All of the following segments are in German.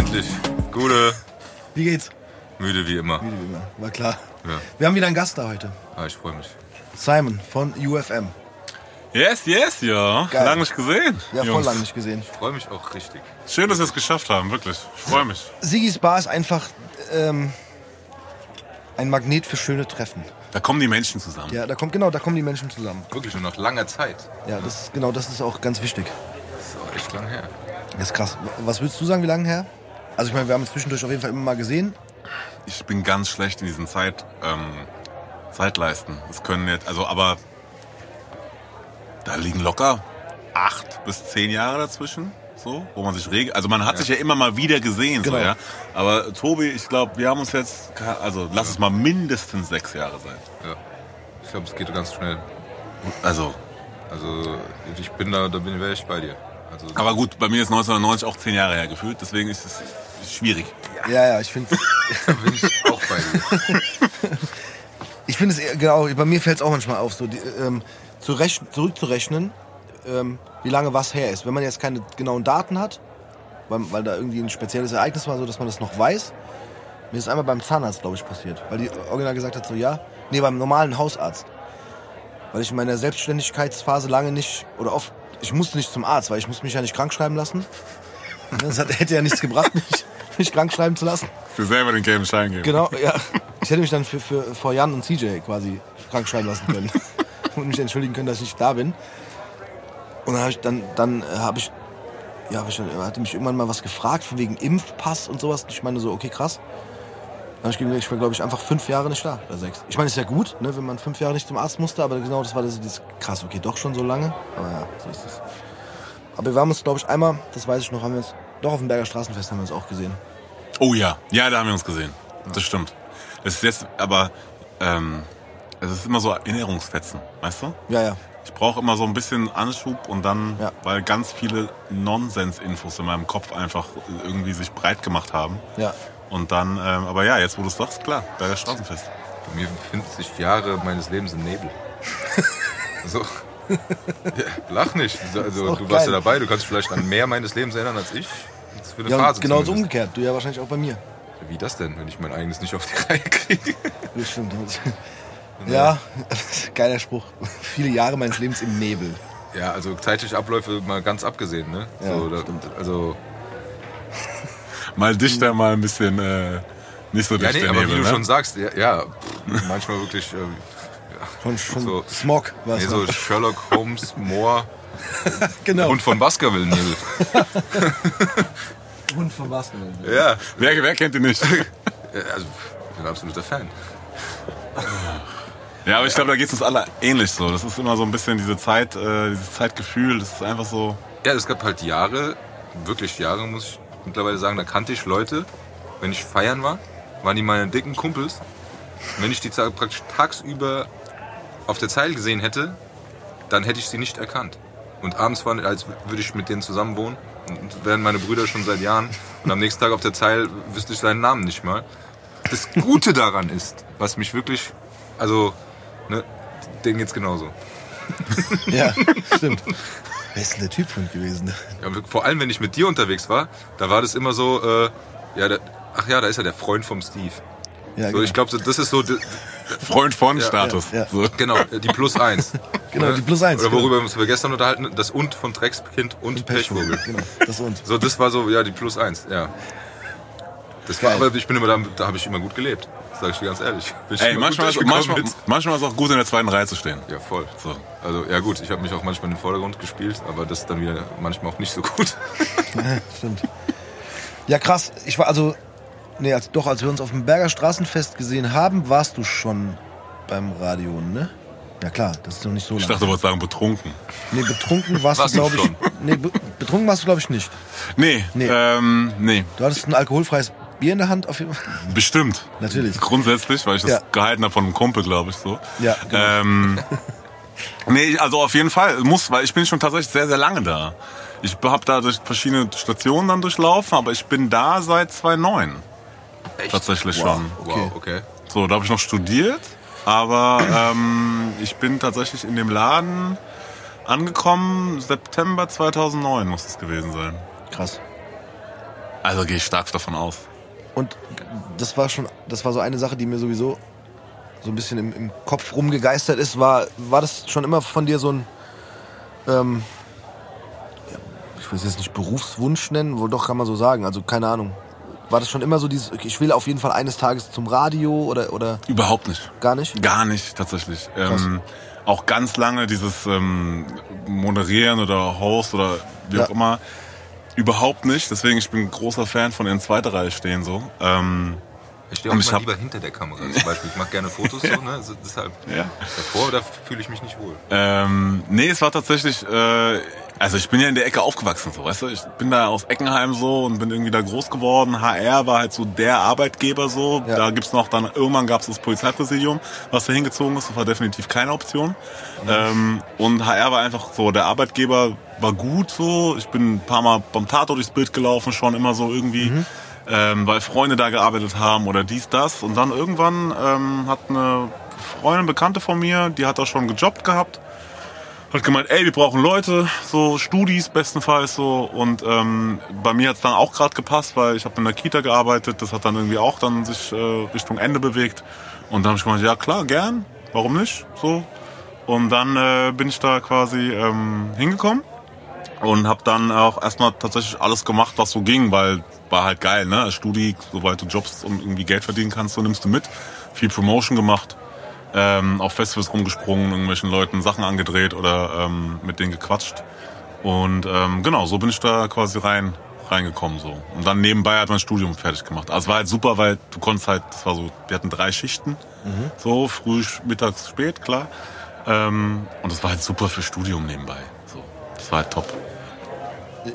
endlich. Gute, Wie geht's? müde wie immer. Wie immer. War klar. Ja. Wir haben wieder einen Gast da heute. Ah, ich freue mich. Simon von UFM. Yes, yes, ja. Geil. Lang nicht gesehen. Ja, voll Jungs. lange nicht gesehen. Ich freue mich auch richtig. Schön, dass wir es geschafft haben, wirklich. Ich freue mich. Sigis Bar ist einfach ähm, ein Magnet für schöne Treffen. Da kommen die Menschen zusammen. Ja, da kommt genau, da kommen die Menschen zusammen. Wirklich nur nach langer Zeit. Ja, das ist, genau, das ist auch ganz wichtig. Das ist auch echt lang her. Das ist krass. Was würdest du sagen, wie lange her? Also ich meine, wir haben uns zwischendurch auf jeden Fall immer mal gesehen. Ich bin ganz schlecht in diesen Zeit, ähm, Zeitleisten. Das können jetzt, also, aber da liegen locker acht bis zehn Jahre dazwischen. So, wo man sich regelt. Also man hat sich ja immer mal wieder gesehen, Genau. so, ja. Aber Tobi, ich glaube, wir haben uns jetzt, also lass es mal mindestens sechs Jahre sein. Ja. Ich glaube, es geht ganz schnell. Also, Also ich bin da, da bin wäre ich bei dir. Also aber gut, bei mir ist 1990 auch zehn Jahre her gefühlt, deswegen ist es schwierig. Ja, ja, ich finde da bin ich auch bei dir. ich finde es eher- genau, bei mir fällt es auch manchmal auf, so die, ähm, zu rechn, zurückzurechnen, ähm, wie lange was her ist. Wenn man jetzt keine genauen Daten hat, weil, weil da irgendwie ein spezielles Ereignis war, so dass man das noch weiß. Mir ist einmal beim Zahnarzt, glaube ich, passiert. Weil die original gesagt hat, so ja. Nee, beim normalen Hausarzt. Weil ich in meiner Selbstständigkeitsphase lange nicht, oder oft, ich musste nicht zum Arzt, weil ich musste mich ja nicht krank schreiben lassen. Das hat, hätte ja nichts gebracht, mich, mich krank schreiben zu lassen. Für selber den gelben Schein geben. Genau, ja. Ich hätte mich dann für, für, vor Jan und CJ quasi krank schreiben lassen können. und mich entschuldigen können, dass ich nicht da bin. Und dann habe ich dann, dann äh, habe ich, ja, hab ich, er hatte mich irgendwann mal was gefragt, von wegen Impfpass und sowas. Und ich meine so, okay, krass. Dann habe ich gesagt, ich war, glaube ich, einfach fünf Jahre nicht da, oder sechs. Ich meine, ist ja gut, ne, wenn man fünf Jahre nicht zum Arzt musste, aber genau das war das, das krass, okay, doch schon so lange. Aber ja, so ist es. Aber wir haben uns, glaube ich, einmal, das weiß ich noch, haben wir uns, doch auf dem Berger Straßenfest haben wir uns auch gesehen. Oh ja, ja, da haben wir uns gesehen. Das stimmt. Das ist jetzt, aber ähm, es ist immer so Erinnerungsfetzen, weißt du? Ja, ja. Ich brauche immer so ein bisschen Anschub und dann, Ja. weil ganz viele Nonsens-Infos in meinem Kopf einfach irgendwie sich breit gemacht haben. Ja. Und dann, ähm, aber ja, jetzt wo du es sagst, klar, bei der Straßenfest. Bei mir befinden sich Jahre meines Lebens im Nebel. So. Ja, lach nicht. Also, du warst geil. ja dabei, du kannst dich vielleicht an mehr meines Lebens erinnern als ich. Für eine Ja, Phase und genauso zumindest. umgekehrt. Du ja wahrscheinlich auch bei mir. Wie das denn, wenn ich mein eigenes nicht auf die Reihe kriege? Das stimmt. Ja, geiler Spruch. Viele Jahre meines Lebens im Nebel. Ja, also zeitliche Abläufe mal ganz abgesehen, ne? Ja, so, da, stimmt. also, Mal dichter, mal ein bisschen äh, nicht so ja, dicht nee, der aber Nebel, wie du ne? schon sagst, ja, ja manchmal wirklich, äh, Schon, schon So. Smog war nee, so. Sherlock Holmes, Moore, genau. Hund von Baskerville-Nebel. Hund von Basketball. Ja, Wer, wer kennt ihn nicht? also, ich bin ein absoluter Fan. Ja, aber ich glaube, da geht es uns alle ähnlich so. Das ist immer so ein bisschen diese Zeit, äh, dieses Zeitgefühl, das ist einfach so. Ja, es gab halt Jahre, wirklich Jahre, muss ich mittlerweile sagen, da kannte ich Leute, wenn ich feiern war, waren die meine dicken Kumpels. Und wenn ich die praktisch tagsüber auf der Zeil gesehen hätte, dann hätte ich sie nicht erkannt. Und abends war, als würde ich mit denen zusammen wohnen, wären meine Brüder schon seit Jahren. Und am nächsten Tag auf der Zeil wüsste ich seinen Namen nicht mal. Das Gute daran ist, was mich wirklich, also, ne, denen geht's genauso. Ja, stimmt. Wer ist denn der Typ von gewesen? Ja, vor allem, wenn ich mit dir unterwegs war, da war das immer so, äh, ja, der, ach ja, da ist ja der Freund vom Steve. Ja, So, ich glaube, das ist so, Freund von Ja, Status. ja, ja. So. genau, die Plus eins. Genau, die Plus eins, Oder genau. worüber wir uns gestern unterhalten, das Und von Dreckskind und Pechvogel. Genau, das und. So, das war so, ja, die Plus eins, ja. Das war, Geil. aber ich bin immer da, da habe ich immer gut gelebt. Sag ich dir ganz ehrlich. Ey, manchmal, ist, manchmal, manchmal ist es auch gut, in der zweiten Reihe zu stehen. Ja, voll. So. Also, ja gut, ich habe mich auch manchmal in den Vordergrund gespielt, aber das dann wieder manchmal auch nicht so gut. Stimmt. Ja, krass. Ich war also. Nee, als, doch, als wir uns auf dem Berger Straßenfest gesehen haben, warst du schon beim Radio, ne? Ja klar, das ist noch nicht so Ich lange. dachte, du wolltest sagen, betrunken. Nee, betrunken warst, Warst du, glaube ich. Nee, be betrunken warst du, glaube ich, nicht. Nee, Nee. Ähm, nee, Du hattest ein alkoholfreies Bier in der Hand, auf jeden Fall. bestimmt. Natürlich. Grundsätzlich, weil ich das Ja. gehalten habe von einem Kumpel, glaube ich, so. Ja, genau. Ähm, nee, also auf jeden Fall muss, weil ich bin schon tatsächlich sehr, sehr lange da. Ich habe da durch verschiedene Stationen dann durchlaufen, aber ich bin da seit 2009 Echt? tatsächlich Wow. schon. Wow, okay. So, da habe ich noch studiert, aber ähm, ich bin tatsächlich in dem Laden angekommen, September 2009 muss es gewesen sein. Krass. Also gehe ich stark davon aus. Und das war schon, das war so eine Sache, die mir sowieso so ein bisschen im, im Kopf rumgegeistert ist. War, war das schon immer von dir so ein, ähm, ich will es jetzt nicht Berufswunsch nennen, wohl doch kann man so sagen. Also keine Ahnung. War das schon immer so dieses, okay, ich will auf jeden Fall eines Tages zum Radio oder, oder Überhaupt nicht. gar nicht? Gar nicht, tatsächlich. Ähm, auch ganz lange dieses ähm, Moderieren oder Host oder wie Ja. auch immer. Überhaupt nicht. Deswegen, ich bin ein großer Fan von in zweiter Reihe stehen so. Ähm, Ich stehe auch immer lieber hinter der Kamera zum Beispiel. Ich mache gerne Fotos so, ne? Also deshalb Ja. davor, da fühle ich mich nicht wohl. Ähm, nee, es war tatsächlich, äh, also ich bin ja in der Ecke aufgewachsen, so, weißt du? Ich bin da aus Eckenheim so und bin irgendwie da groß geworden. HR war halt so der Arbeitgeber so. Ja. Da gibt's noch dann, irgendwann gab's das Polizeipräsidium, was da hingezogen ist. Das war definitiv keine Option. Ähm, und HR war einfach so, der Arbeitgeber war gut so. Ich bin ein paar Mal beim Tatort durchs Bild gelaufen, schon immer so irgendwie. Ähm, weil Freunde da gearbeitet haben oder dies, das. Und dann irgendwann ähm, hat eine Freundin, Bekannte von mir, die hat da schon gejobbt gehabt hat gemeint, ey, wir brauchen Leute, so Studis bestenfalls so. Und ähm, bei mir hat's dann auch gerade gepasst, weil ich habe in der Kita gearbeitet. Das hat dann irgendwie auch dann sich äh, Richtung Ende bewegt. Und dann habe ich gemeint, ja klar, gern, warum nicht? So. Und dann äh, bin ich da quasi ähm, hingekommen und habe dann auch erstmal tatsächlich alles gemacht, was so ging, weil war halt geil, ne? Studi, soweit du Jobs und irgendwie Geld verdienen kannst, so nimmst du mit. Viel Promotion gemacht ähm, auf Festivals rumgesprungen, irgendwelchen Leuten Sachen angedreht oder ähm, mit denen gequatscht. Und ähm, genau, so bin ich da quasi rein reingekommen so. Und dann nebenbei hat mein Studium fertig gemacht. Also es war halt super, weil du konntest halt, das war so, wir hatten drei Schichten, so früh, mittags, spät, klar. Ähm, und das war halt super für Studium nebenbei. So, das war halt top.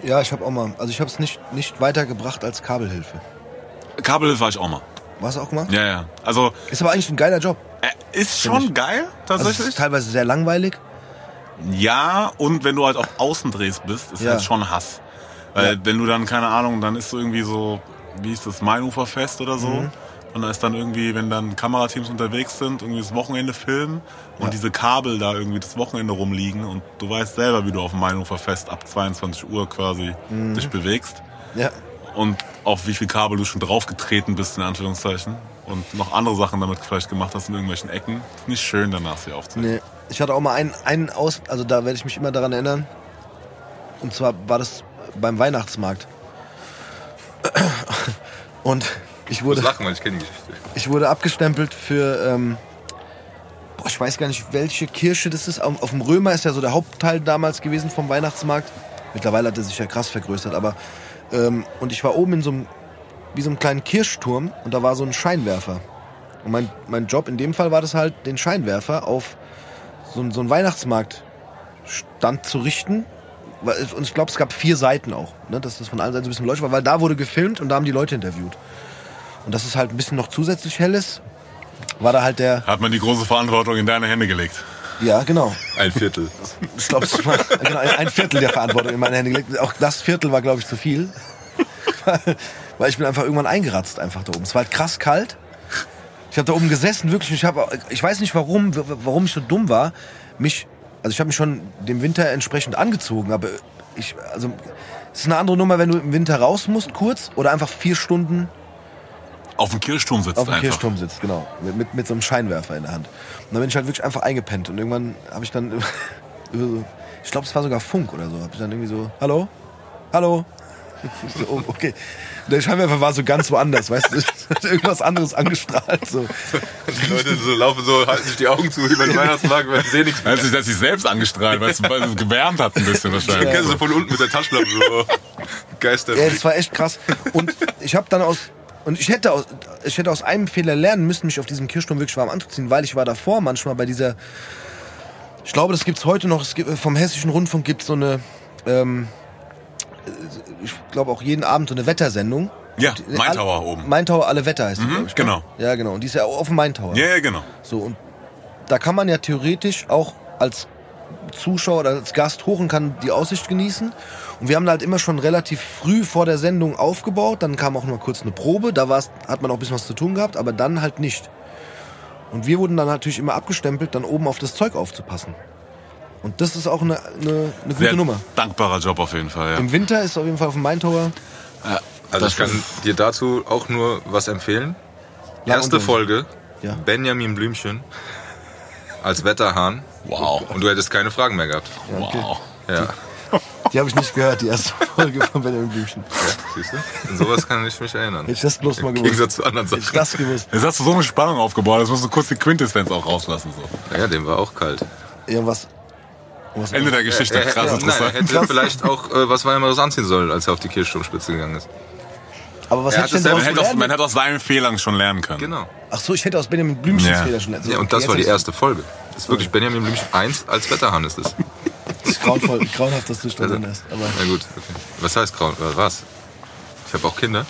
Ja, ich habe auch mal, also ich habe es nicht, nicht weitergebracht als Kabelhilfe. Kabel war ich auch mal. Warst du auch gemacht? Ja, ja. Also Ist aber eigentlich ein geiler Job. äh, ist schon geil Also tatsächlich. ist teilweise sehr langweilig. Ja, und wenn du halt auf Außendrehs bist, ist Ja. halt schon Hass. Weil Ja. wenn du dann, keine Ahnung, dann ist so irgendwie so, wie ist das, Mainuferfest oder so. Mhm. Und da ist dann irgendwie, wenn dann Kamerateams unterwegs sind, irgendwie das Wochenende filmen und diese Kabel da irgendwie das Wochenende rumliegen und du weißt selber, wie du auf dem Mainuferfest ab 22 Uhr quasi Mhm. dich bewegst Ja. Und auf wie viel Kabel du schon draufgetreten bist, in Anführungszeichen. Und noch andere Sachen damit vielleicht gemacht hast in irgendwelchen Ecken. Ist nicht schön, danach sie aufzunehmen. Nee. Ich hatte auch mal einen, einen aus, also da werde ich mich immer daran erinnern. Und zwar war das beim Weihnachtsmarkt. Und ich Ich muss wurde, lachen, weil ich kenne die Geschichte. ich wurde abgestempelt für, ähm, boah, ich weiß gar nicht, welche Kirche das ist. Auf, auf dem Römer ist ja so der Hauptteil damals gewesen vom Weihnachtsmarkt. Mittlerweile hat er sich ja krass vergrößert, aber ähm, und ich war oben in so einem, wie so einem kleinen Kirchturm und da war so ein Scheinwerfer. Und mein, mein Job in dem Fall war das halt, den Scheinwerfer auf so, so einen Weihnachtsmarktstand zu richten. Und ich glaube, es gab vier Seiten auch, ne, dass das von allen Seiten so ein bisschen beleuchtet war, weil da wurde gefilmt und da haben die Leute interviewt. Und dass es halt ein bisschen noch zusätzlich hell ist, war da halt der, Hat man die große Verantwortung in deine Hände gelegt. Ja genau, Ein Viertel. ich glaube, genau, ein Viertel der Verantwortung in meine Hände gelegt. Auch das Viertel war, glaube ich, zu viel. Weil- Weil ich bin einfach irgendwann eingeratzt einfach da oben. Es war halt krass kalt. Ich habe da oben gesessen, wirklich. Ich, hab, ich weiß nicht warum, warum ich so dumm war. Mich, also ich habe mich schon dem Winter entsprechend angezogen, aber ich, also es ist eine andere Nummer, wenn du im Winter raus musst, kurz, oder einfach vier Stunden Auf dem Kirchturm sitzt auf dem. Kirchturm sitzt, genau. Mit, mit, mit so einem Scheinwerfer in der Hand. Und dann bin ich halt wirklich einfach eingepennt. Und irgendwann habe ich dann, über so- ich glaube, es war sogar Funk oder so, habe ich dann irgendwie so, hallo? Hallo? So, oh, okay. Und der Scheinwerfer war so ganz woanders, weißt du? Es hat irgendwas anderes angestrahlt. So. Die Leute so laufen so, halten sich die Augen zu über den Weihnachtsmarkt, weil sie sehen nichts mehr. Sich, hat sich selbst angestrahlt, weil es, gewärmt hat ein bisschen Ich wahrscheinlich. kenne sie von unten mit der Taschenlampe so. Geister. Ja, das war echt krass. Und ich habe dann aus und ich hätte aus ich hätte aus einem Fehler lernen müssen, mich auf diesem Kirchturm wirklich warm anzuziehen, weil ich war davor manchmal bei dieser ich glaube, das gibt's heute noch. Es gibt, vom Hessischen Rundfunk gibt so eine ähm, ich glaube auch jeden Abend so eine Wettersendung. Ja, Und- Main alle- Tower oben. Main Tower alle Wetter heißt die, glaub ich. ne? genau. Ja, genau. Und die ist ja auf dem Main Tower. Ja, ja, genau. So, und da kann man ja theoretisch auch als Zuschauer oder als Gast hoch und kann die Aussicht genießen. Und wir haben da halt immer schon relativ früh vor der Sendung aufgebaut. Dann kam auch mal kurz eine Probe. Da war's, hat man auch ein bisschen was zu tun gehabt, aber dann halt nicht. Und wir wurden dann natürlich immer abgestempelt, dann oben auf das Zeug aufzupassen. Und das ist auch eine, eine, eine gute Sehr Nummer. dankbarer Job auf jeden Fall, ja. Im Winter ist auf jeden Fall auf dem Main Tower. Also ich Das kann dir dazu auch nur was empfehlen. Ja, Erste Folge, Ja. Benjamin Blümchen als Wetterhahn. Wow. Und du hättest keine Fragen mehr gehabt. Wow. Ja, Die habe ich nicht gehört, die erste Folge von Benjamin Blümchen. ja siehst du? An sowas kann ich mich erinnern. Hätte ich das bloß mal Im gewusst. Gegensatz zu anderen Hätte ich Sachen. das gewusst. Jetzt hast du so eine Spannung aufgebaut, jetzt musst du kurz die Quintessenz auch rauslassen. So. Ja, dem war auch kalt. Irgendwas. irgendwas Ende der Geschichte, Er, er, krass nein, er interessant. hätte Krass. vielleicht auch äh, was Weimares anziehen sollen, als er auf die Kirchturmspitze gegangen ist. Aber was Er hätte ich denn Man hätte, aus, man hätte aus seinen Fehlern schon lernen können. Genau. Ach so, ich hätte aus Benjamin Blümchens Ja. Fehler schon lernen. Ja, und Okay, das war die erste Folge. Das ist wirklich Benjamin Blümchen 1 als Wetterhahn ist es. ist grauenvoll, grauenhaft, dass du schon drin hast. Aber Na gut, okay. Was heißt Grauen? Äh, was? Ich habe auch Kinder.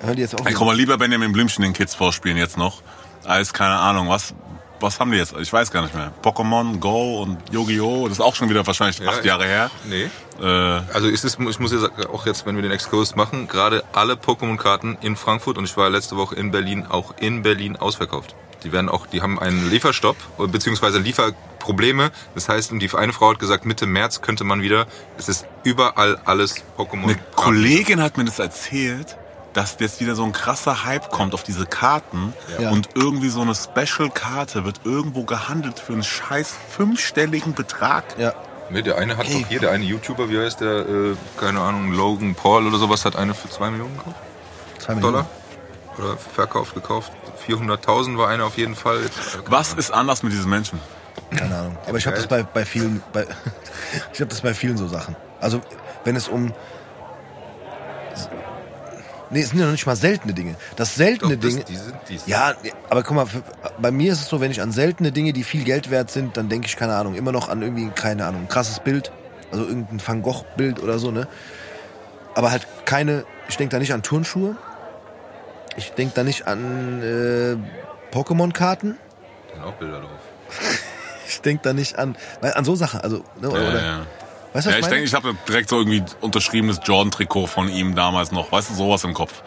hör die jetzt auf. Ey, guck mal, lieber Benjamin Blümchen den Kids vorspielen jetzt noch, als, keine Ahnung, was, was haben die jetzt? Ich weiß gar nicht mehr. Pokémon Go und Yu-Gi-Oh! Das ist auch schon wieder wahrscheinlich Ja, acht ich- Jahre her. Nee. Äh, Also ist es, ich muss ja sagen, auch jetzt, wenn wir den Exkurs machen, gerade alle Pokémon-Karten in Frankfurt und ich war letzte Woche in Berlin, auch in Berlin ausverkauft. Die werden auch, die haben einen Lieferstopp beziehungsweise Lieferprobleme. Das heißt, und die eine Frau hat gesagt, Mitte März könnte man wieder. Es ist überall alles Pokémon. eine Kollegin hat mir das erzählt, dass jetzt wieder so ein krasser Hype kommt auf diese Karten Ja. und irgendwie so eine Special-Karte wird irgendwo gehandelt für einen scheiß fünfstelligen Betrag. Ja. Nee, der eine hat doch hier, der eine YouTuber, wie heißt der, äh, keine Ahnung, Logan Paul oder sowas, hat eine für 2 Millionen gekauft. Zwei Millionen. Dollar. Oder verkauft, gekauft. 400.000 war eine auf jeden Fall. Äh, Was ist anders mit diesen Menschen? Keine Ahnung. Aber ich habe das bei, bei vielen, bei, ich habe das bei vielen so Sachen. Also wenn es um, nee, es sind ja noch nicht mal seltene Dinge. Das seltene Dinge, die sind, die sind ja, aber guck mal, für, bei mir ist es so, wenn ich an seltene Dinge, die viel Geld wert sind, dann denke ich keine Ahnung, immer noch an irgendwie keine Ahnung, ein krasses Bild, also irgendein Van Gogh Bild oder so, ne? Aber halt keine, ich denke da nicht an Turnschuhe. Ich denke da nicht an äh, Pokémon-Karten. da sind auch Bilder drauf. Ich denke da nicht an, an so Sachen, also, ne, oder, Ja, ja. weißt Ja, ich ich denke, ich habe direkt so irgendwie unterschriebenes Jordan-Trikot von ihm damals noch. Weißt du, sowas im Kopf.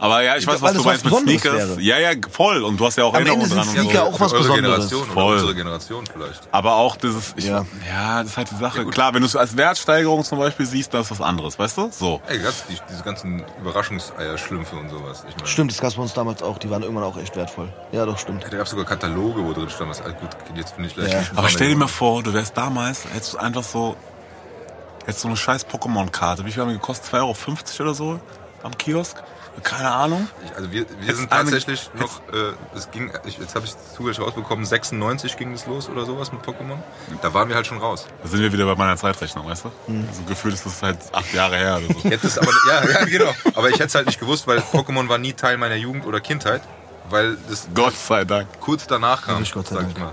Aber ja, ich weiß, was du meinst was mit Sneakers. wäre. Ja, ja, voll. Und du hast ja auch Am Erinnerungen sind dran. und Sneaker so. auch was Besonderes. Generation oder Voll. unsere Generation vielleicht. Aber auch dieses, ich, Ja. ja. das ist halt die Sache. Klar, wenn du es als Wertsteigerung zum Beispiel siehst, dann ist was anderes, weißt du? So. Ey, ganz, die, diese ganzen Überraschungseier-Schlümpfe und sowas. Ich meine, Stimmt, das gab es bei uns damals auch. Die waren irgendwann auch echt wertvoll. Ja, doch, stimmt. Da gab es sogar Kataloge, wo drin stand, was, ah, gut, jetzt finde ich vielleicht Ja. Aber stell dir mal vor, du wärst damals, hättest du einfach so, hättest so eine scheiß Pokémon-Karte. Wie viel haben die gekostet? 2,50 Euro oder so? Am Kiosk? Keine Ahnung. Ich- Also wir, wir Jetzt sind eine- tatsächlich noch, äh, es ging, ich, jetzt habe ich zufällig rausbekommen, 96 ging es los oder sowas mit Pokémon. Da waren wir halt schon raus. Da sind wir wieder bei meiner Zeitrechnung, weißt du? So gefühlt ist das halt acht Jahre her oder so. Ich hätte es aber, ja, ja, genau. Aber ich hätte es halt nicht gewusst, weil Pokémon war nie Teil meiner Jugend oder Kindheit, weil das Gott sei Dank. kurz danach kam, Wirklich Gott sei sag Dank. ich mal.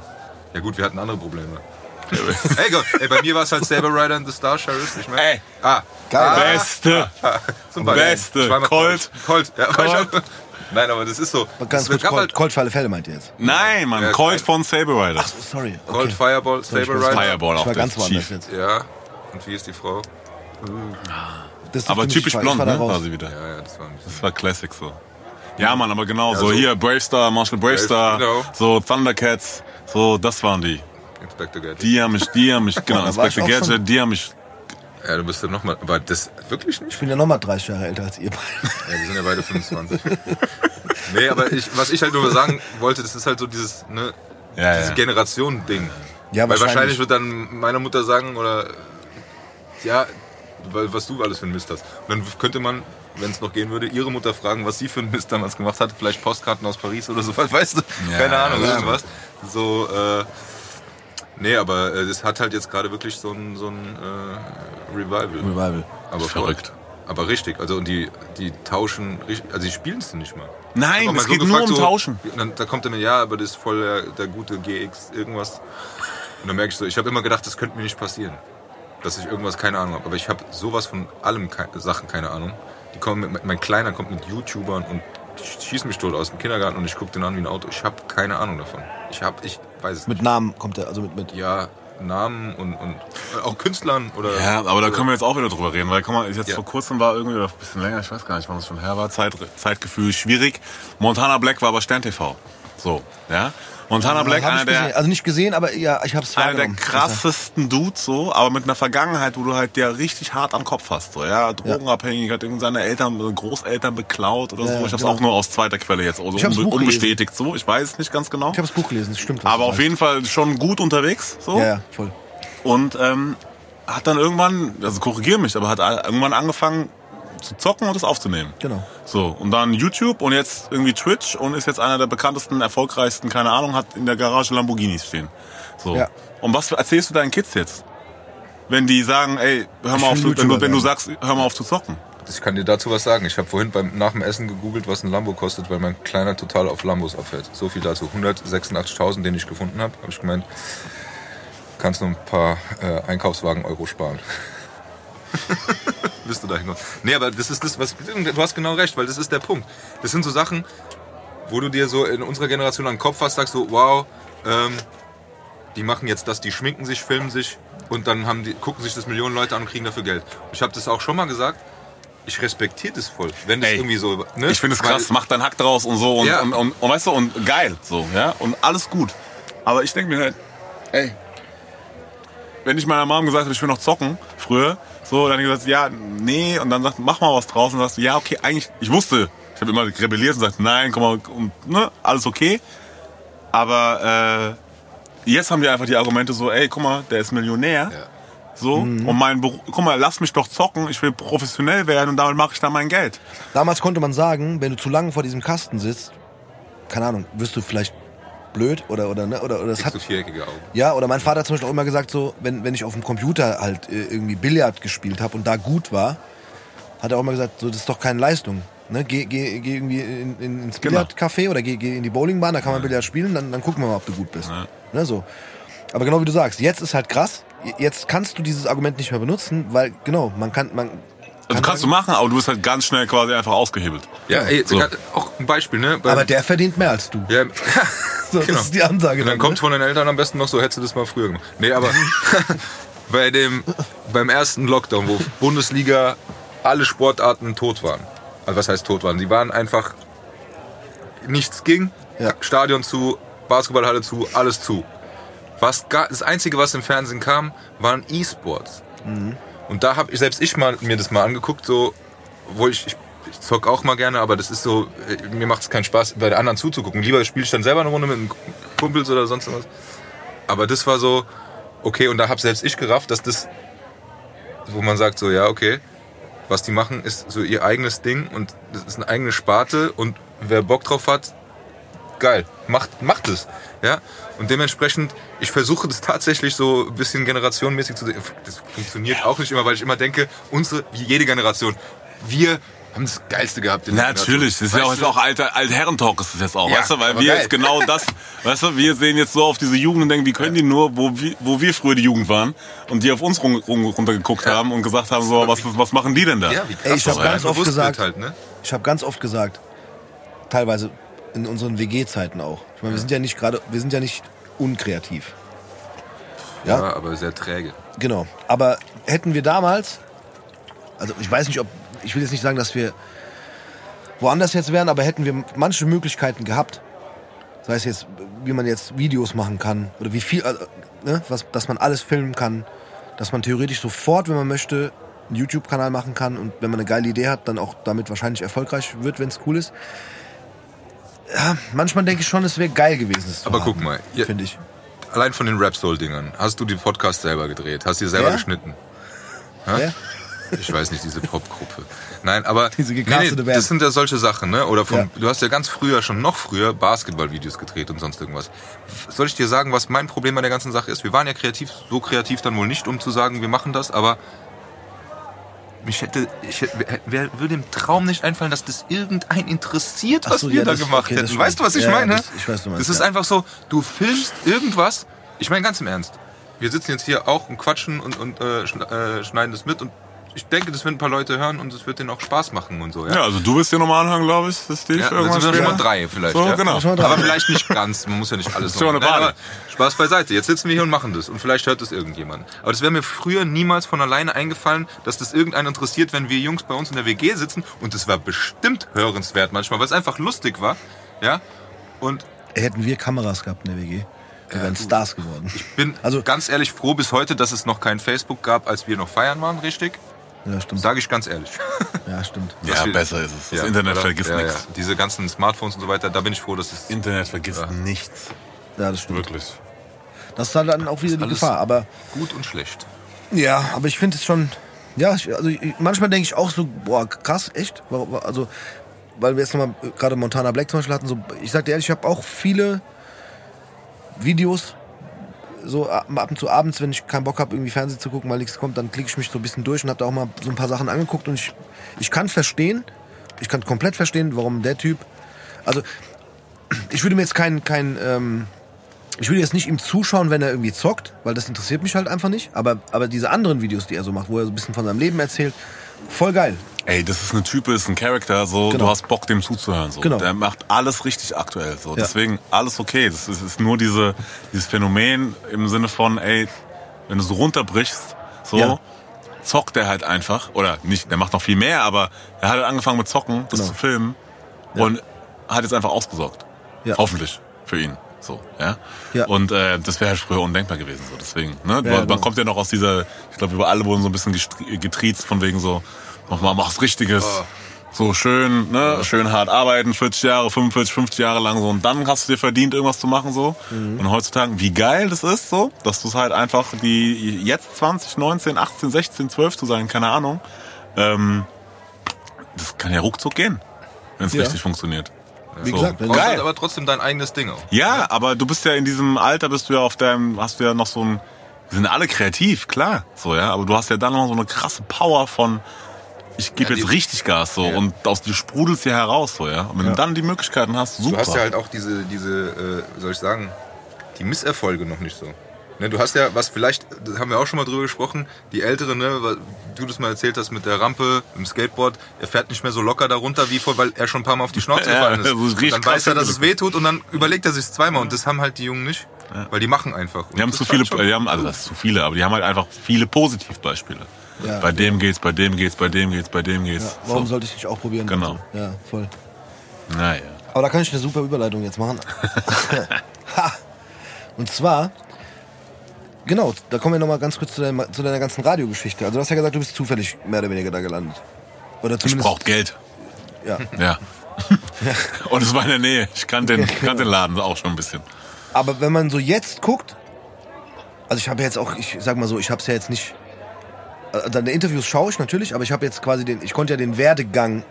Ja gut, wir hatten andere Probleme. ey, Gott, ey, bei mir war es halt Saber Rider and the Star Sheriff. Ich mein, Ey. ah, Geil. ah, Beste. zum Beispiel. Beste. Colt. Colt. Ja, Colt. Nein, aber das ist so. Ganz kurz, Colt, halt Colt für alle Fälle meint ihr jetzt. Nein, Mann. Ja, Colt von Saber Rider. Sorry. Okay. Colt, Fireball, ich Saber war- Rider. Fireball Ich auch war der ganz woanders Chief. jetzt. Ja. Und wie ist die Frau? Das ist Aber typisch ich war- blond, ich war ne? War sie wieder. Ja, ja, das war ein bisschen. Das war Classic so. Ja, Mann, aber genau, so so- hier, Bravestar, Marshall Bravestar, Genau. so Thundercats, so, das waren die. Inspector Gadget. Die haben mich, die haben mich, genau, ich Inspector. Gadget, die haben mich, Ja, du bist ja nochmal. Aber das wirklich nicht? Ich bin ja nochmal 30 Jahre älter als ihr beide. Ja, wir sind ja beide 25. nee, aber ich, was ich halt nur sagen wollte, das ist halt so dieses, ne, ja, dieses ja. Generation-Ding. Ja, Weil wahrscheinlich wahrscheinlich. wird dann meine Mutter sagen, oder ja, weil, was du alles für einen Mist hast. Und dann könnte man, wenn es noch gehen würde, ihre Mutter fragen, was sie für einen Mist damals gemacht hat. Vielleicht Postkarten aus Paris oder so, weißt du? Ja, Keine Ahnung, ja. irgendwas. So, äh, nee, aber äh, das hat halt jetzt gerade wirklich so ein, so ein äh, Revival. Revival. Aber voll. Verrückt. Aber richtig, also und die, die tauschen, richtig- also die spielen es nicht mal. Nein, es mal geht nur um Tauschen. Und dann, da kommt er mir, ja, aber das ist voll der, der gute GX irgendwas. Und dann merke ich so, ich habe immer gedacht, das könnte mir nicht passieren. Dass ich irgendwas keine Ahnung habe. Aber ich habe sowas von allem Sachen keine Ahnung. Die kommen mit, mein Kleiner kommt mit YouTubern und schießt mich tot aus dem Kindergarten und ich gucke den an wie ein Auto. Ich habe keine Ahnung davon. Ich habe, ich weiß es Mit nicht. Namen kommt er, also mit, mit. Ja, Namen und, und auch Künstlern oder. Ja, aber da können wir jetzt auch wieder drüber reden, weil guck mal, jetzt Ja. vor kurzem war irgendwie, oder ein bisschen länger, ich weiß gar nicht, wann es schon her war, Zeit, Zeitgefühl schwierig. Montana Black war aber Stern TV. So, ja. Montana Black, Hab ich einer der. Also nicht gesehen, aber ja, ich habe es einer der krassesten Dudes so, aber mit einer Vergangenheit, wo du halt der richtig hart am Kopf hast. So, ja, drogenabhängig, hat irgendwie seine Eltern, Großeltern beklaut oder so. Ich habe genau. auch nur aus zweiter Quelle jetzt, also hab's unbe Buch gelesen. unbestätigt so. Ich weiß es nicht ganz genau. Ich habe das Buch gelesen, das stimmt. was Aber auf sagst. jeden Fall schon gut unterwegs so. Ja, ja, voll. Und ähm, hat dann irgendwann, also korrigier mich, aber hat irgendwann angefangen zu zocken und das aufzunehmen. Genau. So, und dann YouTube und jetzt irgendwie Twitch und ist jetzt einer der bekanntesten, erfolgreichsten, keine Ahnung, hat in der Garage Lamborghinis stehen. So. Ja. Und was erzählst du deinen Kids jetzt? Wenn die sagen, ey, hör mal auf, zu, wenn, du, wenn du sagst, hör mal auf zu zocken. Ich kann dir dazu was sagen. Ich habe vorhin beim, nach dem Essen gegoogelt, was ein Lambo kostet, weil mein Kleiner total auf Lambos abfährt. So viel dazu. 186.000, den ich gefunden habe. Habe ich gemeint, kannst nur ein paar äh, Einkaufswagen Euro sparen. Bist du da hingekommen? Nee, aber das ist das, was. Du hast genau recht, weil das ist der Punkt. Das sind so Sachen, wo du dir so in unserer Generation an den Kopf fasst, sagst so, wow, ähm, die machen jetzt das, die schminken sich, filmen sich und dann haben die, gucken sich das Millionen Leute an und kriegen dafür Geld. Ich habe das auch schon mal gesagt. Ich respektiere das voll, wenn das Ey, irgendwie so. Ne? Ich finde es krass, mach deinen Hack draus und so und, Ja. und, und, und weißt du, und geil, so, ja, und alles gut. Aber ich denke mir halt, ey, wenn ich meiner Mom gesagt habe, ich will noch zocken, früher, so, dann gesagt, ja, nee, und dann sagt, mach mal was draus und sagst, ja, okay, eigentlich, ich wusste, ich habe immer rebelliert und gesagt, nein, komm mal, und, ne, alles okay. Aber äh, jetzt haben die einfach die Argumente so, ey, guck mal, der ist Millionär. Ja. So, Mhm. und mein Beruf, guck mal, lass mich doch zocken, ich will professionell werden und damit mache ich dann mein Geld. Damals konnte man sagen, wenn du zu lange vor diesem Kasten sitzt, keine Ahnung, wirst du vielleicht blöd oder oder ne, oder oder es Kriegst hat du viereckige Augen. ja oder mein Vater hat zum Beispiel auch immer gesagt so, wenn wenn ich auf dem Computer halt äh, irgendwie Billard gespielt habe und da gut war, hat er auch immer gesagt, so das ist doch keine Leistung. Ne, geh, geh, geh irgendwie in, in, ins. Billardcafé oder geh, geh in die Bowlingbahn, da kann man Billard spielen, dann, dann gucken wir mal, ob du gut bist. Ja. Ne, so. Aber genau wie du sagst, jetzt ist halt krass. Jetzt kannst du dieses Argument nicht mehr benutzen, weil genau, man kann man Also kannst du machen, aber du bist halt ganz schnell quasi einfach ausgehebelt. Ja, ey, So. auch ein Beispiel, ne? Bei- aber der verdient mehr als du. ja, So, genau. Das ist die Ansage. Und dann dann, kommt ne? von den Eltern am besten noch so, hättest du das mal früher gemacht. Nee, aber bei dem, beim ersten Lockdown, wo Bundesliga alle Sportarten tot waren. Also was heißt tot waren? Die waren einfach, nichts ging, Ja. Stadion zu, Basketballhalle zu, alles zu. Was gar, das Einzige, was im Fernsehen kam, waren E-Sports. Und da habe ich selbst ich mal mir das mal angeguckt, so, wo ich, ich, ich zock auch mal gerne, aber das ist so, äh, mir macht es keinen Spaß, bei den anderen zuzugucken. Lieber spiele ich dann selber eine Runde mit einem Kumpels oder sonst was. Aber das war so, okay, und da habe selbst ich gerafft, dass das, wo man sagt so, ja, okay, was die machen, ist so ihr eigenes Ding und das ist eine eigene Sparte und wer Bock drauf hat, geil, macht, macht es. Ja? Und dementsprechend, ich versuche das tatsächlich so ein bisschen generationenmäßig zu sehen. Das funktioniert auch nicht immer, weil ich immer denke, unsere, wie jede Generation, wir haben das Geilste gehabt. in der Natürlich, das ist ja auch, ist auch alter, alt Herrentalk ist das jetzt auch, Ja, weißt du, weil wir geil. jetzt genau das, weißt du, wir sehen jetzt so auf diese Jugend und denken, wie können die nur, wo wir, wo wir früher die Jugend waren und die auf uns rum, rum, runtergeguckt haben und gesagt haben, so, was, was machen die denn da? Ja, wie krass Ey, ich hab das ganz oft gesagt- Halt, ne? Ich habe ganz oft gesagt, teilweise in unseren WG-Zeiten auch. Ich meine, wir sind ja nicht gerade, wir sind ja nicht unkreativ. Ja? ja, aber sehr träge. Genau. Aber hätten wir damals, also ich weiß nicht, ob, ich will jetzt nicht sagen, dass wir woanders jetzt wären, aber hätten wir manche Möglichkeiten gehabt, sei es jetzt, wie man jetzt Videos machen kann oder wie viel, also, ne, was, dass man alles filmen kann, dass man theoretisch sofort, wenn man möchte, einen YouTube-Kanal machen kann und wenn man eine geile Idee hat, dann auch damit wahrscheinlich erfolgreich wird, wenn es cool ist. Ja, manchmal denke ich schon, es wäre geil gewesen. Aber haben, guck mal, finde ich. Allein von den Rap-Soul-Dingern. Hast du die Podcast selber gedreht? Hast die selber Ja? geschnitten? Ja? Ich weiß nicht, diese Popgruppe. Nein, aber Diese gecastete Band. das sind ja solche Sachen, ne? Oder von, Ja. du hast ja ganz früher, schon noch früher, Basketball-Videos gedreht und sonst irgendwas. Soll ich dir sagen, was mein Problem bei der ganzen Sache ist? Wir waren ja kreativ, so kreativ dann wohl nicht, um zu sagen, wir machen das, aber mich hätte, ich hätte, wer- würde im Traum nicht einfallen, dass das irgendein interessiert, was so, wir ja, da das- gemacht okay, hätten. Weißt du, was ich Ja, meine? das- ich weiß, du meinst, Das ist einfach so, du filmst irgendwas. Ich meine ganz im Ernst. Wir sitzen jetzt hier auch und quatschen und, und äh, äh, schneiden das mit und ich denke, das werden ein paar Leute hören und es wird denen auch Spaß machen und so. Ja, Ja, also du wirst dir nochmal anhören, glaube ich, das Steve ja dann irgendwann sind wir schon mal drei vielleicht. So, ja? genau. Schon mal drei. Aber vielleicht nicht ganz. Man muss ja nicht alles mal eine Nein, Spaß beiseite. Jetzt sitzen wir hier und machen das und vielleicht hört das irgendjemand. Aber das wäre mir früher niemals von alleine eingefallen, dass das irgendeinen interessiert, wenn wir Jungs bei uns in der WG sitzen und das war bestimmt hörenswert manchmal, weil es einfach lustig war. Ja. Und hätten wir Kameras gehabt in der WG, wir wären Stars geworden. Ich bin Also- ganz ehrlich froh bis heute, dass es noch kein Facebook gab, als wir noch feiern waren, richtig? Ja, stimmt. Sage ich ganz ehrlich. Ja, stimmt. Ja, wir- besser ist es. Das Ja, Internet oder? vergisst ja, nichts. Ja. Diese ganzen Smartphones und so weiter, da bin ich froh, dass es. Internet vergisst nichts. Ja, das stimmt. Wirklich. Das ist halt dann auch wieder die Gefahr. Aber Gut und schlecht. ja, aber ich finde es schon. Ja, ich, also ich, manchmal denke ich auch so, boah, krass, echt. Also, weil wir jetzt nochmal gerade Montana Black zum Beispiel hatten, so, ich sag dir ehrlich, ich habe auch viele Videos, so ab und zu abends, wenn ich keinen Bock habe, irgendwie Fernsehen zu gucken, weil nichts kommt, dann klicke ich mich so ein bisschen durch und habe da auch mal so ein paar Sachen angeguckt und ich, ich kann verstehen, ich kann komplett verstehen, warum der Typ, also ich würde mir jetzt kein, kein ähm, ich würde jetzt nicht ihm zuschauen, wenn er irgendwie zockt, weil das interessiert mich halt einfach nicht. Aber, aber diese anderen Videos, die er so macht, wo er so ein bisschen von seinem Leben erzählt, voll geil. Ey, das ist ein Typ, ist ein Charakter, so, Genau. du hast Bock, dem zuzuhören, so. Genau. Der macht alles richtig aktuell, so. Ja. Deswegen, alles okay. Das ist, ist nur diese, dieses Phänomen im Sinne von, ey, wenn du so runterbrichst, so, Ja. zockt er halt einfach, oder nicht, der macht noch viel mehr, aber er hat halt angefangen mit Zocken, das Genau. zu filmen, und hat jetzt einfach ausgesorgt. Ja. Hoffentlich, für ihn. So, ja. Ja. Und äh, das wäre halt früher undenkbar gewesen. So. Deswegen, ne? Ja, man genau. kommt ja noch aus dieser, ich glaube, über alle wurden so ein bisschen getriezt von wegen so, mach mal, mach's Richtiges. Oh. So schön, ne, schön hart arbeiten, 40 Jahre, 45, 50 Jahre lang so und dann hast du dir verdient, irgendwas zu machen so. Mhm. Und heutzutage, wie geil das ist so, dass du es halt einfach die jetzt 20, 19, 18, 16, 12 zu sein, keine Ahnung. Ähm, das kann ja ruckzuck gehen, wenn es Ja. richtig funktioniert. Wie So. gesagt, Geil. halt aber trotzdem dein eigenes Ding auch. Ja, aber du bist ja in diesem Alter, bist du ja auf deinem, hast du ja noch so ein, wir sind alle kreativ, klar, so ja, aber du hast ja dann noch so eine krasse Power von, ich gebe Ja, jetzt richtig Gas so Ja. und aus dir sprudelst hier heraus so ja. Und wenn Ja. du dann die Möglichkeiten hast, super. Du hast ja halt auch diese, diese, äh, soll ich sagen, die Misserfolge noch nicht so. Ne, du hast ja, was vielleicht, das haben wir auch schon mal drüber gesprochen, die Ältere, ne, weil du das mal erzählt hast mit der Rampe, im Skateboard, er fährt nicht mehr so locker darunter wie vor, weil er schon ein paar Mal auf die Schnauze Ja, gefallen ist. ist dann weiß er, dass es weh tut und dann überlegt er sich zweimal und das haben halt die Jungen nicht, weil die machen einfach. Und die haben zu viele, die haben, also das ist zu viele, aber die haben halt einfach viele Positivbeispiele. Ja. bei dem geht's, bei dem geht's, bei dem geht's, bei dem geht's. ja, warum so. sollte ich nicht auch probieren? Genau. Also, ja, voll. Naja. Aber da kann ich eine super Überleitung jetzt machen. Und zwar, genau, da kommen wir nochmal ganz kurz zu deiner, zu deiner ganzen Radiogeschichte. Also du hast ja gesagt, du bist zufällig mehr oder weniger da gelandet. Oder Ich zumindest. brauch Geld. Ja. Ja. Und es war in der Nähe. Ich kannte den, kannte den Laden auch schon ein bisschen. Aber wenn man so jetzt guckt, also ich habe jetzt auch, ich sag mal so, ich habe es ja jetzt nicht. Äh, Deine Interviews schaue ich natürlich, aber ich habe jetzt quasi den, ich konnte ja den Werdegang,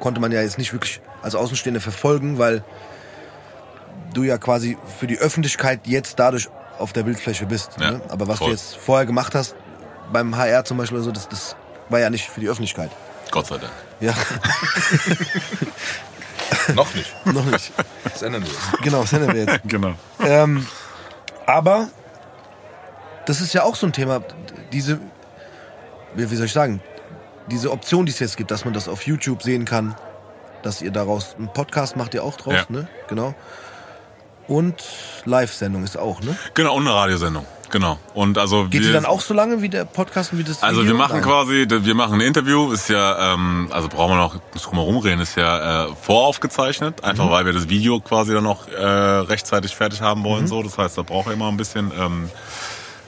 konnte man ja jetzt nicht wirklich als Außenstehende verfolgen, weil du ja quasi für die Öffentlichkeit jetzt dadurch auf der Bildfläche bist. Ja, ne? Aber was voll. du jetzt vorher gemacht hast, beim HR zum Beispiel so, das, das war ja nicht für die Öffentlichkeit. Gott sei Dank. Ja, Noch nicht. noch nicht. Das ändern wir. Genau, das ändern wir jetzt. Genau. Ähm, aber das ist ja auch so ein Thema, diese, wie wie soll ich sagen, diese Option, die es jetzt gibt, dass man das auf YouTube sehen kann, dass ihr daraus einen Podcast macht ihr auch draus, Ja. ne? Genau. Und Live-Sendung ist auch, ne? Genau, und eine Radiosendung. Genau. Und also Geht wir, die dann auch so lange wie der Podcast und wie das Also Video? wir machen quasi, wir machen ein Interview, ist ja, ähm, also brauchen wir noch nicht drum herum reden, ist ja äh, voraufgezeichnet, einfach Mhm. weil wir das Video quasi dann noch äh, rechtzeitig fertig haben Mhm. wollen. So, das heißt, da braucht er immer ein bisschen ähm,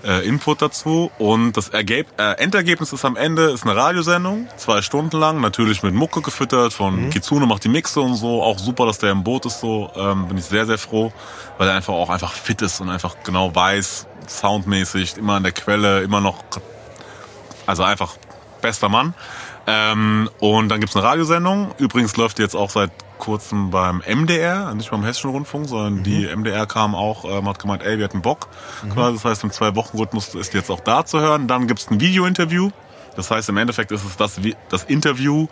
äh, Input dazu. Und das Ergeb äh, Endergebnis ist am Ende ist eine Radiosendung, zwei Stunden lang, natürlich mit Mucke gefüttert von Mhm. Kitsune macht die Mixe und so. Auch super, dass der im Boot ist. So ähm, bin ich sehr sehr froh, weil er einfach auch einfach fit ist und einfach genau weiß, soundmäßig immer an der Quelle, immer noch also einfach bester Mann. Ähm, und dann gibt's eine Radiosendung. Übrigens läuft die jetzt auch seit kurzem beim MDR, nicht beim Hessischen Rundfunk, sondern die MDR kam auch, ähm, hat gemeint, ey, wir hatten Bock. Quasi, das heißt, im Zwei-Wochen-Rhythmus ist die jetzt auch da zu hören. Dann gibt's ein Video-Interview. Das heißt, im Endeffekt ist es das, das Interview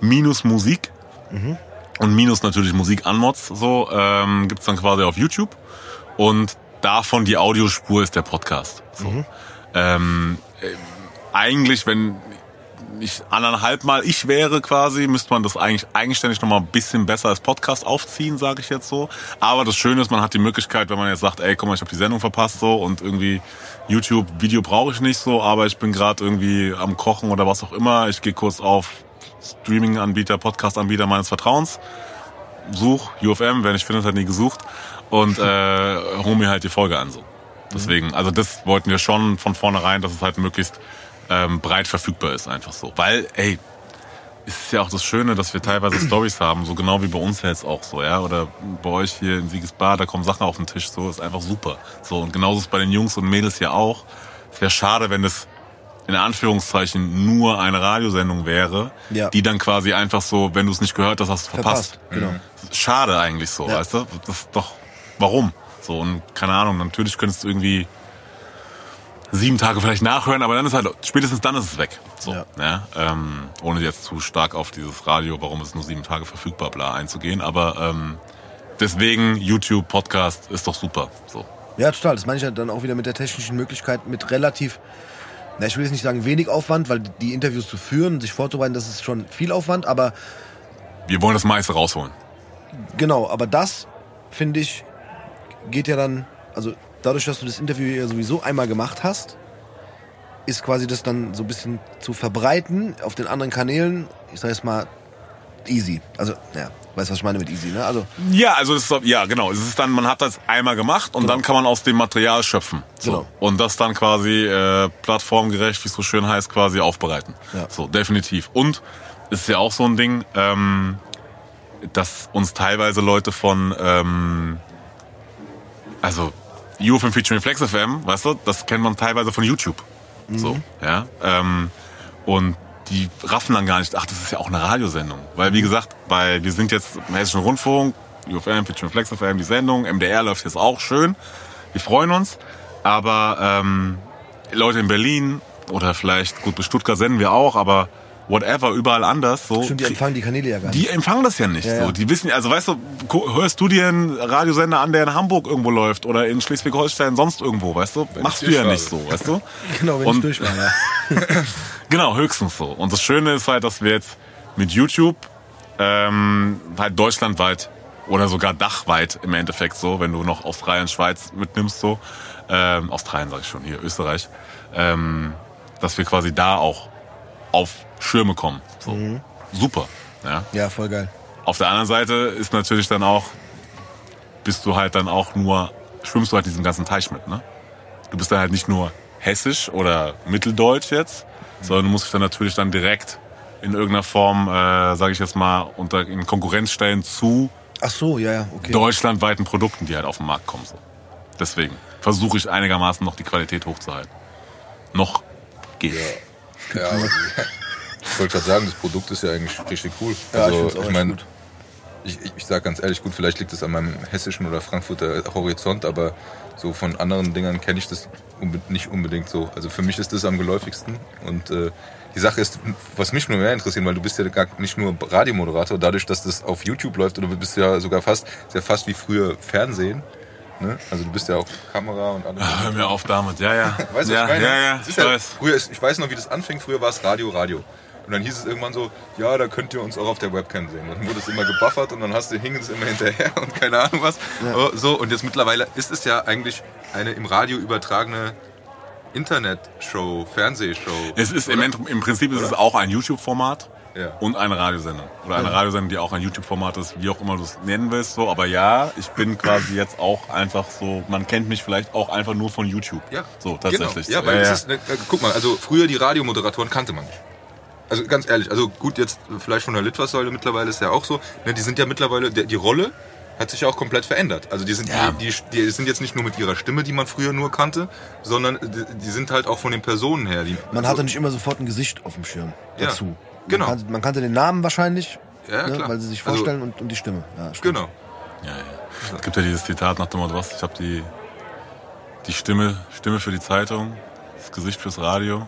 minus Musik. Und minus natürlich Musik an Mods. So ähm, gibt's dann quasi auf YouTube. Und davon die Audiospur ist der Podcast. So. Ähm, äh, eigentlich, wenn ich anderthalb Mal ich wäre quasi, müsste man das eigentlich eigenständig noch mal ein bisschen besser als Podcast aufziehen, sage ich jetzt so. Aber das Schöne ist, man hat die Möglichkeit, wenn man jetzt sagt, ey, guck mal, ich habe die Sendung verpasst so und irgendwie YouTube Video brauche ich nicht so, aber ich bin gerade irgendwie am Kochen oder was auch immer. Ich gehe kurz auf Streaming-Anbieter, Podcast-Anbieter meines Vertrauens, such UFM, wer nicht findet, hat nie gesucht und äh, hol mir halt die Folge an so. Deswegen, also das wollten wir schon von vornherein, dass es halt möglichst ähm, breit verfügbar ist, einfach so. Weil, ey, es ist ja auch das Schöne, dass wir teilweise Stories haben, so genau wie bei uns jetzt auch so, ja. Oder bei euch hier in Siegesbar, da kommen Sachen auf den Tisch, so ist einfach super. So und genauso ist es bei den Jungs und Mädels ja auch. Es wäre schade, wenn es in Anführungszeichen nur eine Radiosendung wäre, Ja. die dann quasi einfach so, wenn du es nicht gehört hast, hast du verpasst. Verpasst, genau. Schade eigentlich so, Ja. weißt du? Das ist doch, warum? So, und keine Ahnung, natürlich könntest du irgendwie sieben Tage vielleicht nachhören, aber dann ist halt, spätestens dann ist es weg. So, Ja. ja. ähm, ohne jetzt zu stark auf dieses Radio, warum es nur sieben Tage verfügbar, bla, einzugehen, aber ähm, deswegen YouTube, Podcast ist doch super. So. Ja, total. Das meine ich ja dann auch wieder mit der technischen Möglichkeit, mit relativ, na, ich will jetzt nicht sagen wenig Aufwand, weil die Interviews zu führen, sich vorzubereiten, das ist schon viel Aufwand, aber Wir wollen das meiste rausholen. genau, aber das, finde ich, geht ja dann, also dadurch, dass du das Interview ja sowieso einmal gemacht hast, ist quasi das dann so ein bisschen zu verbreiten auf den anderen Kanälen, ich sag jetzt mal, easy. Also, ja, weißt du, was ich meine mit easy, ne? Also, Ja, also ist, ja genau. Es ist dann, man hat das einmal gemacht und dann kann man aus dem Material schöpfen. So. Genau. Und das dann quasi äh, plattformgerecht, wie es so schön heißt, quasi aufbereiten. Ja. So, definitiv. Und ist ja auch so ein Ding, ähm, dass uns teilweise Leute von, ähm, also UFM Featuring Flex FM, weißt du, das kennt man teilweise von YouTube. So, ja. Ähm, und die raffen dann gar nicht, ach, das ist ja auch eine Radiosendung. Weil, wie gesagt, bei, wir sind jetzt im Hessischen Rundfunk, UFM, Featuring Flex FM, die Sendung, MDR läuft jetzt auch schön. Wir freuen uns. Aber ähm, Leute in Berlin oder vielleicht, gut, bis Stuttgart senden wir auch, aber whatever, überall anders. So, stimmt, die empfangen die Kanäle ja gar nicht. die empfangen das ja nicht. Ja, so. ja. Die wissen, also weißt du, hörst du dir einen Radiosender an, der in Hamburg irgendwo läuft oder in Schleswig-Holstein sonst irgendwo, weißt du? Machst dir du ja nicht so, weißt du? Genau, wenn Und- ich durch war, ja. Genau, höchstens so. Und das Schöne ist halt, dass wir jetzt mit YouTube ähm, halt deutschlandweit oder sogar dachweit im Endeffekt so, wenn du noch Australien, Schweiz mitnimmst so, ähm, Australien sage ich schon, hier Österreich, ähm, dass wir quasi da auch auf Schirme kommen. So. Super. Ja. Ja, voll geil. Auf der anderen Seite ist natürlich dann auch, bist du halt dann auch nur, schwimmst du halt diesen ganzen Teich mit, ne? Du bist dann halt nicht nur hessisch oder mitteldeutsch jetzt, sondern du musst dich dann natürlich dann direkt in irgendeiner Form, äh, sage ich jetzt mal, unter in Konkurrenz stellen zu Ach so, ja, ja, okay. deutschlandweiten Produkten, die halt auf den Markt kommen. So. Deswegen versuche ich einigermaßen noch die Qualität hochzuhalten. Noch geht. Ja, aber- ich wollte gerade sagen, das Produkt ist ja eigentlich richtig cool. Ja, ich also, ich echt meine, ich, ich, ich sage ganz ehrlich, gut, vielleicht liegt es an meinem hessischen oder Frankfurter Horizont, aber so von anderen Dingern kenne ich das nicht unbedingt so. Also für mich ist das am geläufigsten. Und äh, die Sache ist, was mich nur mehr interessiert, weil du bist ja gar nicht nur Radiomoderator, dadurch, dass das auf YouTube läuft, oder du bist ja sogar fast, ist ja fast wie früher Fernsehen. Ne? Also du bist ja auch Kamera und alles. Hör mir auf damit. Ja, ja. Weißt du, ja, was ich meine? ja, ja, ich ist weiß. Früher ist, ich weiß noch, wie das anfing. Früher war es Radio, Radio. Und dann hieß es irgendwann so, ja, da könnt ihr uns auch auf der Webcam sehen. Dann wurde es immer gebuffert und dann hast du, hing es immer hinterher und keine Ahnung was. Oh, So, und jetzt mittlerweile ist es ja eigentlich eine im Radio übertragene Internetshow, Fernsehshow. Es ist im, im Prinzip ist es auch ein YouTube-Format Ja. und eine Radiosendung. Oder eine Radiosendung, die auch ein YouTube-Format ist, wie auch immer du es nennen willst. So. Aber ja, ich bin quasi jetzt auch einfach so, man kennt mich vielleicht auch einfach nur von YouTube. Ja, So, tatsächlich. Genau. Ja, weil ja, es ja. ist, ne, äh, guck mal, also früher die Radiomoderatoren kannte man nicht. Also ganz ehrlich, also gut, jetzt vielleicht von der Litfaßsäule mittlerweile ist ja auch so, ne, die sind ja mittlerweile, der, die Rolle hat sich ja auch komplett verändert. Also die sind, Ja. die, die, die sind jetzt nicht nur mit ihrer Stimme, die man früher nur kannte, sondern die, die sind halt auch von den Personen her. Die, Man hatte nicht immer sofort ein Gesicht auf dem Schirm Ja, dazu. Man genau. Kannte, man kannte den Namen wahrscheinlich, Ja, ne, klar. weil sie sich Also- vorstellen und, und die Stimme. Ja. Genau. Ja, ja. Es gibt ja dieses Zitat nach dem Motto, was? Ich habe die, die Stimme, Stimme für die Zeitung, das Gesicht fürs Radio.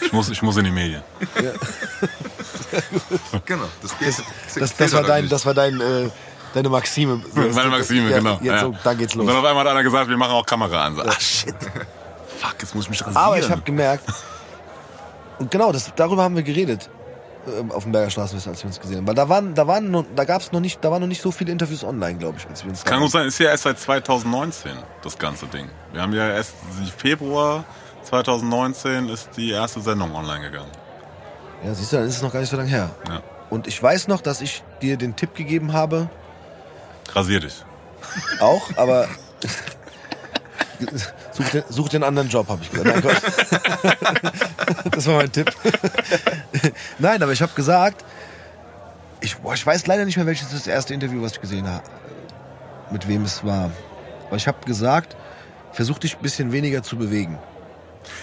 Ich muss, ich muss in die Medien. Genau. Das, geht, Das, das war dein, das war dein, äh, deine Maxime. Meine Maxime, ja, genau. Jetzt ja. so, dann geht's Und los. dann auf einmal hat einer gesagt, wir machen auch Kamera an. So, ach shit. Fuck, jetzt muss ich mich rasieren. Aber ich habe gemerkt, und genau, das, darüber haben wir geredet ähm, auf dem Berger Straßenfest, als wir uns gesehen haben. Weil da waren, da waren, noch, da gab's noch nicht, da waren noch nicht so viele Interviews online, glaube ich, als wir uns Kann gut sein, ist ja erst seit 2019 das ganze Ding. Wir haben ja erst Februar 2019 ist die erste Sendung online gegangen. Ja, siehst du, dann ist es noch gar nicht so lange her. Ja. Und ich weiß noch, dass ich dir den Tipp gegeben habe, Rasier dich. auch, aber such den, such den anderen Job, habe ich gesagt. Nein, das war mein Tipp. Nein, aber ich habe gesagt, ich, boah, ich weiß leider nicht mehr, welches das erste Interview, was ich gesehen habe, mit wem es war. Aber ich habe gesagt, versuch dich ein bisschen weniger zu bewegen.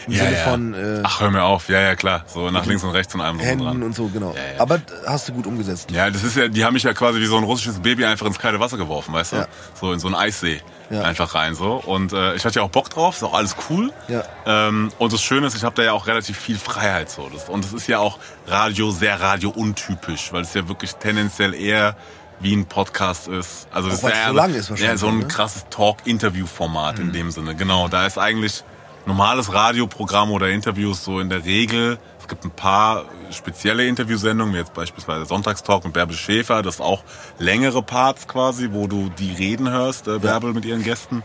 Im Sinne von äh, Ach, hör mir auf. Ja, ja, klar. So nach links und rechts und allem und Händen dran. und so, genau. Ja, ja. Aber hast du gut umgesetzt. Ja, das ist ja, die haben mich ja quasi wie so ein russisches Baby einfach ins kalte Wasser geworfen, weißt du? Ja. So in so einen Eissee. Ja. Einfach rein so. Und äh, ich hatte ja auch Bock drauf, ist auch alles cool. Ja. Ähm, und das Schöne ist, ich habe da ja auch relativ viel Freiheit so. Das, und es ist ja auch Radio sehr radio-untypisch, weil es ja wirklich tendenziell eher wie ein Podcast ist. Also das Auch weil's ja so lang ist Ja, wahrscheinlich, so ein ne? krasses Talk-Interview-Format in dem Sinne. Genau, da ist eigentlich normales Radioprogramm oder Interviews so in der Regel. Gibt ein paar spezielle Interviewsendungen, wie jetzt beispielsweise Sonntagstalk mit Bärbel Schäfer. Das auch längere Parts quasi, wo du die Reden hörst, äh, Bärbel mit ihren Gästen.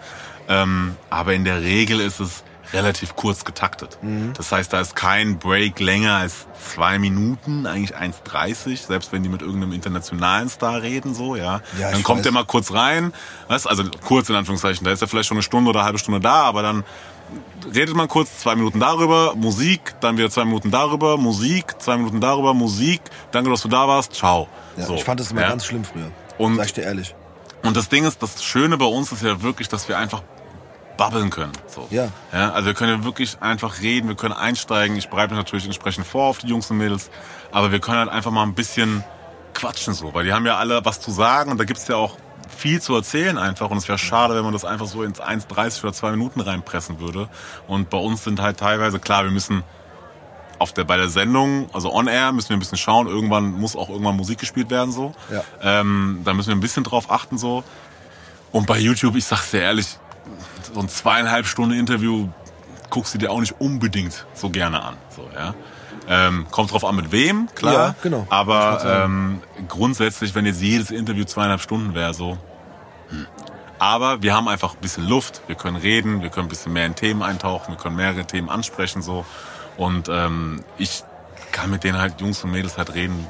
Ähm, aber in der Regel ist es relativ kurz getaktet. Mhm. Das heißt, da ist kein Break länger als zwei Minuten, eigentlich 1,30, selbst wenn die mit irgendeinem internationalen Star reden, so, ja. Ja, dann kommt weiß. der mal kurz rein, weißt, also kurz in Anführungszeichen, da ist er vielleicht schon eine Stunde oder eine halbe Stunde da, aber dann redet man kurz zwei Minuten darüber, Musik, dann wieder zwei Minuten darüber, Musik, zwei Minuten darüber, Musik, danke, dass du da warst, ciao. Ja, so, ich fand das immer ja. ganz schlimm früher. Und- Sag ich dir ehrlich. Und das Ding ist, das Schöne bei uns ist ja wirklich, dass wir einfach babbeln können. So. Ja. ja. Also wir können ja wirklich einfach reden, wir können einsteigen. Ich bereite mich natürlich entsprechend vor auf die Jungs und Mädels, aber wir können halt einfach mal ein bisschen quatschen so, weil die haben ja alle was zu sagen und da gibt's ja auch viel zu erzählen einfach und es wäre schade, wenn man das einfach so ins 1,30 oder 2 Minuten reinpressen würde. Und bei uns sind halt teilweise, klar, wir müssen auf der, bei der Sendung, also on air, müssen wir ein bisschen schauen. Irgendwann muss auch irgendwann Musik gespielt werden, so. Ja. Ähm, da müssen wir ein bisschen drauf achten, so. Und bei YouTube, ich sag's dir ehrlich, so ein zweieinhalb Stunden Interview guckst du dir auch nicht unbedingt so gerne an, so, ja. Ähm, kommt drauf an, mit wem, klar. Ja, genau. Aber ähm, grundsätzlich, wenn jetzt jedes Interview zweieinhalb Stunden wäre, so, aber wir haben einfach ein bisschen Luft, wir können reden, wir können ein bisschen mehr in Themen eintauchen, wir können mehrere Themen ansprechen so. Und ähm, ich kann mit denen halt Jungs und Mädels halt reden,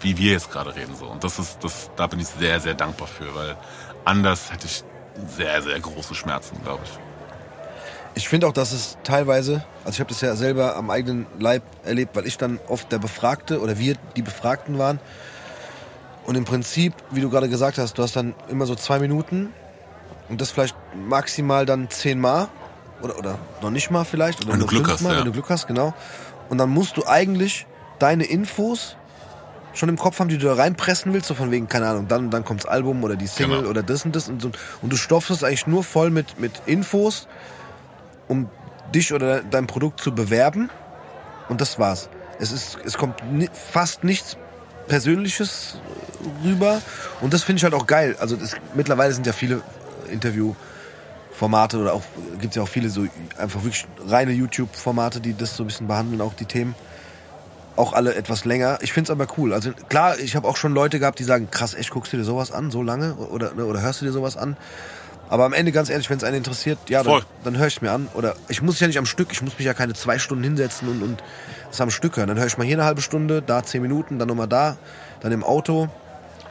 wie wir jetzt gerade reden so. Und das ist, das, da bin ich sehr, sehr dankbar für, weil anders hätte ich sehr, sehr große Schmerzen, glaube ich. Ich finde auch, dass es teilweise, also ich habe das ja selber am eigenen Leib erlebt, weil ich dann oft der Befragte oder wir die Befragten waren. Und im Prinzip, wie du gerade gesagt hast, du hast dann immer so zwei Minuten und das vielleicht maximal dann zehnmal oder, oder noch nicht mal vielleicht. Oder Wenn du nur Glück hast, fünfmal, ja. Wenn du Glück hast, genau. Und dann musst du eigentlich deine Infos schon im Kopf haben, die du da reinpressen willst, so von wegen, keine Ahnung, dann, dann kommt's Album oder die Single Genau. oder das und das und so. Und du stopfst es eigentlich nur voll mit, mit Infos, um dich oder dein Produkt zu bewerben. Und das war's. Es, ist, es kommt fast nichts Persönliches rüber. Und das finde ich halt auch geil. Also das, mittlerweile sind ja viele Interviewformate oder auch gibt ja auch viele so einfach wirklich reine YouTube-Formate, die das so ein bisschen behandeln, auch die Themen. Auch alle etwas länger. Ich finde es aber cool. Also klar, ich habe auch schon Leute gehabt, die sagen, krass, echt, guckst du dir sowas an, so lange? Oder, ne, oder hörst du dir sowas an? Aber am Ende, ganz ehrlich, wenn es einen interessiert, ja, dann, Voll. dann höre ich es mir an. Oder ich muss es ja nicht am Stück, ich muss mich ja keine zwei Stunden hinsetzen und, und es am Stück hören. Dann höre ich mal hier eine halbe Stunde, da zehn Minuten, dann nochmal da, dann im Auto.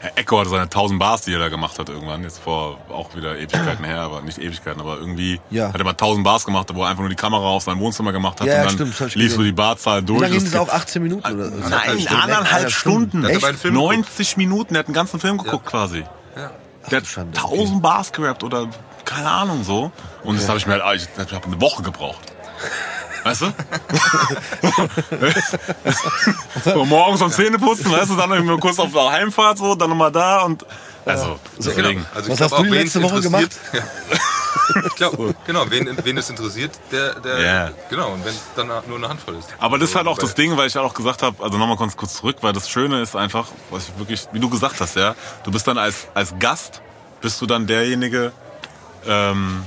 Herr Echo hatte seine 1000 Bars, die er da gemacht hat irgendwann, jetzt vor auch wieder Ewigkeiten her, aber nicht Ewigkeiten, aber irgendwie Ja. hat er mal 1000 Bars gemacht, wo er einfach nur die Kamera auf sein Wohnzimmer gemacht hat Ja, ja, und dann stimmt, das lief so die Barzahl durch. Wie lange ging Das das auch? geht- 18 Minuten? Oder? Nein, Stunden. anderthalb Stunden. Film geguckt. 90 Minuten, der hat einen ganzen Film geguckt quasi. Ja. Der hat Schande, 1000 Bars gerappt oder keine Ahnung so. Und das habe ich mir halt, ich, ich habe eine Woche gebraucht. Weißt du? so, morgens um Zähne putzen, weißt du, dann irgendwie kurz auf der Heimfahrt so, dann nochmal da und also deswegen. Also Was hast du die wen letzte es Woche interessiert- Ja. ich glaube, genau, wen, wen es interessiert, der, der Ja. genau, und wenn es dann nur eine Handvoll ist. Aber das ist halt auch das Weil- Ding, weil ich halt auch gesagt habe, also nochmal ganz kurz zurück, weil das Schöne ist einfach, was ich wirklich, wie du gesagt hast, ja, du bist dann als, als Gast, bist du dann derjenige, ähm,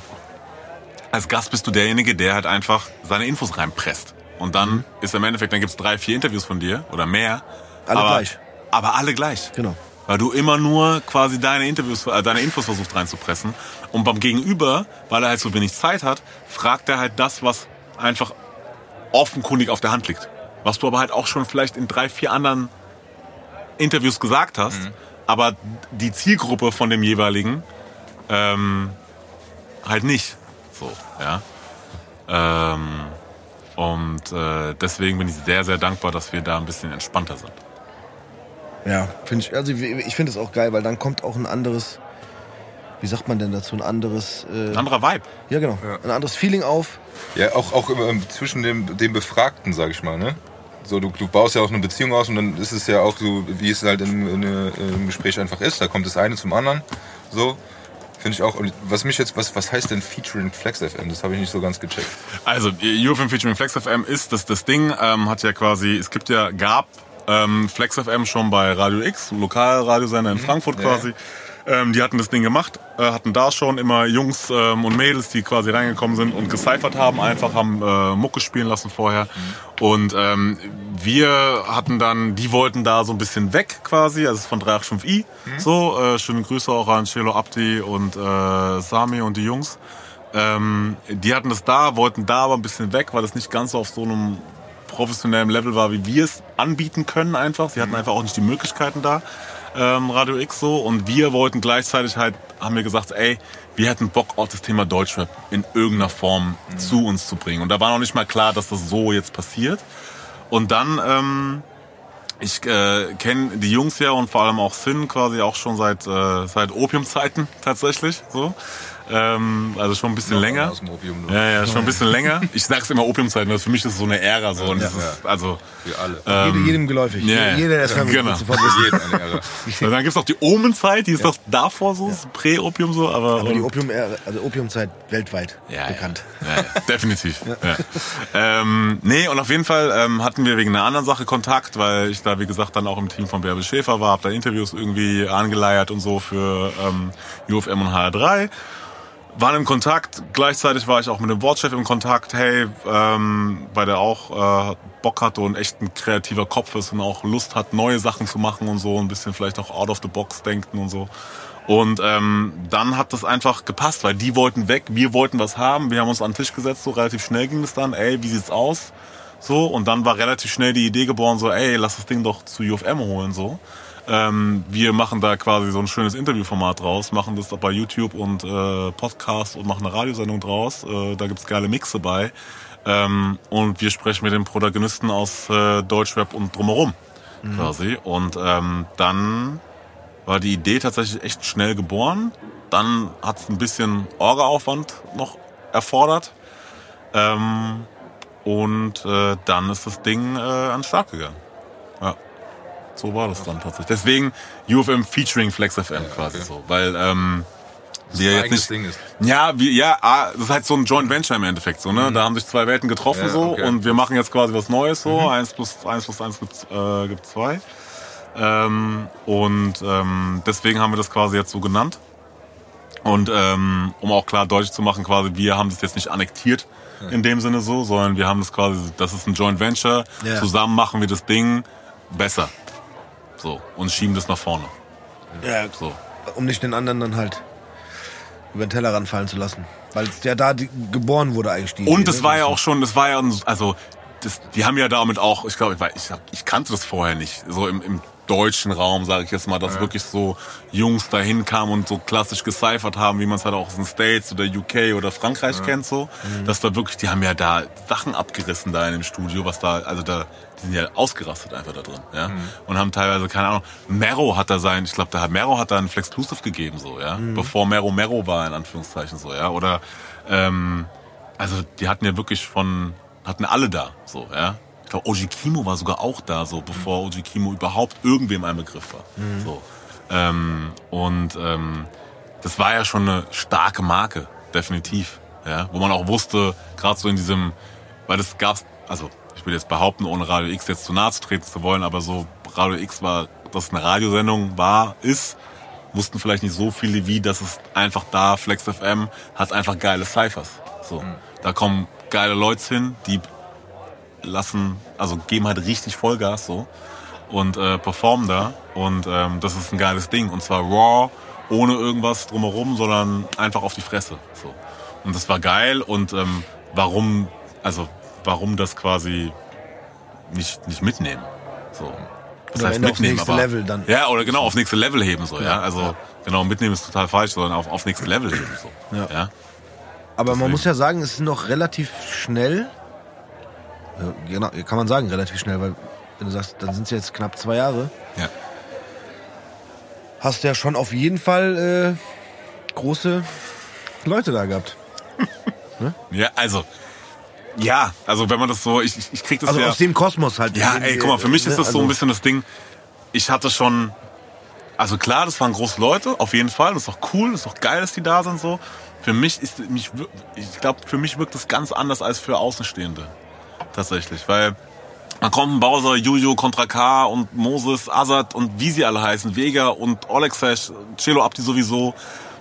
als Gast bist du derjenige, der halt einfach seine Infos reinpresst. Und dann Mhm. ist im Endeffekt, dann gibt's drei, vier Interviews von dir oder mehr. Alle aber, gleich. Aber alle gleich. Genau. Weil du immer nur quasi deine Interviews, äh, deine Infos versuchst reinzupressen. Und beim Gegenüber, weil er halt so wenig Zeit hat, fragt er halt das, was einfach offenkundig auf der Hand liegt. Was du aber halt auch schon vielleicht in drei, vier anderen Interviews gesagt hast. Aber die Zielgruppe von dem jeweiligen ähm, halt nicht. So, ja. Ähm, und äh, deswegen bin ich sehr, sehr dankbar, dass wir da ein bisschen entspannter sind. Ja, finde ich, also ich finde es auch geil, weil dann kommt auch ein anderes, wie sagt man denn dazu, ein anderes, äh, Ein anderer Vibe. ja genau, ein anderes Feeling auf. Ja, auch, auch ähm, zwischen dem, dem Befragten, sag ich mal, ne? So, du, du baust ja auch eine Beziehung aus und dann ist es ja auch so, wie es halt in, in, äh, im Gespräch einfach ist. Da kommt das eine zum anderen. So, finde ich auch. Und was mich jetzt, was, was heißt denn Featuring Flex FM? Das habe ich nicht so ganz gecheckt. Also UFM featuring Flex FM ist das, das Ding, ähm, hat ja quasi, es gibt ja, gab ähm, Flex FM schon bei Radio X, Lokalradiosender in Frankfurt Mhm. ja, quasi. Ähm, die hatten das Ding gemacht, äh, hatten da schon immer Jungs ähm, und Mädels, die quasi reingekommen sind und gecyphert haben, einfach haben äh, Mucke spielen lassen vorher. Mhm. Und ähm, wir hatten dann, die wollten da so ein bisschen weg quasi, also es ist von 385i. Mhm. So, äh, schöne Grüße auch an Celo Abdi und äh, Sami und die Jungs. Ähm, die hatten das da, wollten da aber ein bisschen weg, weil das nicht ganz so auf so einem professionellen Level war, wie wir es anbieten können einfach. Sie hatten einfach auch nicht die Möglichkeiten da, ähm, Radio X so. Und wir wollten gleichzeitig halt, haben wir gesagt, ey, wir hätten Bock auf das Thema Deutschrap in irgendeiner Form zu uns zu bringen. Und da war noch nicht mal klar, dass das so jetzt passiert. Und dann, ähm, ich äh, kenne die Jungs ja und vor allem auch Sin quasi auch schon seit, äh, seit Opiumzeiten tatsächlich. So. Ähm, also schon ein bisschen länger. Aus dem Opium nur. Ja, ja, schon ein bisschen länger. Ich sag's immer Opiumzeiten, das für mich ist es so eine Ära so. Und das ist, also, Wir alle. Jede, jedem geläufig. ja, ja. Jeder, der es will, Genau. sofort wissen. Jeden eine Ära. dann gibt's noch die Omenzeit, die ist doch davor so, ist Prä-Opium so, aber, Aber die Opium, also Opiumzeit weltweit ja, bekannt. Ja, ja, definitiv. Ja. Ähm, nee, und auf jeden Fall ähm, hatten wir wegen einer anderen Sache Kontakt, weil ich da, wie gesagt, dann auch im Team von Bärbel Schäfer war, hab da Interviews irgendwie angeleiert und so für ähm, UFM und HR3. Waren im Kontakt, gleichzeitig war ich auch mit dem Wortchef im Kontakt, hey, ähm, weil der auch äh, Bock hatte und echt ein kreativer Kopf ist und auch Lust hat, neue Sachen zu machen und so, ein bisschen vielleicht auch out of the box denken und so. Und ähm, dann hat das einfach gepasst, weil die wollten weg, wir wollten was haben, wir haben uns an den Tisch gesetzt, so relativ schnell ging es dann, ey, wie sieht's aus? So, und dann war relativ schnell die Idee geboren, so, ey, lass das Ding doch zu UFM holen, so. Ähm, wir machen da quasi so ein schönes Interviewformat draus, machen das bei YouTube und äh, Podcast und machen eine Radiosendung draus. Äh, da gibt's geile Mixe bei. Ähm, und wir sprechen mit den Protagonisten aus äh, Deutschrap und drumherum quasi. Und ähm, dann war die Idee tatsächlich echt schnell geboren. Dann hat's ein bisschen Orga-Aufwand noch erfordert. Ähm, und äh, dann ist das Ding äh, an den Start gegangen. Ja. So war das dann tatsächlich. Deswegen UFM featuring Flex FM quasi okay. so. Weil ähm, Das wir jetzt nicht. Ding ist. Ja, wir, ja, ah, das ist halt so ein Joint Venture im Endeffekt so, ne? Da haben sich zwei Welten getroffen Mhm. Ja, so okay. Mhm. und wir machen jetzt quasi was Neues so. Eins plus eins plus eins gibt, äh, gibt zwei. Ähm, und ähm, deswegen haben wir das quasi jetzt so genannt. Und ähm, um auch klar deutlich zu machen, quasi, wir haben das jetzt nicht annektiert in dem Sinne so, sondern wir haben das quasi, das ist ein Joint Venture. Ja. Zusammen machen wir das Ding besser. So. Und schieben das nach vorne. Ja, So. um nicht den anderen dann halt über den Tellerrand fallen zu lassen. Weil es ja da die, geboren wurde eigentlich die Und Idee, das ne? war ja auch schon, das war ja, also, das, die haben ja damit auch, ich glaube, ich, ich, ich kannte das vorher nicht, so im, im deutschen Raum, sage ich jetzt mal, dass wirklich so Jungs dahin kamen und so klassisch gecyphert haben, wie man es halt auch aus den States oder UK oder Frankreich kennt, so. Dass da wirklich, die haben ja da Sachen abgerissen da in dem Studio, was da, also da, die sind ja ausgerastet einfach da drin, ja. Und haben teilweise, keine Ahnung, Mero hat da sein, ich glaube, der Mero hat da einen Flexclusive gegeben, so, ja. Bevor Mero Mero war, in Anführungszeichen, so, ja. Oder, ähm, also die hatten ja wirklich von, hatten alle da, so, ja. Ich glaube, Oji Kimo war sogar auch da, so bevor Oji Kimo überhaupt irgendwem ein Begriff war. So. Ähm, und ähm, das war ja schon eine starke Marke, definitiv. Ja, wo man auch wusste, gerade so in diesem, weil das gab's, also ich will jetzt behaupten, ohne Radio X jetzt zu nahe zu treten zu wollen, aber so Radio X war, dass es eine Radiosendung war, ist, wussten vielleicht nicht so viele wie, dass es einfach da, Flex FM, hat einfach geile Cyphers. So. Da kommen geile Leute hin, die lassen, also geben halt richtig Vollgas so und äh, performen da und ähm, das ist ein geiles Ding und zwar raw, ohne irgendwas drumherum, sondern einfach auf die Fresse. So. Und das war geil und ähm, warum, also warum das quasi nicht, nicht mitnehmen? So. was Oder heißt du aufs mitnehmen, nächste aber, Level dann- Ja, oder genau, auf nächste Level heben, so, ja. Also, genau, mitnehmen ist total falsch, sondern auf, auf nächste Level heben, so. Ja. ja? Aber man Deswegen. muss ja sagen, es ist noch relativ schnell. Ja, genau, kann man sagen, relativ schnell, weil wenn du sagst, dann sind es jetzt knapp zwei Jahre, ja. hast du ja schon auf jeden Fall äh, große Leute da gehabt. Ja, also, ja, also wenn man das so, ich, ich, krieg das Also ja. aus dem Kosmos halt. Ja, ey, guck mal, für mich ne, ist das so ein also- bisschen das Ding, ich hatte schon, also klar, das waren große Leute, auf jeden Fall, das ist auch cool, das ist auch geil, dass die da sind, so. Für mich ist, mich, ich glaube, für mich wirkt das ganz anders als für Außenstehende. Tatsächlich, weil dann kommen Bowser, Juju, Contra K und Moses, Azad und wie sie alle heißen, Vega und Olexesh, Celo Abdi sowieso,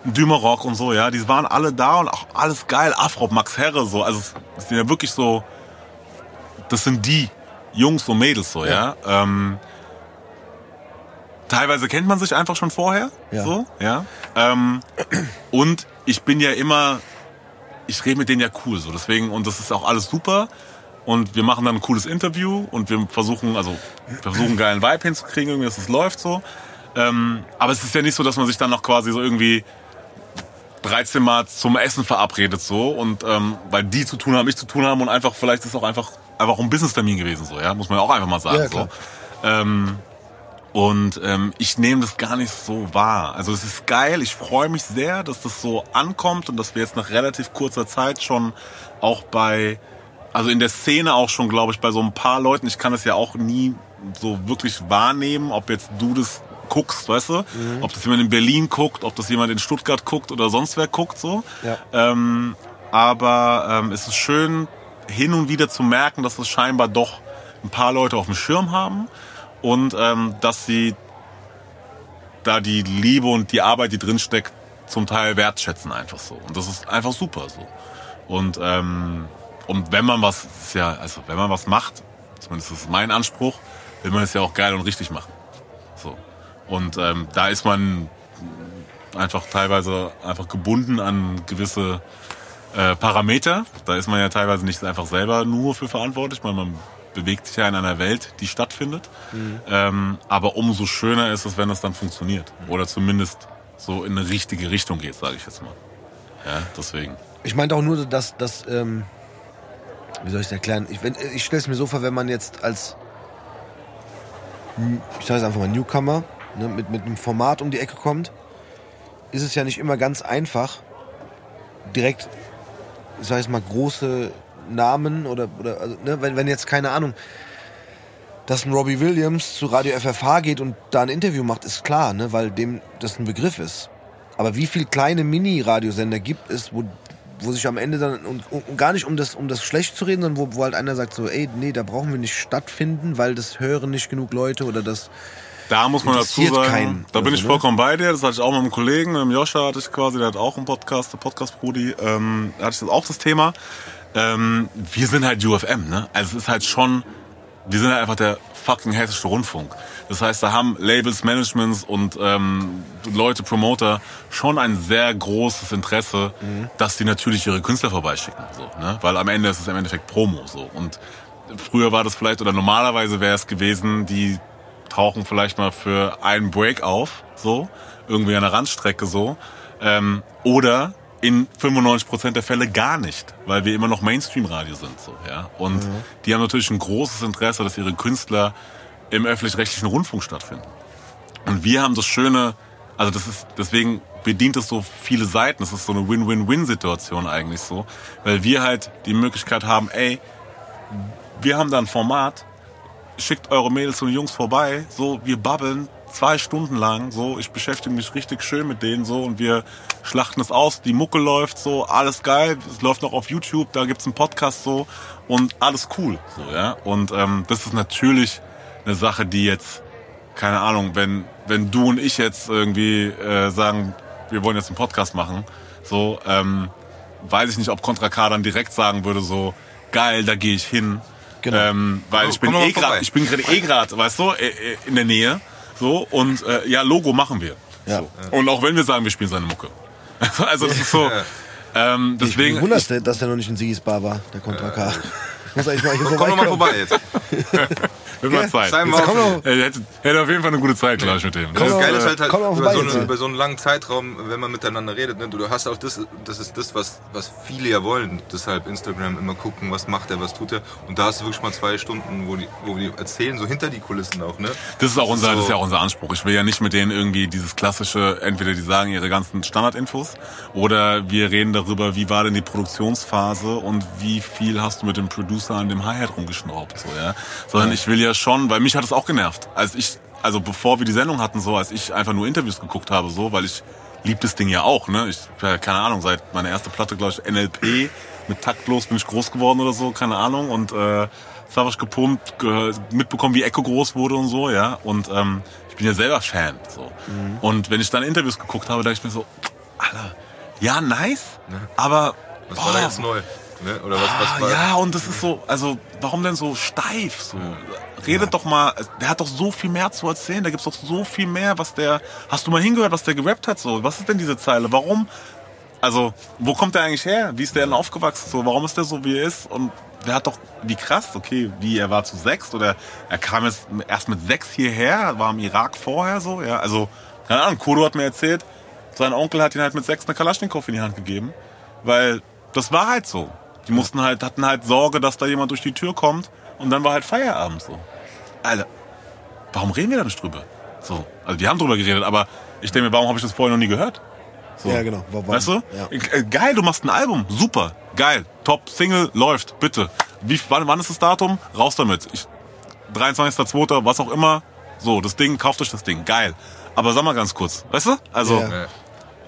Dümerrock und so, ja, die waren alle da und auch alles geil, Afro, Max Herre, so, also es sind ja wirklich so, das sind die Jungs und Mädels so, ja. Ähm, teilweise kennt man sich einfach schon vorher, Ja. so, ja. Ähm, und ich bin ja immer, ich rede mit denen ja cool, so, deswegen, und das ist auch alles super. Und wir machen dann ein cooles Interview und wir versuchen, also, wir versuchen einen geilen Vibe hinzukriegen, irgendwie, dass es läuft so. Ähm, aber es ist ja nicht so, dass man sich dann noch quasi so irgendwie 13 Mal zum Essen verabredet so und ähm, weil die zu tun haben, ich zu tun haben und einfach vielleicht ist es auch einfach einfach ein Business-Termin gewesen so, ja, muss man ja auch einfach mal sagen Ja, so. Ähm, und ähm, ich nehme das gar nicht so wahr. Also es ist geil, ich freue mich sehr, dass das so ankommt und dass wir jetzt nach relativ kurzer Zeit schon auch bei, also in der Szene auch schon, glaube ich, bei so ein paar Leuten, ich kann das ja auch nie so wirklich wahrnehmen, ob jetzt du das guckst, weißt du, ob das jemand in Berlin guckt, ob das jemand in Stuttgart guckt oder sonst wer guckt, so. Ja. Ähm, aber ähm, es ist schön, hin und wieder zu merken, dass es scheinbar doch ein paar Leute auf dem Schirm haben und ähm, dass sie da die Liebe und die Arbeit, die drin steckt, zum Teil wertschätzen einfach so. Und das ist einfach super so. Und ähm, und wenn man was, ja, also wenn man was macht, zumindest ist mein Anspruch, will man es ja auch geil und richtig machen. So. Und ähm, da ist man einfach teilweise einfach gebunden an gewisse äh, Parameter. Da ist man ja teilweise nicht einfach selber nur für verantwortlich, weil man bewegt sich ja in einer Welt, die stattfindet. Ähm, aber umso schöner ist es, wenn es dann funktioniert. Oder zumindest so in eine richtige Richtung geht, sage ich jetzt mal. Ja, deswegen. Ich meinte auch nur, dass, dass ähm, wie soll ich es erklären? Ich, ich stelle es mir so vor, wenn man jetzt als, ich sage es einfach mal, Newcomer ne, mit, mit einem Format um die Ecke kommt, ist es ja nicht immer ganz einfach, direkt, ich sage es mal, große Namen oder, oder also, ne, wenn, wenn jetzt keine Ahnung, dass ein Robbie Williams zu Radio FFH geht und da ein Interview macht, ist klar, ne, weil dem das ein Begriff ist. Aber wie viele kleine Mini-Radiosender gibt es, wo, wo sich am Ende dann, und, und gar nicht um das, um das schlecht zu reden, sondern wo, wo halt einer sagt so, ey, nee, da brauchen wir nicht stattfinden, weil das hören nicht genug Leute oder das, Da muss man dazu sagen, keinen. da bin Also, ich ne? vollkommen bei dir. Das hatte ich auch mit einem Kollegen, mit dem Joscha hatte ich quasi, der hat auch einen Podcast, der Podcast-Brudi, ähm, da hatte ich das auch das Thema. Ähm, wir sind halt UFM, ne? Also es ist halt schon, wir sind halt einfach der fucking hessische Rundfunk. Das heißt, da haben Labels, Managements und ähm, Leute, Promoter schon ein sehr großes Interesse, dass die natürlich ihre Künstler vorbeischicken. So, ne? Weil am Ende ist es im Endeffekt Promo. so Und früher war das vielleicht, oder normalerweise wäre es gewesen, die tauchen vielleicht mal für einen Break auf, so, irgendwie an der Randstrecke so. Ähm, oder in 95% der Fälle gar nicht, weil wir immer noch Mainstream-Radio sind. So, ja? Und die haben natürlich ein großes Interesse, dass ihre Künstler im öffentlich-rechtlichen Rundfunk stattfinden. Und wir haben das Schöne, also das ist, deswegen bedient es so viele Seiten. Das ist so eine Win-Win-Win-Situation eigentlich so. Weil wir halt die Möglichkeit haben, ey, wir haben da ein Format, schickt eure Mädels und Jungs vorbei, so, wir babbeln zwei Stunden lang, so, ich beschäftige mich richtig schön mit denen, so, und wir schlachten es aus, die Mucke läuft, so, alles geil, es läuft noch auf YouTube, da gibt's einen Podcast, so, und alles cool, so, ja, und ähm, das ist natürlich eine Sache, die jetzt, keine Ahnung, wenn, wenn du und ich jetzt irgendwie äh, sagen, wir wollen jetzt einen Podcast machen, so, ähm, weiß ich nicht, ob Contra K dann direkt sagen würde, so, geil, da gehe ich hin, Genau. ähm, weil Oh, ich bin eh gerade, ich bin gerade eh gerade, weißt du, äh, äh, in der Nähe, so und äh, ja, Logo machen wir. Ja. So. Und auch wenn wir sagen, wir spielen seine Mucke. also das ist so. Ähm, ich deswegen, bin wundert, dass der noch nicht in Sigis Bar war, der Contra K. Ich muss eigentlich mal hier Komm doch mal vorbei jetzt. Wird mal? Zeit. Er hätte, hätte auf jeden Fall eine gute Zeit, glaube ich, mit dem. Komm Das Geile ist halt, halt über, so eine, über so einen langen Zeitraum, wenn man miteinander redet, ne, du hast auch das, das ist das, was, was viele ja wollen. Deshalb Instagram immer gucken, was macht er, was tut er. Und da hast du wirklich mal zwei Stunden, wo die, wo die erzählen, so hinter die Kulissen auch, ne? Das ist auch unser, so- das ist ja auch unser Anspruch. Ich will ja nicht mit denen irgendwie dieses klassische, entweder die sagen ihre ganzen Standardinfos oder wir reden darüber, wie war denn die Produktionsphase und wie viel hast du mit dem Producer an dem Hi-Hat rumgeschraubt, so, ja. Sondern ich will ja schon, weil mich hat es auch genervt. Als ich, also bevor wir die Sendung hatten, so, als ich einfach nur Interviews geguckt habe, so, weil ich lieb das Ding ja auch, ne. Ich, keine Ahnung, seit meiner ersten Platte, glaube ich, NLP, mit Taktlos bin ich groß geworden oder so, keine Ahnung, und, äh, Savage gepumpt, ge mitbekommen, wie Echo groß wurde und so, ja. Und ähm, ich bin ja selber Fan. So. Und wenn ich dann Interviews geguckt habe, dachte ich mir so, Alter, ja, nice, aber Was war da boah, jetzt neu? Ne? Oder was, ah, was war, ja, und das ist so, also warum denn so steif? So? Redet doch mal, der hat doch so viel mehr zu erzählen, da gibt's doch so viel mehr, was der, hast du mal hingehört, was der gerappt hat? So, was ist denn diese Zeile? Warum? Also, wo kommt der eigentlich her? Wie ist der denn aufgewachsen? So, warum ist der so, wie er ist? Und der hat doch, wie krass, okay, wie er war zu sechs oder er kam jetzt erst mit sechs hierher, war im Irak vorher so, ja. Also, keine Ahnung, Kodo hat mir erzählt, sein Onkel hat ihn halt mit sechs eine Kalaschnikow in die Hand gegeben, weil das war halt so. Die mussten halt, hatten halt Sorge, dass da jemand durch die Tür kommt und dann war halt Feierabend so. Alter, warum reden wir da nicht drüber? So, also wir haben drüber geredet, aber ich denke mir, warum habe ich das vorher noch nie gehört? So. Ja, genau. Warum? Weißt du? Ja. Äh, Geil, du machst ein Album. Super. Geil. Top. Single läuft. Bitte. Wie, wann, wann ist das Datum? Raus damit. Ich, 23.02., was auch immer. So, das Ding, kauft euch das Ding. Geil. Aber sag mal ganz kurz. Weißt du? Also, Ja. Ja.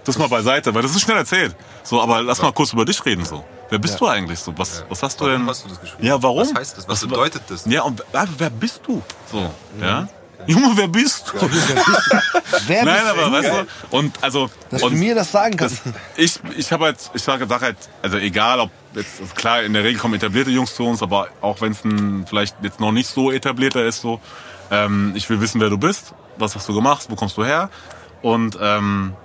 das mal beiseite, weil das ist schnell erzählt. So, aber lass mal kurz über dich reden, so. Wer bist Ja. du eigentlich so? Was, was hast du Warum denn? hast du das geschrieben? Ja, warum? Was heißt das? Was bedeutet das? Ja, und wer, wer bist du? So, ja? Junge, wer bist du? Wer Nein, bist aber du? weißt du, und also Dass und du mir das sagen kannst. ich ich habe halt ich sage sag halt also egal ob jetzt klar in der Regel kommen etablierte Jungs zu uns, aber auch wenn es ein vielleicht jetzt noch nicht so etablierter ist so ähm, ich will wissen, wer du bist, was hast du gemacht, wo kommst du her und ähm,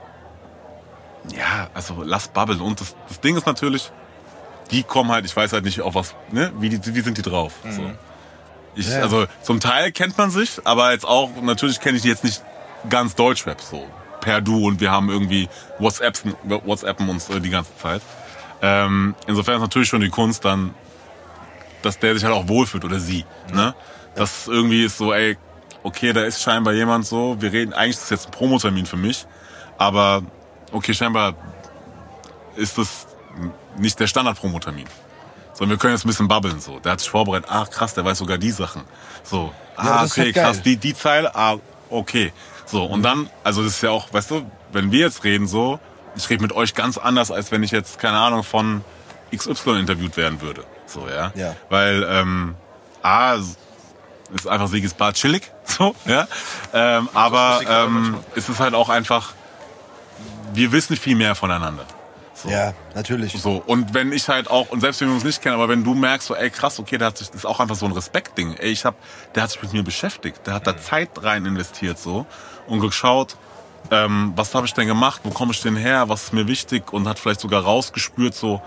ja, also lass babbeln und das, das Ding ist natürlich die kommen halt, ich weiß halt nicht auf was, ne, wie, die, wie sind die drauf? So. Ich, Ja. Also zum Teil kennt man sich, aber jetzt auch, natürlich kenne ich die jetzt nicht ganz Deutschrap so. Per Du und wir haben irgendwie WhatsApps, WhatsAppen uns äh, die ganze Zeit. Ähm, insofern ist natürlich schon die Kunst dann, dass der sich halt auch wohlfühlt oder sie. Ne? Das irgendwie ist so, ey, okay, da ist scheinbar jemand so, wir reden, eigentlich ist das jetzt ein Promotermin für mich, aber okay, scheinbar ist das nicht der Standard-Promotermin. Sondern wir können jetzt ein bisschen babbeln so. Der hat sich vorbereitet, ach krass, der weiß sogar die Sachen. So, Ja, ah, ist okay, halt krass, die, die Zeile, ah, okay. So, und dann, also das ist ja auch, weißt du, wenn wir jetzt reden so, ich rede mit euch ganz anders, als wenn ich jetzt, keine Ahnung, von XY interviewt werden würde. So, ja. Ja. Weil, ähm, A, ist einfach Sieges Bar chillig, so, ja. Ähm, aber ähm, manchmal. es ist halt auch einfach, wir wissen viel mehr voneinander. So. Ja, natürlich. So, und wenn ich halt auch, und selbst wenn wir uns nicht kennen, aber wenn du merkst, so, ey krass, okay, der hat sich, das ist auch einfach so ein Respektding. Ey, ich hab, der hat sich mit mir beschäftigt, der hat da Zeit rein investiert so und geschaut, ähm, was habe ich denn gemacht, wo komme ich denn her, was ist mir wichtig und hat vielleicht sogar rausgespürt, so,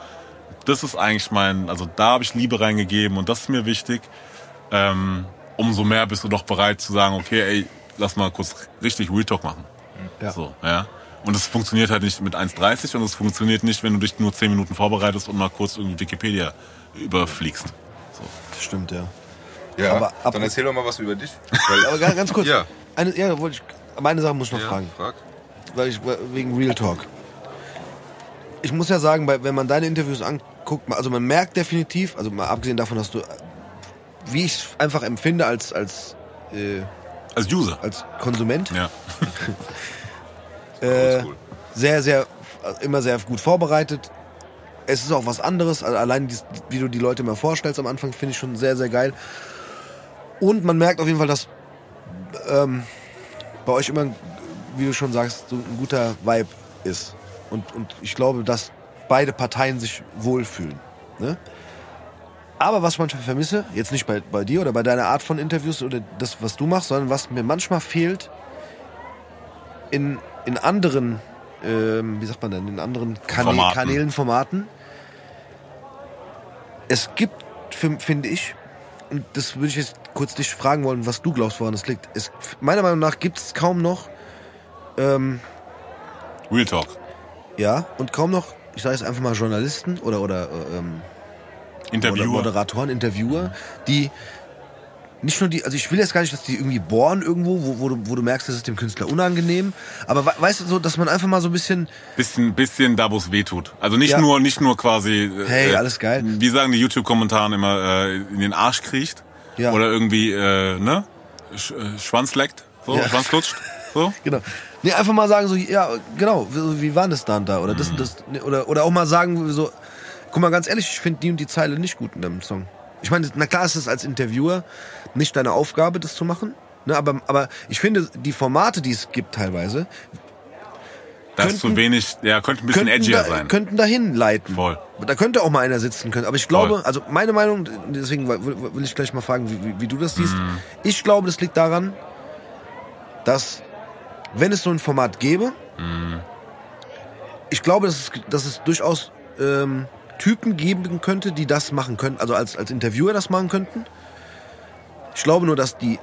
das ist eigentlich mein, also da habe ich Liebe reingegeben und das ist mir wichtig. Ähm, umso mehr bist du doch bereit zu sagen, okay, ey, lass mal kurz richtig Real Talk machen. Ja. So, ja. Und es funktioniert halt nicht mit 1,30 und es funktioniert nicht, wenn du dich nur 10 Minuten vorbereitest und mal kurz irgendwie Wikipedia überfliegst. Das stimmt, ja. Ja, Aber ab- dann erzähl doch mal was über dich. Weil, Aber ganz, kurz. Ja. Eine, ja, wollte ich, meine Sache muss ich noch ja, fragen. frag. Weil ich, wegen Real Talk. Ich muss ja sagen, wenn man deine Interviews anguckt, also man merkt definitiv, also mal abgesehen davon, dass du, wie ich es einfach empfinde als, als, äh, Als User. als Konsument, Ja. äh, sehr, sehr, immer sehr gut vorbereitet. Es ist auch was anderes, also allein dies, wie du die Leute mal vorstellst am Anfang, finde ich schon sehr, sehr geil. Und man merkt auf jeden Fall, dass ähm, bei euch immer, wie du schon sagst, so ein guter Vibe ist. Und, und ich glaube, dass beide Parteien sich wohlfühlen. Ne? Aber was ich manchmal vermisse, jetzt nicht bei, bei dir oder bei deiner Art von Interviews oder das, was du machst, sondern was mir manchmal fehlt in, in anderen, ähm, wie sagt man denn, in anderen Kanä Formaten. Kanälen, Formaten. Es gibt, fi- finde ich, und das würde ich jetzt kurz dich fragen wollen, was du glaubst, woran das liegt. Es, meiner Meinung nach gibt es kaum noch, ähm, Real Talk. ja, und kaum noch, ich sage jetzt einfach mal Journalisten oder, oder, äh, ähm, Interviewer. Moderatoren, Interviewer, die nicht nur die, also ich will jetzt gar nicht, dass die irgendwie bohren irgendwo, wo, wo, du, wo du merkst, das ist dem Künstler unangenehm, aber we- weißt du so, dass man einfach mal so ein bisschen, Bisschen, bisschen da, wo es weh tut. Also nicht Ja. nur, nicht nur quasi. äh, Hey, alles geil. Wie sagen die YouTube-Kommentaren immer, äh, in den Arsch kriecht. Ja. Oder irgendwie, äh, ne? Sch äh, Schwanz leckt. So, Ja. Schwanz lutscht. So. genau, nee, einfach mal sagen so, ja, genau, wie, wie war das da und da oder das und das, oder, oder auch mal sagen so, guck mal, ganz ehrlich, ich finde die und die Zeile nicht gut in deinem Song. Ich meine, na klar ist es als Interviewer nicht deine Aufgabe, das zu machen, ne, aber, aber ich finde, die Formate, die es gibt teilweise, Das ist zu Könnten- wenig, ja, könnte ein bisschen könnten, edgier da, sein. könnten dahin leiten. Voll. Da könnte auch mal einer sitzen können. Aber ich glaube, Voll. also meine Meinung, deswegen will ich gleich mal fragen, wie, wie, wie du das siehst. Mhm. Ich glaube, das liegt daran, dass, wenn es so ein Format gäbe, Mhm. ich glaube, dass es, dass es durchaus ähm, Typen geben könnte, die das machen könnten, also als, als Interviewer das machen könnten. Ich glaube nur, dass die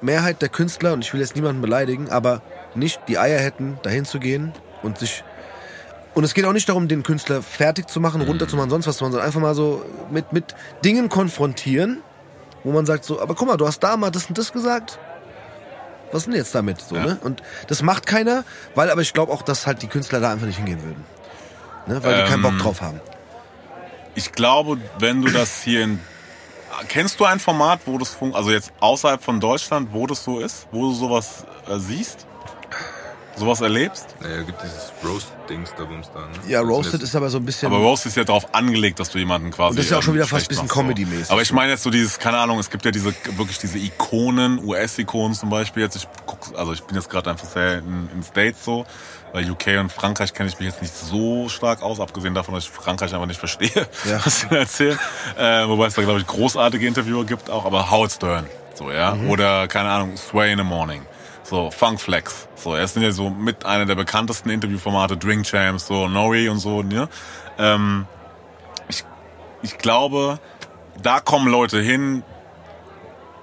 Mehrheit der Künstler, und ich will jetzt niemanden beleidigen, aber nicht die Eier hätten, dahin zu gehen und sich. Und es geht auch nicht darum, den Künstler fertig zu machen, runterzumachen, sonst was, sondern einfach mal so mit, mit Dingen konfrontieren, wo man sagt so, aber guck mal, du hast da mal das und das gesagt. Was ist denn jetzt damit? So, Ja. ne? Und das macht keiner, weil aber ich glaube auch, dass halt die Künstler da einfach nicht hingehen würden. Ne? Weil die keinen Bock Ähm, drauf haben. Ich glaube, wenn du das hier in. Kennst du ein Format, wo das funkt, also jetzt außerhalb von Deutschland, wo das so ist, wo du sowas äh, siehst? Sowas erlebst? Naja, gibt dieses Roast-Dings da, Bums da. Ne? Ja, sind Roasted ist aber so ein bisschen. Aber Roast ist ja darauf angelegt, dass du jemanden quasi. Und das ist ja auch schon wieder fast schlecht bisschen machst, so. Comedy-mäßig. Aber ich meine jetzt so dieses, keine Ahnung, es gibt ja diese wirklich diese Ikonen, US-Ikonen zum Beispiel. Jetzt ich guck, also ich bin jetzt gerade einfach sehr in, in States so. Bei UK und Frankreich kenne ich mich jetzt nicht so stark aus, abgesehen davon, dass ich Frankreich einfach nicht verstehe, Ja. was sie erzählen. Äh, wobei es da, glaube ich, großartige Interviewer gibt auch, aber Howard Stern, so, ja. Mhm. Oder, keine Ahnung, Sway in the Morning. So, Funk Flex. So, er sind ja so mit einer der bekanntesten Interviewformate, Drink Champs, so, Nori und so, ne? Ähm, ich, ich glaube, da kommen Leute hin,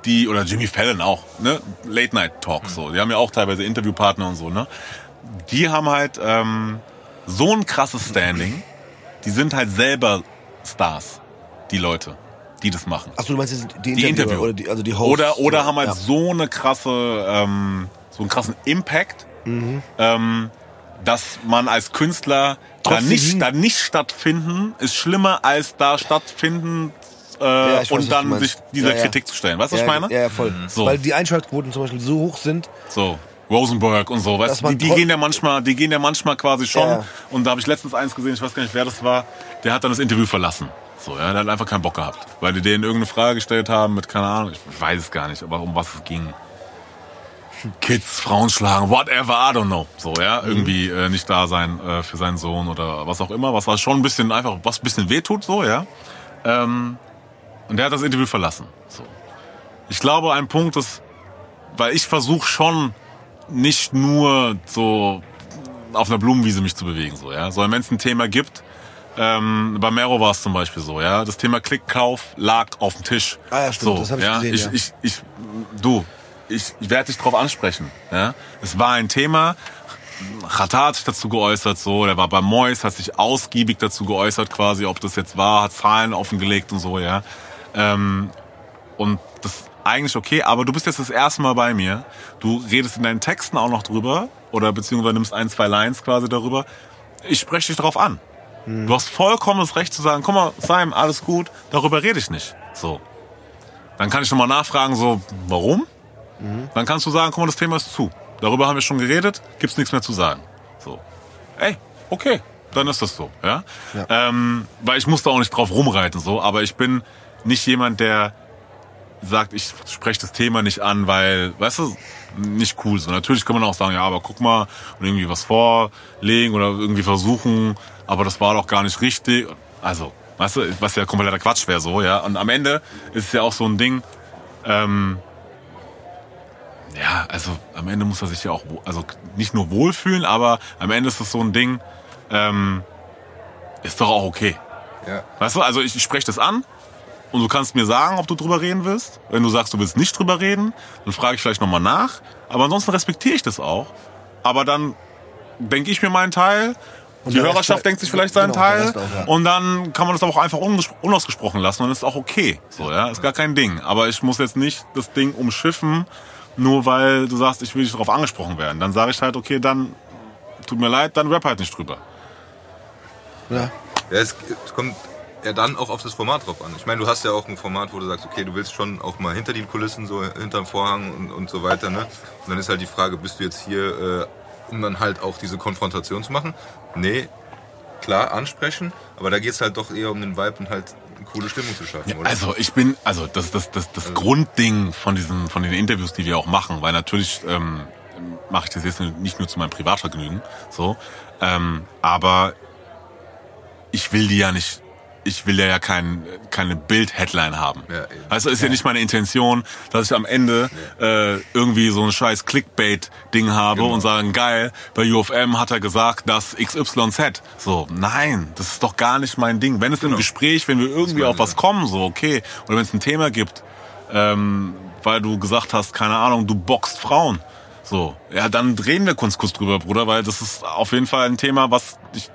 die, oder Jimmy Fallon auch, ne? Late Night Talk, so. Die haben ja auch teilweise Interviewpartner und so, ne? Die haben halt ähm, so ein krasses Standing. Die sind halt selber Stars, die Leute, die das machen. Achso, du meinst jetzt die, Die Interviewer Interviewer. oder die, also die Hosts. Oder, oder haben halt ja. so eine krasse, ähm, so einen krassen Impact, Mhm. ähm, dass man als Künstler da Trotzdem nicht, da nicht stattfinden, ist schlimmer als da stattfinden äh, Ja, weiß, und dann sich dieser Ja. Kritik zu stellen. Weißt du, was ich meine? Ja, voll. So. Weil die Einschaltquoten zum Beispiel so hoch sind. So. Rosenberg und so, weißt du, die, die gehen ja manchmal, die gehen ja manchmal quasi schon. Ja. Und da habe ich letztens eins gesehen, ich weiß gar nicht, wer das war, der hat dann das Interview verlassen. So, ja, der hat einfach keinen Bock gehabt. Weil die denen irgendeine Frage gestellt haben mit, keine Ahnung, ich weiß es gar nicht, aber um was es ging. Kids, Frauen schlagen, whatever, I don't know. So, ja, irgendwie äh, nicht da sein äh, für seinen Sohn oder was auch immer, was halt schon ein bisschen einfach, was ein bisschen wehtut, so, ja. Ähm, und der hat das Interview verlassen. So. Ich glaube, ein Punkt ist, weil ich versuche schon nicht nur so auf einer Blumenwiese mich zu bewegen, so, ja. Sondern wenn es ein Thema gibt, ähm, bei Mero war es zum Beispiel so, ja. Das Thema Klickkauf lag auf dem Tisch. Ah ja, stimmt, so, das hab ich ja? gesehen, Ich, ja. ich, ich, du, ich, ich werde dich drauf ansprechen, ja. Es war ein Thema. Chata hat sich dazu geäußert, so, der war bei Mois, hat sich ausgiebig dazu geäußert, quasi, ob das jetzt war, hat Zahlen offengelegt und so, ja. Ähm, und das ist eigentlich okay, aber du bist jetzt das erste Mal bei mir. Du redest in deinen Texten auch noch drüber oder beziehungsweise nimmst ein, zwei Lines quasi darüber. Ich spreche dich drauf an. Du hast vollkommenes Recht zu sagen, guck mal, Simon, alles gut, darüber rede ich nicht. So. Dann kann ich nochmal nachfragen, so, warum? Dann kannst du sagen, guck mal, das Thema ist zu. Darüber haben wir schon geredet, gibt's nichts mehr zu sagen. So. Ey, okay, dann ist das so, ja. Ja. Ähm, weil ich muss da auch nicht drauf rumreiten, so, aber ich bin nicht jemand, der sagt, ich spreche das Thema nicht an, weil, weißt du, nicht cool so. Natürlich kann man auch sagen, ja, aber guck mal und irgendwie was vorlegen oder irgendwie versuchen, aber das war doch gar nicht richtig. Also, weißt du, was ja kompletter Quatsch wäre so, ja. Und am Ende ist es ja auch so ein Ding, ähm, ja, also am Ende muss er sich ja auch, also nicht nur wohlfühlen, aber am Ende ist es so ein Ding, ähm, ist doch auch okay. Ja. Weißt du, also ich, ich spreche das an und du kannst mir sagen, ob du drüber reden willst. Wenn du sagst, du willst nicht drüber reden, dann frage ich vielleicht nochmal nach. Aber ansonsten respektiere ich das auch. Aber dann denke ich mir meinen Teil. Und die Hörerschaft denkt sich vielleicht seinen genau, Teil. Auch, ja. Und dann kann man das aber auch einfach unausgesprochen lassen und ist auch okay. So, ja, ist gar kein Ding. Aber ich muss jetzt nicht das Ding umschiffen, nur weil du sagst, ich will nicht darauf angesprochen werden. Dann sage ich halt, okay, dann tut mir leid, dann rap halt nicht drüber. Ja. Ja, es, es kommt ja dann auch auf das Format drauf an. Ich meine, du hast ja auch ein Format, wo du sagst, okay, du willst schon auch mal hinter den Kulissen, so hinterm Vorhang und, und so weiter. Ne? Und dann ist halt die Frage, bist du jetzt hier, äh, um dann halt auch diese Konfrontation zu machen? Nee, klar, ansprechen, aber da geht es halt doch eher um den Vibe und halt coole Stimmung zu schaffen, oder? Also ich bin, also das, das, das, das Grundding von diesen, von den Interviews, die wir auch machen, weil natürlich ähm, mache ich das jetzt nicht nur zu meinem Privatvergnügen, so, ähm, aber ich will die ja nicht, ich will ja kein, keine Bild-Headline haben. Ja, eben. also ist ja. nicht meine Intention, dass ich am Ende äh, irgendwie so ein scheiß Clickbait-Ding habe Genau. und sagen, geil, bei UFM hat er gesagt, dass XYZ. So, nein, das ist doch gar nicht mein Ding. Wenn es im Genau. Gespräch, wenn wir irgendwie auf was kommen, so okay, oder wenn es ein Thema gibt, ähm, weil du gesagt hast, keine Ahnung, du boxt Frauen. So, ja, dann reden wir kurz, kurz drüber, Bruder, weil das ist auf jeden Fall ein Thema, was ich,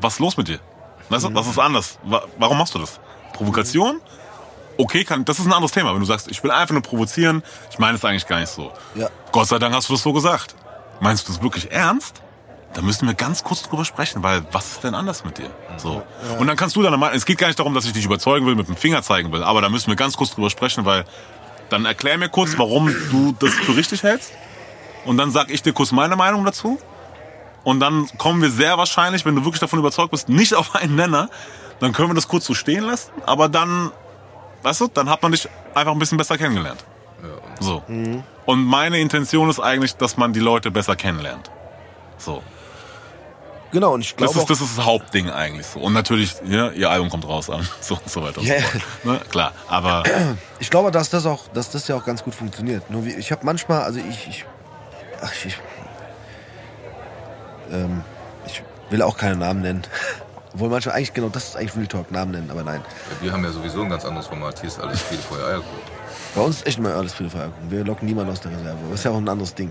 was ist los mit dir? Weißt du, das ist anders. Wa- Warum machst du das? Provokation? Okay, kann, das ist ein anderes Thema. Wenn du sagst, ich will einfach nur provozieren, ich meine es eigentlich gar nicht so. Ja. Gott sei Dank hast du das so gesagt. Meinst du das wirklich ernst? Da müssen wir ganz kurz drüber sprechen, weil was ist denn anders mit dir? So. Und dann kannst du deine Meinung, es geht gar nicht darum, dass ich dich überzeugen will, mit dem Finger zeigen will, aber da müssen wir ganz kurz drüber sprechen, weil dann erklär mir kurz, warum du das für richtig hältst. Und dann sag ich dir kurz meine Meinung dazu. Und dann kommen wir sehr wahrscheinlich, wenn du wirklich davon überzeugt bist, nicht auf einen Nenner. Dann können wir das kurz so stehen lassen. Aber dann, weißt du, dann hat man dich einfach ein bisschen besser kennengelernt. So. Und meine Intention ist eigentlich, dass man die Leute besser kennenlernt. So. Genau, und ich Das glaube ist, auch, das ist das Hauptding eigentlich so. Und natürlich, ja, ihr Album kommt raus an. So, so weiter und Ja, so fort. Ne? Klar. Aber ich glaube, dass das auch, dass das ja auch ganz gut funktioniert. Nur wie, ich habe manchmal, also ich, ich, ach, ich, ähm, ich will auch keine Namen nennen. Obwohl manchmal eigentlich genau das ist eigentlich Real Talk, Namen nennen, aber nein. Wir haben ja sowieso ein ganz anderes Format. Hier ist alles viel Feuer Eierkuchen. Bei uns ist echt immer alles viel Feierkuchen. Wir locken niemanden aus der Reserve. Das ist ja auch ein anderes Ding.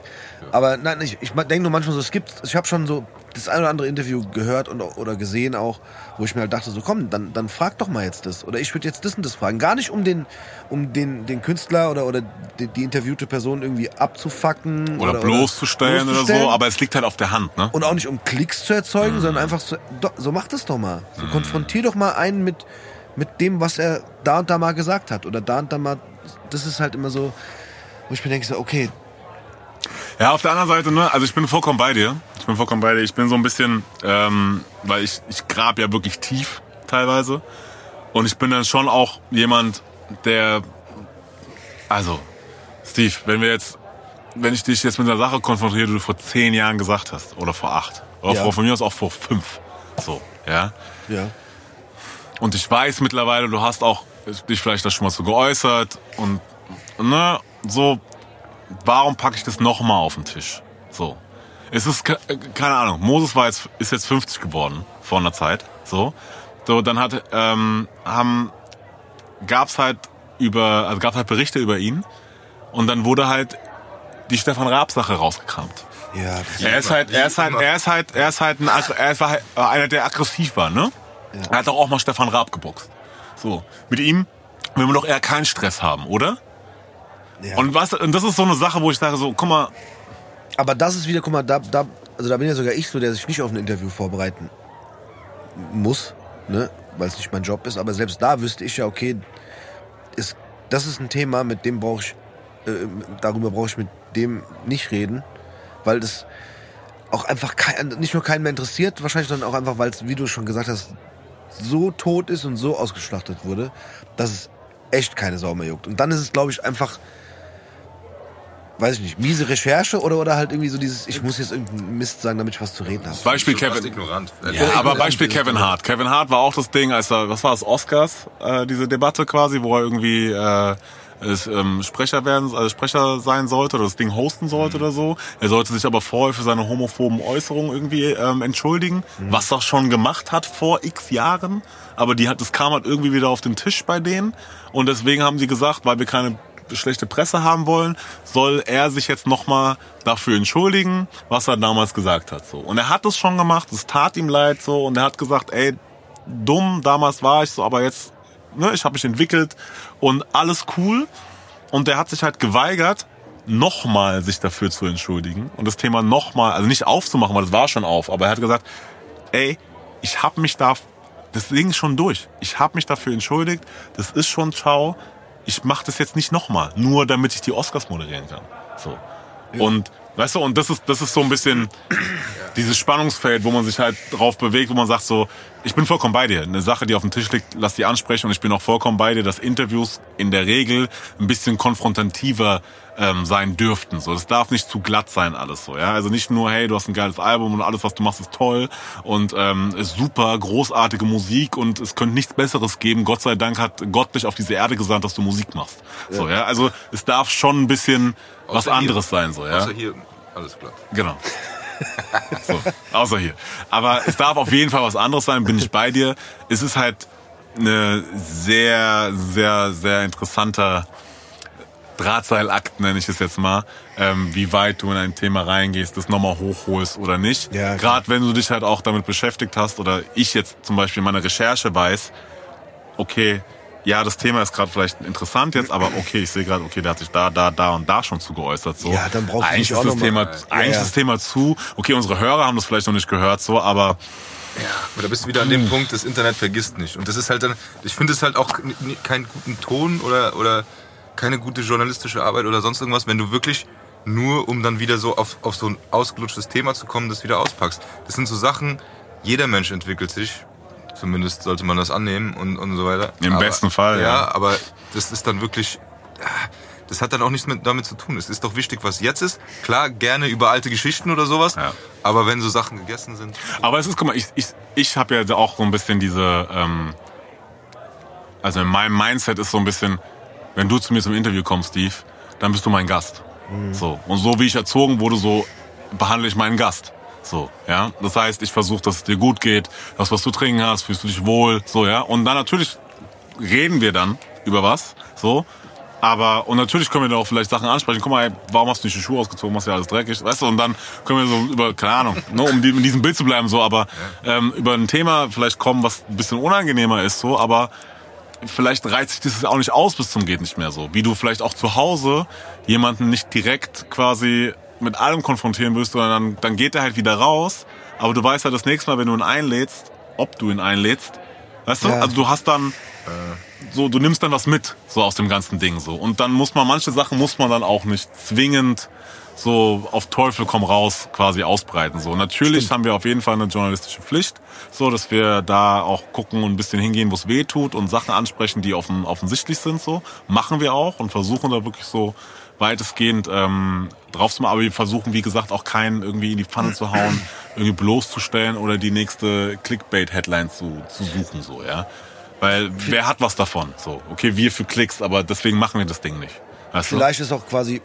Aber nein, ich, ich denke nur manchmal so, es gibt, ich habe schon so das ein oder andere Interview gehört und, oder gesehen auch, wo ich mir halt dachte, so komm, dann, dann frag doch mal jetzt das. Oder ich würde jetzt das und das fragen. Gar nicht um den, um den, den Künstler oder, oder die, die interviewte Person irgendwie abzufacken. oder, bloßzustellen oder so, bloßzustellen. aber es liegt halt auf der Hand, ne? Und auch nicht um Klicks zu erzeugen, sondern einfach so, do, so mach das doch mal. So konfrontier doch mal einen mit, mit dem, was er da und da mal gesagt hat. Oder da und da mal. Das ist halt immer so, wo ich mir denke, so, okay, Ja, auf der anderen Seite, ne, also ich bin vollkommen bei dir. Ich bin vollkommen bei dir. Ich bin so ein bisschen, ähm, weil ich, ich grab ja wirklich tief teilweise. Und ich bin dann schon auch jemand, der, also, Steve, wenn wir jetzt, wenn ich dich jetzt mit einer Sache konfrontiere, die du vor zehn Jahren gesagt hast, oder vor acht, oder Ja. vor, von mir aus auch vor fünf, so, ja. ja. Und ich weiß mittlerweile, du hast auch dich vielleicht da schon mal so geäußert und ne, so, warum packe ich das nochmal auf den Tisch? So. Es ist, äh, keine Ahnung, Moses war jetzt, ist jetzt 50 geworden vor einer Zeit. So. So, dann hat, ähm, haben, gab's halt über, also gab's halt Berichte über ihn und dann wurde halt die Stefan Raab-Sache rausgekramt. Ja, das Er ist halt, er ist halt, er ist halt, er ist halt ein, er war halt einer, der aggressiv war, ne? Er hat doch auch mal Stefan Raab geboxt. So. Mit ihm will man doch eher keinen Stress haben, oder? ja. Und was, und das ist so eine Sache, wo ich sage so, guck mal, Aber das ist wieder, guck mal, da, da, also da bin ja sogar ich so, der sich nicht auf ein Interview vorbereiten muss, ne, weil es nicht mein Job ist. Aber selbst da wüsste ich ja, okay, ist, das ist ein Thema, mit dem brauche ich, äh, darüber brauche ich mit dem nicht reden, weil das auch einfach kein, nicht nur keinen mehr interessiert, wahrscheinlich, sondern auch einfach, weil es, wie du schon gesagt hast, so tot ist und so ausgeschlachtet wurde, dass es echt keine Sau mehr juckt. Und dann ist es, glaube ich, einfach weiß ich nicht, miese Recherche oder, oder halt irgendwie so dieses, ich muss jetzt irgendeinen Mist sagen, damit ich was zu reden habe. Beispiel Kevin. ignorant. Ja, aber ignorant, Beispiel ja. Kevin Hart. Kevin Hart war auch das Ding, als er, was war das, Oscars, äh, diese Debatte quasi, wo er irgendwie äh, es, ähm, Sprecher werden, also Sprecher sein sollte oder das Ding hosten sollte oder so. Er sollte sich aber vorher für seine homophoben Äußerungen irgendwie ähm, entschuldigen, was er schon gemacht hat vor x Jahren. Aber die hat, das kam halt irgendwie wieder auf den Tisch bei denen. Und deswegen haben sie gesagt, weil wir keine schlechte Presse haben wollen, soll er sich jetzt nochmal dafür entschuldigen, was er damals gesagt hat. So. Und er hat es schon gemacht, es tat ihm leid so und er hat gesagt, ey, dumm, damals war ich so, aber jetzt, ne, ich habe mich entwickelt und alles cool. Und er hat sich halt geweigert, nochmal sich dafür zu entschuldigen und das Thema nochmal, also nicht aufzumachen, weil das war schon auf, aber er hat gesagt, ey, ich habe mich da, das Ding ist schon durch. Ich habe mich dafür entschuldigt, das ist schon ciao. Ich mache das jetzt nicht nochmal, nur damit ich die Oscars moderieren kann. So. Und weißt du, und das ist das ist so ein bisschen dieses Spannungsfeld, wo man sich halt drauf bewegt, wo man sagt so, ich bin vollkommen bei dir. Eine Sache, die auf dem Tisch liegt, lass die ansprechen und ich bin auch vollkommen bei dir, dass Interviews in der Regel ein bisschen konfrontativer ähm, sein dürften. So, das darf nicht zu glatt sein alles so. Ja, also nicht nur hey, du hast ein geiles Album und alles, was du machst, ist toll und ähm, ist super, großartige Musik und es könnte nichts Besseres geben. Gott sei Dank hat Gott dich auf diese Erde gesandt, dass du Musik machst. So, ja, also es darf schon ein bisschen was Außer hier. anderes sein so. Ja, Außer hier, alles klar. Genau. so, außer hier. Aber es darf auf jeden Fall was anderes sein, bin ich bei dir. Es ist halt eine sehr, sehr, sehr interessanter Drahtseilakt, nenne ich es jetzt mal, ähm, wie weit du in ein Thema reingehst, das nochmal hochholst oder nicht. Ja. Gerade wenn du dich halt auch damit beschäftigt hast oder ich jetzt zum Beispiel in meiner Recherche weiß, okay, ja, das Thema ist gerade vielleicht interessant jetzt, aber okay, ich sehe gerade, okay, der hat sich da, da, da und da schon zu geäußert. So. Ja, dann brauchst du eigentlich nicht auch ist das noch mal- Thema, Ja, eigentlich ja. ist das Thema zu. Okay, unsere Hörer haben das vielleicht noch nicht gehört, so, aber Aber da bist du wieder an dem Punkt, das Internet vergisst nicht. Und das ist halt dann, ich finde es halt auch keinen guten Ton oder, oder keine gute journalistische Arbeit oder sonst irgendwas, wenn du wirklich nur, um dann wieder so auf, auf so ein ausgelutschtes Thema zu kommen, das wieder auspackst. Das sind so Sachen, jeder Mensch entwickelt sich. Zumindest sollte man das annehmen und, und so weiter. Im aber, besten Fall, Ja, ja. aber das ist dann wirklich, das hat dann auch nichts mit, damit zu tun. Es ist doch wichtig, was jetzt ist. Klar, gerne über alte Geschichten oder sowas. Ja. Aber wenn so Sachen gegessen sind, Aber es ist, guck mal, ich, ich, ich habe ja auch so ein bisschen diese, ähm, also in meinem Mindset ist so ein bisschen, wenn du zu mir zum Interview kommst, Steve, dann bist du mein Gast. So. Und so wie ich erzogen wurde, so behandle ich meinen Gast. So, ja. Das heißt, ich versuche, dass es dir gut geht, das, was du trinken hast, fühlst du dich wohl, so, ja. Und dann natürlich reden wir dann über was, so. Aber, und natürlich können wir da auch vielleicht Sachen ansprechen. Guck mal, ey, warum hast du nicht die Schuhe ausgezogen? Machst ja alles dreckig, weißt du? Und dann können wir so über, keine Ahnung, ne, um die, in diesem Bild zu bleiben, so, aber ähm, über ein Thema vielleicht kommen, was ein bisschen unangenehmer ist, so, aber vielleicht reizt sich das auch nicht aus bis zum geht nicht mehr so. Wie du vielleicht auch zu Hause jemanden nicht direkt quasi mit allem konfrontieren willst, sondern dann, dann geht er halt wieder raus. Aber du weißt ja das nächste Mal, wenn du ihn einlädst, ob du ihn einlädst, weißt du? Ja. Also du hast dann so, du nimmst dann was mit, so aus dem ganzen Ding so. Und dann muss man, manche Sachen muss man dann auch nicht zwingend so auf Teufel komm raus quasi ausbreiten. So natürlich haben wir auf jeden Fall eine journalistische Pflicht, so dass wir da auch gucken und ein bisschen hingehen, wo es weh tut und Sachen ansprechen, die offen, offensichtlich sind. So machen wir auch und versuchen da wirklich so weitestgehend ähm, drauf zu machen. Aber wir versuchen, wie gesagt, auch keinen irgendwie in die Pfanne zu hauen, irgendwie bloßzustellen oder die nächste Clickbait-Headline zu, zu suchen, so ja. Weil wer hat was davon? So, okay, wir für Klicks, aber deswegen machen wir das Ding nicht. Weißt Vielleicht ist auch quasi.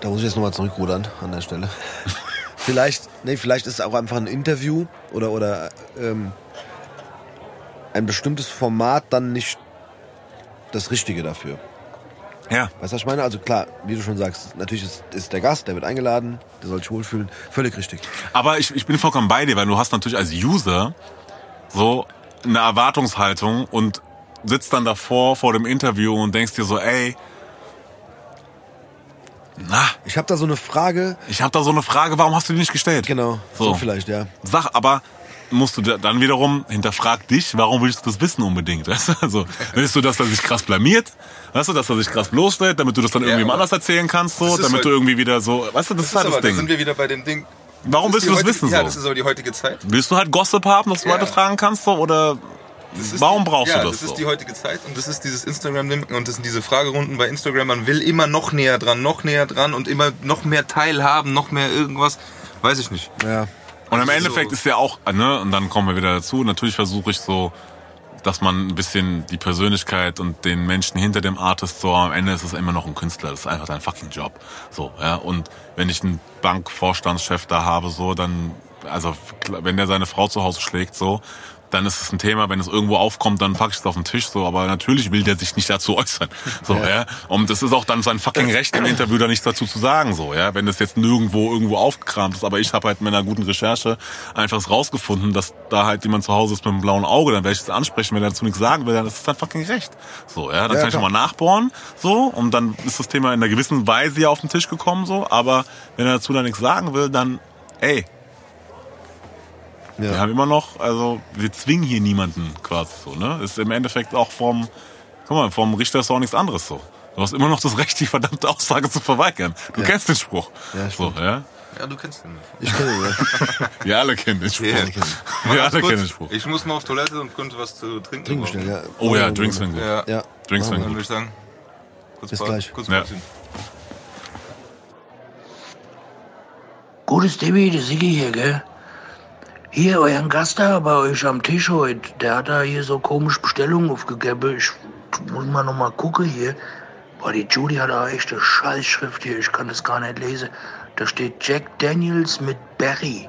Da muss ich jetzt nochmal zurückrudern an der Stelle. vielleicht, nee, vielleicht ist es auch einfach ein Interview oder, oder ähm, ein bestimmtes Format dann nicht das Richtige dafür. Ja. Weißt du, was ich meine? Also klar, wie du schon sagst, natürlich ist, ist der Gast, der wird eingeladen, der soll sich wohlfühlen. Völlig richtig. Aber ich, ich bin vollkommen bei dir, weil du hast natürlich als User so eine Erwartungshaltung und sitzt dann davor vor dem Interview und denkst dir so, ey, na, Ich habe da so eine Frage. ich habe da so eine Frage, warum hast du die nicht gestellt? Genau, so, So. vielleicht, ja. Sag aber, musst du da- dann wiederum hinterfrag dich, warum willst du das wissen unbedingt? Weißt du? Also, willst du, dass er sich krass blamiert? Weißt du, dass er sich krass bloßstellt, damit du das dann irgendwie aber anders erzählen kannst, so, das damit halt- du irgendwie wieder so, weißt du, das, ist halt das aber, da sind Ding. wir wieder bei dem Ding. Warum Das willst du das heutige- wissen Ja, so? das ist aber die heutige Zeit. Willst du halt Gossip haben, dass du Ja. Leute fragen kannst, so, oder Das warum die, brauchst ja, du das, das so? ist die heutige Zeit und das ist dieses Instagram und das sind diese Fragerunden bei Instagram. Man will immer noch näher dran, noch näher dran und immer noch mehr teilhaben, noch mehr irgendwas. Weiß ich nicht. Ja. Und im Also Endeffekt ist ja auch, ne, und dann kommen wir wieder dazu, natürlich versuche ich so dass man ein bisschen die Persönlichkeit und den Menschen hinter dem Artist so, am Ende ist es immer noch ein Künstler, das ist einfach dein fucking Job. So, ja. Und wenn ich einen Bankvorstandschef da habe, so, dann, also wenn der seine Frau zu Hause schlägt, so, dann ist es ein Thema, wenn es irgendwo aufkommt, dann packe ich es auf den Tisch so, aber natürlich will der sich nicht dazu äußern. So, ja. ja. Und das ist auch dann sein fucking Recht im Interview da nichts dazu zu sagen, so, ja. Wenn das jetzt nirgendwo irgendwo aufgekramt ist, aber ich habe halt mit einer guten Recherche einfach rausgefunden, dass da halt jemand zu Hause ist mit einem blauen Auge, dann werde ich es ansprechen, wenn er dazu nichts sagen will, dann ist es sein fucking Recht. So, ja. Dann ja, kann klar. ich nochmal nachbohren, so, und dann ist das Thema in einer gewissen Weise ja auf den Tisch gekommen, so, aber wenn er dazu dann nichts sagen will, dann, ey, ja. Wir haben immer noch, also wir zwingen hier niemanden quasi so, ne? Ist im Endeffekt auch vom, guck mal, vom Richter ist auch nichts anderes so. Du hast immer noch das Recht, die verdammte Aussage zu verweigern. Du ja. kennst den Spruch. Ja, so, ja? Ja, du kennst den. Ich kenne ihn, ja. Wir alle kennen den Spruch. Yeah. Wir alle kennen den Spruch. Ich muss mal auf Toilette und könnte was zu trinken. Trinken schnell, ja. Oh ja, Drinks sind gut. Ja. ja. Drinks sind gut. Dann würde ich sagen, kurz Bis gleich. Kurz ja. Gutes Debbie, der Siggi hier, gell? Hier, euren Gast da bei euch am Tisch heute, der hat da hier so komische Bestellungen aufgegeben. Ich muss mal noch mal gucken hier. Boah, die Judy hat da echt eine Scheißschrift hier, ich kann das gar nicht lesen. Da steht Jack Daniels mit Barry.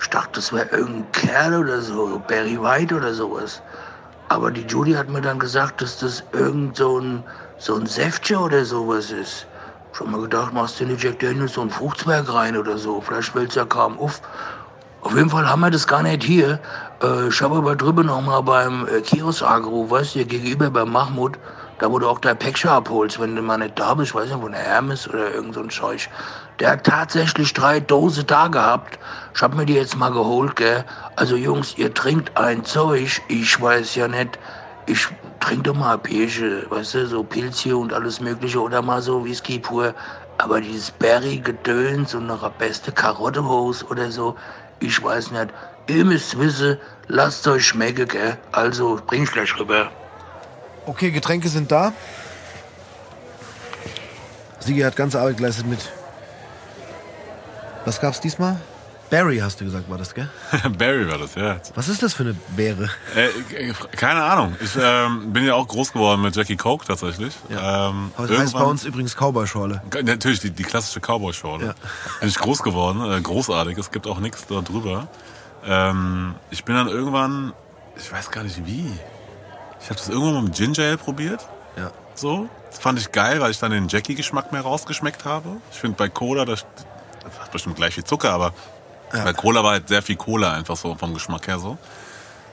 Ich dachte, das wäre irgendein Kerl oder so, Barry White oder sowas. Aber die Judy hat mir dann gesagt, dass das irgend so ein, so ein Säftchen oder sowas ist. Schon mal gedacht, machst du in Jack Daniels so ein Fruchtsberg rein oder so. Vielleicht fällt's ja kaum auf. Auf jeden Fall haben wir das gar nicht hier. Äh, ich habe aber drüben noch mal beim äh, Kiosk angerufen, weißt du, gegenüber beim Mahmoud, da wo du auch dein Päckchen abholst, wenn du mal nicht da bist, weiß nicht, wo der Hermes oder irgend so ein Zeug. Der hat tatsächlich drei Dosen da gehabt. Ich hab mir die jetzt mal geholt, gell. Also Jungs, ihr trinkt ein Zeug, ich weiß ja nicht, ich trinke doch mal Bierchen, weißt du, so Pilzchen und alles mögliche oder mal so Whisky pur. Aber dieses Berry-Gedöns und noch eine beste Karottehose oder so, ich weiß nicht. Ihr müsst wissen, lasst euch schmecken, gell? Also, bring ich gleich rüber. Okay, Getränke sind da. Sigi hat ganze Arbeit geleistet mit. Was gab's diesmal? Barry hast du gesagt, war das, gell? Barry war das, ja. Was ist das für eine Beere? Äh, keine Ahnung. Ich ähm, bin ja auch groß geworden mit Jackie Coke tatsächlich. Ja. Ähm, heißt bei uns übrigens Cowboy-Schorle. Natürlich, die, die klassische Cowboy-Schorle. Ja. Bin ich groß geworden. Äh, großartig. Es gibt auch nichts da drüber. Ähm, ich bin dann irgendwann, ich weiß gar nicht wie. Ich habe das irgendwann mal mit Ginger Ale probiert. Ja. So. Das fand ich geil, weil ich dann den Jackie-Geschmack mehr rausgeschmeckt habe. Ich finde bei Cola, das, das hat bestimmt gleich viel Zucker, aber ja. Bei Cola war halt sehr viel Cola einfach so vom Geschmack her so.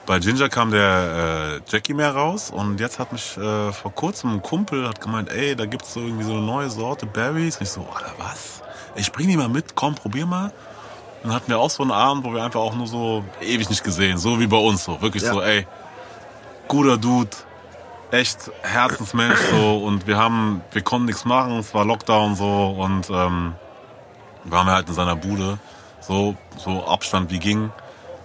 Bei Ginger kam der äh, Jackie mehr raus und jetzt hat mich äh, vor kurzem ein Kumpel hat gemeint, ey, da gibt's so irgendwie so eine neue Sorte Berries. Und ich so, Alter, was? Ich bring die mal mit, komm, probier mal. Und dann hatten wir auch so einen Abend, wo wir einfach auch nur so ewig nicht gesehen, so wie bei uns so, wirklich ja. so, ey, guter Dude, echt Herzensmensch so und wir haben, wir konnten nichts machen, es war Lockdown so und ähm, waren wir halt in seiner Bude so, so Abstand wie ging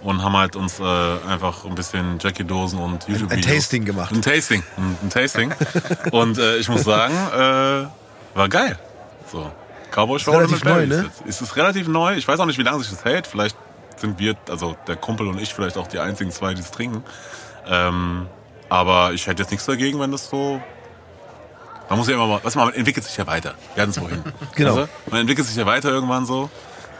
und haben halt uns äh, einfach ein bisschen Jackie-Dosen und YouTube-Videos. Ein Tasting gemacht. Ein Tasting, ein, ein Tasting. und äh, ich muss sagen, äh, war geil. So. Cowboy Show relativ neu, ne? Ist es relativ neu. Ich weiß auch nicht, wie lange sich das hält. Vielleicht sind wir, also der Kumpel und ich, vielleicht auch die einzigen zwei, die es trinken. Ähm, aber ich hätte jetzt nichts dagegen, wenn das so. Man muss ja immer mal, was man entwickelt sich ja weiter. Wir hatten es vorhin. genau. Also, man entwickelt sich ja weiter irgendwann so.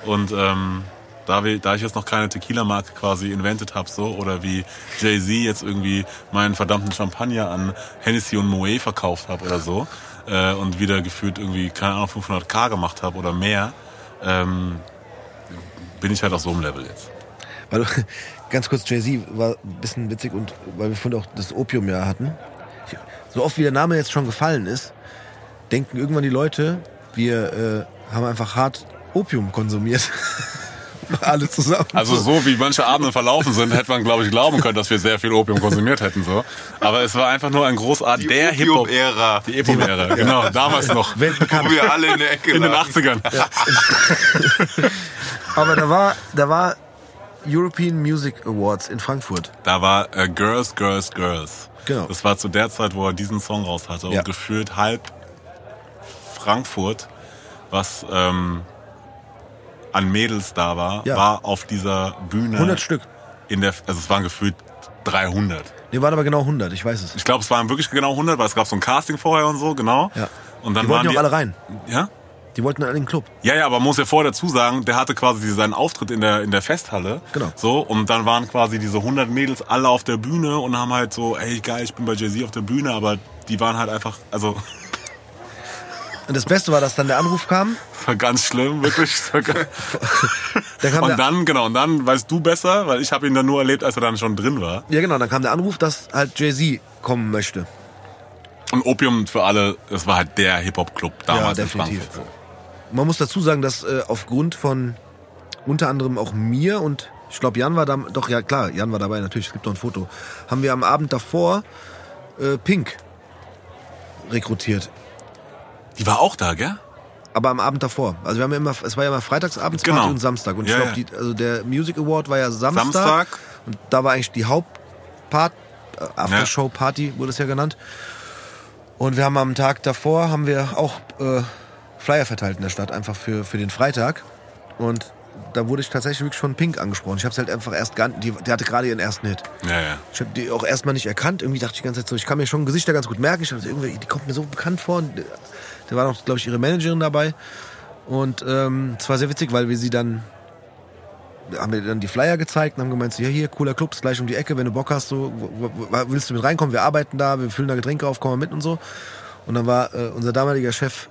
Und ähm, da, wir, da ich jetzt noch keine Tequila-Marke quasi invented habe, so, oder wie Jay-Z jetzt irgendwie meinen verdammten Champagner an Hennessy und Moet verkauft habe oder so, äh, und wieder gefühlt irgendwie, keine Ahnung, 500k gemacht habe oder mehr, ähm, bin ich halt auf so einem Level jetzt. Weil, ganz kurz, Jay-Z war ein bisschen witzig und weil wir vorhin auch das Opiumjahr hatten. So oft wie der Name jetzt schon gefallen ist, denken irgendwann die Leute, wir äh, haben einfach hart Opium konsumiert. Alle zusammen. Also so wie manche Abende verlaufen sind, hätte man, glaube ich, glauben können, dass wir sehr viel Opium konsumiert hätten. So. Aber es war einfach nur ein großartig der Hip-Hop-Ära. Die Opium-Ära, genau, damals noch. Weltbekannt. Wo wir alle in der Ecke In den 80ern. Ja. Aber da war, da war European Music Awards in Frankfurt. Da war äh, Girls, Girls, Girls. Genau. Das war zu der Zeit, wo er diesen Song raus hatte. Ja. Und gefühlt halb Frankfurt, was... Ähm, an Mädels da war, ja. war auf dieser Bühne. 100 Stück. In der, also es waren gefühlt 300. Die waren aber genau 100, ich weiß es. Ich glaube, es waren wirklich genau 100, weil es gab so ein Casting vorher und so, genau. Ja. Und dann Die wollten waren ja auch alle rein. Ja? Die wollten alle in den Club. Ja, ja, aber man muss ja vorher dazu sagen, der hatte quasi seinen Auftritt in der, in der Festhalle. Genau. So, und dann waren quasi diese 100 Mädels alle auf der Bühne und haben halt so, ey, geil, ich bin bei Jay-Z auf der Bühne, aber die waren halt einfach, also, Und das Beste war, dass dann der Anruf kam. war ganz schlimm, wirklich. Dann kam und dann, genau, und dann weißt du besser, weil ich habe ihn dann nur erlebt, als er dann schon drin war. ja genau, dann kam der Anruf, dass halt Jay-Z kommen möchte. Und Opium für alle, das war halt der Hip-Hop-Club damals Ja, in definitiv. Frankfurt. Man muss dazu sagen, dass äh, aufgrund von unter anderem auch mir und ich glaube Jan war da, doch ja klar, Jan war dabei, natürlich, es gibt noch ein Foto, haben wir am Abend davor äh, Pink rekrutiert. Die war auch da, gell? Aber am Abend davor. Also wir haben ja immer, es war ja immer Freitagsabendsparty Genau. und Samstag. Und ich Ja, glaube, ja. also der Music Award war ja Samstag. Samstag. Und da war eigentlich die Hauptpart, äh, Aftershow-Party wurde es ja genannt. Und wir haben am Tag davor haben wir auch äh, Flyer verteilt in der Stadt, einfach für, für den Freitag. Und da wurde ich tatsächlich wirklich von Pink angesprochen. Ich habe es halt einfach erst gar die, die hatte gerade ihren ersten Hit. Ja, ja. Ich habe die auch erstmal nicht erkannt. Irgendwie dachte ich die ganze Zeit so, ich kann mir schon Gesichter ganz gut merken. Ich dachte, irgendwie, die kommt mir so bekannt vor. Und, äh, Da war noch, glaube ich, ihre Managerin dabei. Und ähm, es war sehr witzig, weil wir sie dann haben wir dann die Flyer gezeigt und haben gemeint, so, ja hier, cooler Club, ist gleich um die Ecke, wenn du Bock hast, so, willst du mit reinkommen, wir arbeiten da, wir füllen da Getränke auf, komm mal mit und so. Und dann war äh, unser damaliger Chef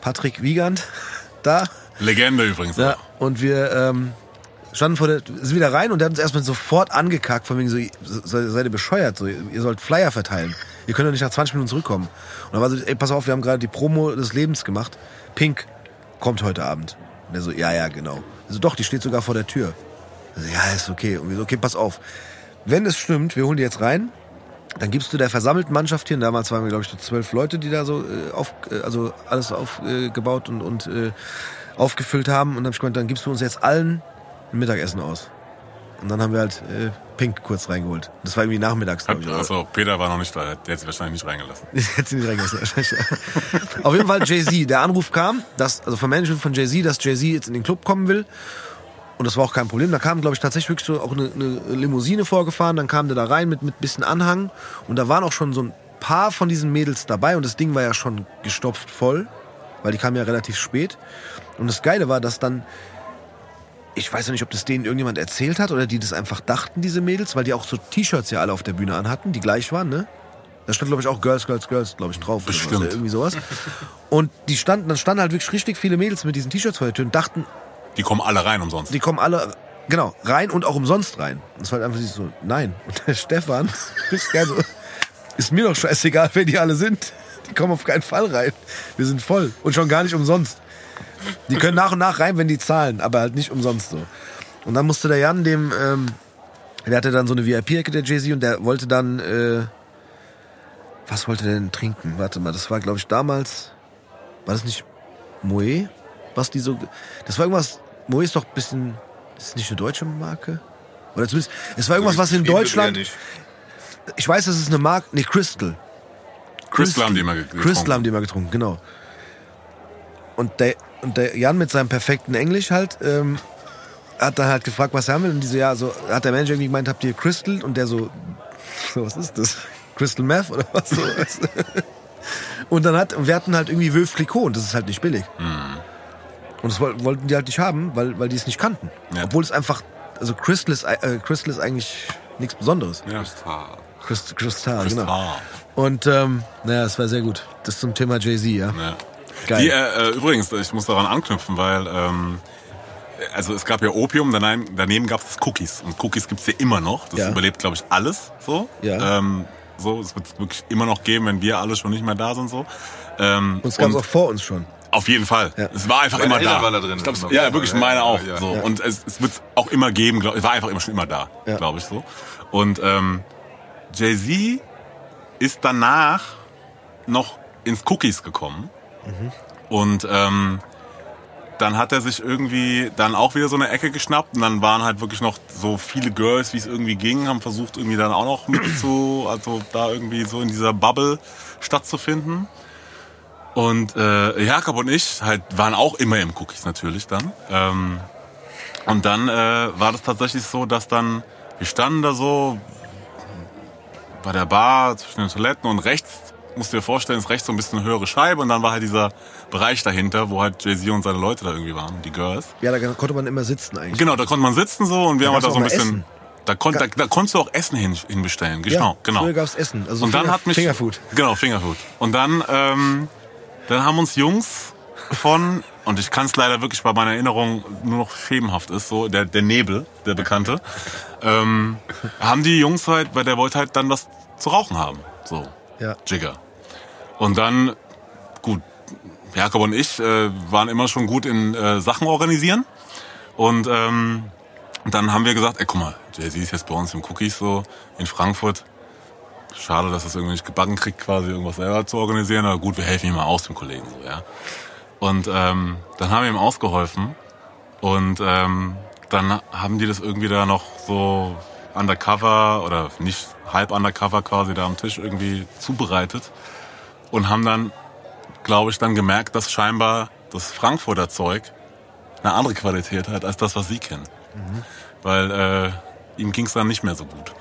Patrick Wiegand da. Legende übrigens. Ja, auch. und wir ähm, standen vor der, sind wieder rein und der hat uns erstmal sofort angekackt, von wegen so, se- seid ihr bescheuert, so, ihr sollt Flyer verteilen. Ihr könnt doch nicht nach 20 Minuten zurückkommen. Und dann war so, ey, pass auf, wir haben gerade die Promo des Lebens gemacht. Pink kommt heute Abend. Und er so, ja, ja, genau. Also doch, die steht sogar vor der Tür. Also, ja, ist okay. Und wir so, okay, pass auf. Wenn es stimmt, wir holen die jetzt rein, dann gibst du der versammelten Mannschaft hier, und damals waren wir, glaube ich, so zwölf Leute, die da so äh, auf, äh, also alles aufgebaut äh, und, und äh, aufgefüllt haben. Und dann hab ich gemeint, dann gibst du uns jetzt allen ein Mittagessen aus. Und dann haben wir halt äh, Pink kurz reingeholt. Das war irgendwie nachmittags, glaube ich. Achso, Peter war noch nicht da, der hat sie wahrscheinlich nicht reingelassen. Hätte sie nicht reingelassen. wahrscheinlich. Auf jeden Fall Jay-Z. Der Anruf kam, dass, also vom Management von Jay-Z, dass Jay-Z jetzt in den Club kommen will. Und das war auch kein Problem. Da kam, glaube ich, tatsächlich wirklich so auch eine, eine Limousine vorgefahren. Dann kam der da rein mit mit bisschen Anhang. Und da waren auch schon so ein paar von diesen Mädels dabei. Und das Ding war ja schon gestopft voll, weil die kamen ja relativ spät. Und das Geile war, dass dann ich weiß ja nicht, ob das denen irgendjemand erzählt hat oder die das einfach dachten, diese Mädels, weil die auch so T-Shirts ja alle auf der Bühne anhatten, die gleich waren, ne? Da stand, glaube ich, auch Girls, Girls, Girls, glaube ich, drauf. oder Bestimmt. was, irgendwie sowas. Und die standen, dann standen halt wirklich richtig viele Mädels mit diesen T-Shirts vor der Tür und dachten, Die kommen alle rein umsonst. die kommen alle, genau, rein und auch umsonst rein. Und es war halt einfach so, nein. Und der Stefan, ist geil so, ist mir doch scheißegal, wer die alle sind. Die kommen auf keinen Fall rein. Wir sind voll. Und schon gar nicht umsonst. Die können nach und nach rein, wenn die zahlen, aber halt nicht umsonst so. Und dann musste der Jan dem, ähm, der hatte dann so eine VIP-Ecke, der Jay-Z, und der wollte dann, äh, was wollte der denn trinken? Warte mal, das war, glaube ich, damals, war das nicht Moe? Was die so, das war irgendwas, Moe ist doch ein bisschen, ist das nicht eine deutsche Marke? Oder zumindest, es war irgendwas, was in Deutschland, ich weiß, es ist eine Marke, nee, Crystal. Crystal haben die immer ge- getrunken. Crystal haben die immer getrunken, genau. Und der, und der Jan mit seinem perfekten Englisch halt, ähm, hat dann halt gefragt, was er haben will. Und diese, ja, so, hat der Manager irgendwie gemeint, habt ihr Crystal? Und der so, so, was ist das? Crystal Meth oder was so? du? und dann hat, wir hatten halt irgendwie Wölf Clicquot und das ist halt nicht billig. Und das woll- wollten die halt nicht haben, weil, weil die es nicht kannten. Ja. Obwohl es einfach, also Crystal ist, äh, Crystal ist eigentlich nichts Besonderes. Ja. Crystal, Crystal, Crystal. genau. Und ähm, naja, es war sehr gut. Das zum Thema Jay-Z, ja. Ja. Geil. Die, äh, äh, übrigens, ich muss daran anknüpfen, weil ähm, also es gab ja Opium, daneben, daneben gab es Cookies. Und Cookies gibt's ja immer noch. Das Ja. überlebt, glaube ich, alles so. Ja. Ähm, so, es wird wirklich immer noch geben, wenn wir alle schon nicht mehr da sind. so. Ähm, Und es gab es auch vor uns schon. Auf jeden Fall. Ja. Es war einfach Meine immer Eltern da. waren da drin. Ich glaub, es- ja, wirklich meine auch. ja. So. Ja. Und es, es wird auch immer geben. Glaub, es war einfach immer schon immer da, Ja. glaube ich so. Und ähm, Jay Z ist danach noch ins Cookies gekommen Und ähm, dann hat er sich irgendwie dann auch wieder so eine Ecke geschnappt und dann waren halt wirklich noch so viele Girls, wie es irgendwie ging, haben versucht irgendwie dann auch noch mit zu, also da irgendwie so in dieser Bubble stattzufinden. Und äh, Jakob und ich halt waren auch immer im Cookies natürlich dann. Ähm, und dann äh, war das tatsächlich so, dass dann wir standen da so bei der Bar zwischen den Toiletten und rechts, musst du dir vorstellen, ist rechts so ein bisschen eine höhere Scheibe und dann war halt dieser Bereich dahinter, wo halt Jay-Z und seine Leute da irgendwie waren, die Girls. Ja, da konnte man immer sitzen eigentlich. Genau, da konnte man sitzen so und wir haben halt da so ein bisschen. Essen. Da, konnt, da, da konntest du auch Essen hin, hinbestellen. Genau, ja, genau. Früher gab's Essen. Also Und dann Finger, hat mich Fingerfood. Genau, Fingerfood. Und dann, ähm, dann haben uns Jungs von und ich kann es leider wirklich bei meiner Erinnerung nur noch schemenhaft ist so der der Nebel, der Bekannte, ähm, haben die Jungs halt, weil der wollte halt dann was zu rauchen haben, so Ja. Jigger. Und dann gut, Jakob und ich äh, waren immer schon gut in äh, Sachen organisieren und ähm, dann haben wir gesagt, ey, guck mal, Jay-Z ist jetzt bei uns im Cookies so in Frankfurt. Schade, dass es irgendwie nicht gebacken kriegt, quasi irgendwas selber zu organisieren. Aber gut, wir helfen ihm mal aus, dem Kollegen. So, ja. Und ähm, dann haben wir ihm ausgeholfen. Und ähm, dann haben die das irgendwie da noch so undercover oder nicht halb undercover quasi da am Tisch irgendwie zubereitet. Und haben dann, glaube ich, dann gemerkt, dass scheinbar das Frankfurter Zeug eine andere Qualität hat als das, was sie kennen. Weil äh, ihm ging es dann nicht mehr so gut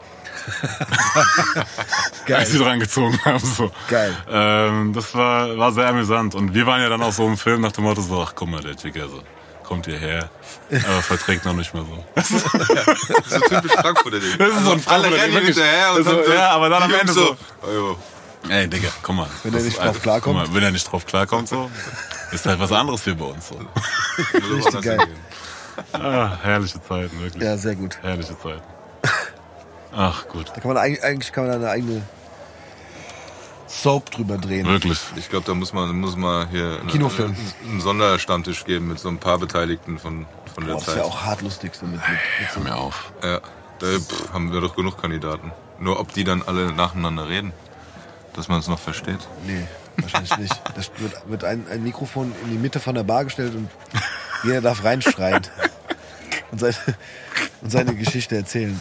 Geil. als sie dran gezogen haben. So. Geil. Ähm, das war, war sehr amüsant. Und wir waren ja dann auch so im Film nach dem Motto so, ach guck mal, der Chick, also, kommt hierher, aber verträgt noch nicht mehr so. So typisch Frankfurter Ding. Das ist so ein Also Alle Frankfurter rennen Ding, hinterher und dann So, so, ja, aber dann am Ende Jungs so. Oh. Ey, Digga, guck mal. Wenn er nicht drauf einfach- klarkommt. Guck mal, wenn er nicht drauf klarkommt, so, ist halt was anderes hier bei uns. So. Anders geil. Ah, herrliche Zeiten, wirklich. Ja, sehr gut. Herrliche Zeiten. Ach, gut. Da kann man eigentlich, eigentlich kann man da eine eigene Soap drüber drehen. Wirklich. Ich glaube, da muss man, muss man hier eine- Kinofilm. einen Sonderstammtisch geben mit so ein paar Beteiligten von, von der Boah, das ist Zeit. ja auch hart lustig so mit, mit, mit so Hör mir auf. Ja, da pff, haben wir doch genug Kandidaten. Nur ob die dann alle nacheinander reden, dass man es noch versteht. Nee, wahrscheinlich nicht. Da wird, wird ein, ein Mikrofon in die Mitte von der Bar gestellt und jeder darf reinschreien und seine, und seine Geschichte erzählen.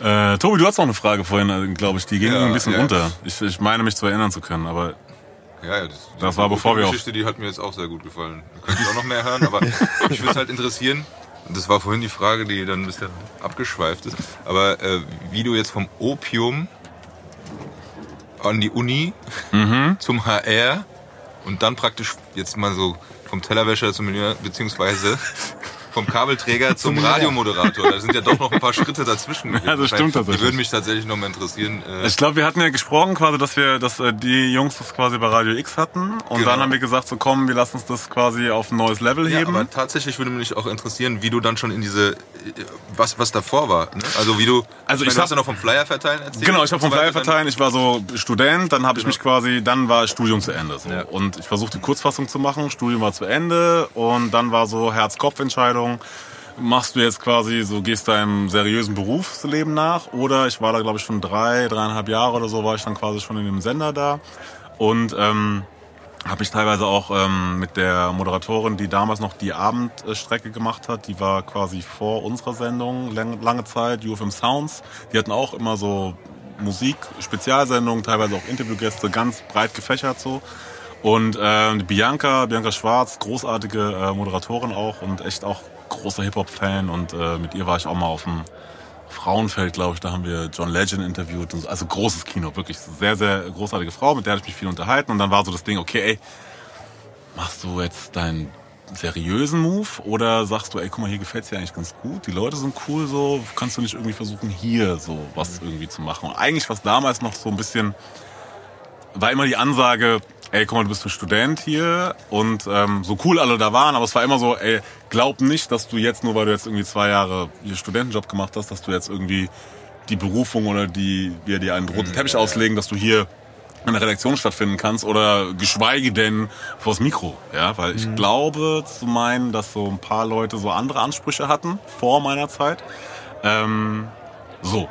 Äh, Tobi, du hast noch eine Frage vorhin, glaube ich. Die ging Ja, ein bisschen ja. unter. Ich, ich meine mich zu erinnern zu können, aber Ja, ja, das, Das war bevor wir die auf- Geschichte, die hat mir jetzt auch sehr gut gefallen. Da könnte ich auch noch mehr hören, aber mich würde es halt interessieren. Das war vorhin die Frage, die dann ein bisschen abgeschweift ist. Aber äh, wie du jetzt vom Opium an die Uni Mhm. zum HR und dann praktisch jetzt mal so vom Tellerwäscher zum Millionär, beziehungsweise vom Kabelträger zum Radiomoderator. Da sind ja doch noch ein paar Schritte dazwischen. Ja, das stimmt Die tatsächlich. würden mich tatsächlich noch mal interessieren. Äh, ich glaube, wir hatten ja gesprochen quasi, dass wir, dass äh, die Jungs das quasi bei Radio X hatten und Genau. dann haben wir gesagt, so komm, wir lassen uns das quasi auf ein neues Level Ja, heben. aber tatsächlich würde mich auch interessieren, wie du dann schon in diese, äh, was, was davor war. Ne? Also wie du, Also ich ich meine, hab- ja noch vom Flyer verteilen erzählt. Genau, ich habe vom Flyer verteilen, ich war so Student, dann habe ich mich quasi, dann war Studium zu Ende. So. Ja. Und ich versuchte die Kurzfassung zu machen, Studium war zu Ende und dann war so Herz-Kopf-Entscheidung. Machst du jetzt quasi so, gehst deinem seriösen Berufsleben nach oder ich war da glaube ich schon drei, dreieinhalb Jahre oder so, war ich dann quasi schon in dem Sender da und ähm, habe ich teilweise auch ähm, mit der Moderatorin, die damals noch die Abendstrecke gemacht hat, die war quasi vor unserer Sendung lang, lange Zeit, UFM Sounds. Die hatten auch immer so Musik, Spezialsendungen, teilweise auch Interviewgäste, ganz breit gefächert so. Und ähm, Bianca, Bianca Schwarz, großartige äh, Moderatorin auch und echt auch großer Hip-Hop-Fan und äh, mit ihr war ich auch mal auf dem Frauenfeld, glaube ich, da haben wir John Legend interviewt. Und so. Also großes Kino, wirklich sehr, sehr großartige Frau, mit der habe ich mich viel unterhalten. Und dann war so das Ding, okay, ey, machst du jetzt deinen seriösen Move oder sagst du, ey, guck mal, hier gefällt's dir eigentlich ganz gut, die Leute sind cool so, kannst du nicht irgendwie versuchen, hier so was irgendwie zu machen? Und eigentlich was damals noch so ein bisschen, war immer die Ansage, ey, guck mal, du bist ein Student hier und ähm, so cool alle da waren, aber es war immer so, ey, glaub nicht, dass du jetzt, nur weil du jetzt irgendwie zwei Jahre hier Studentenjob gemacht hast, dass du jetzt irgendwie die Berufung oder die, wir dir einen roten Teppich auslegen, dass du hier in der Redaktion stattfinden kannst oder geschweige denn vors Mikro, ja, weil ich glaube zu meinen, dass so ein paar Leute so andere Ansprüche hatten vor meiner Zeit. Ähm, so,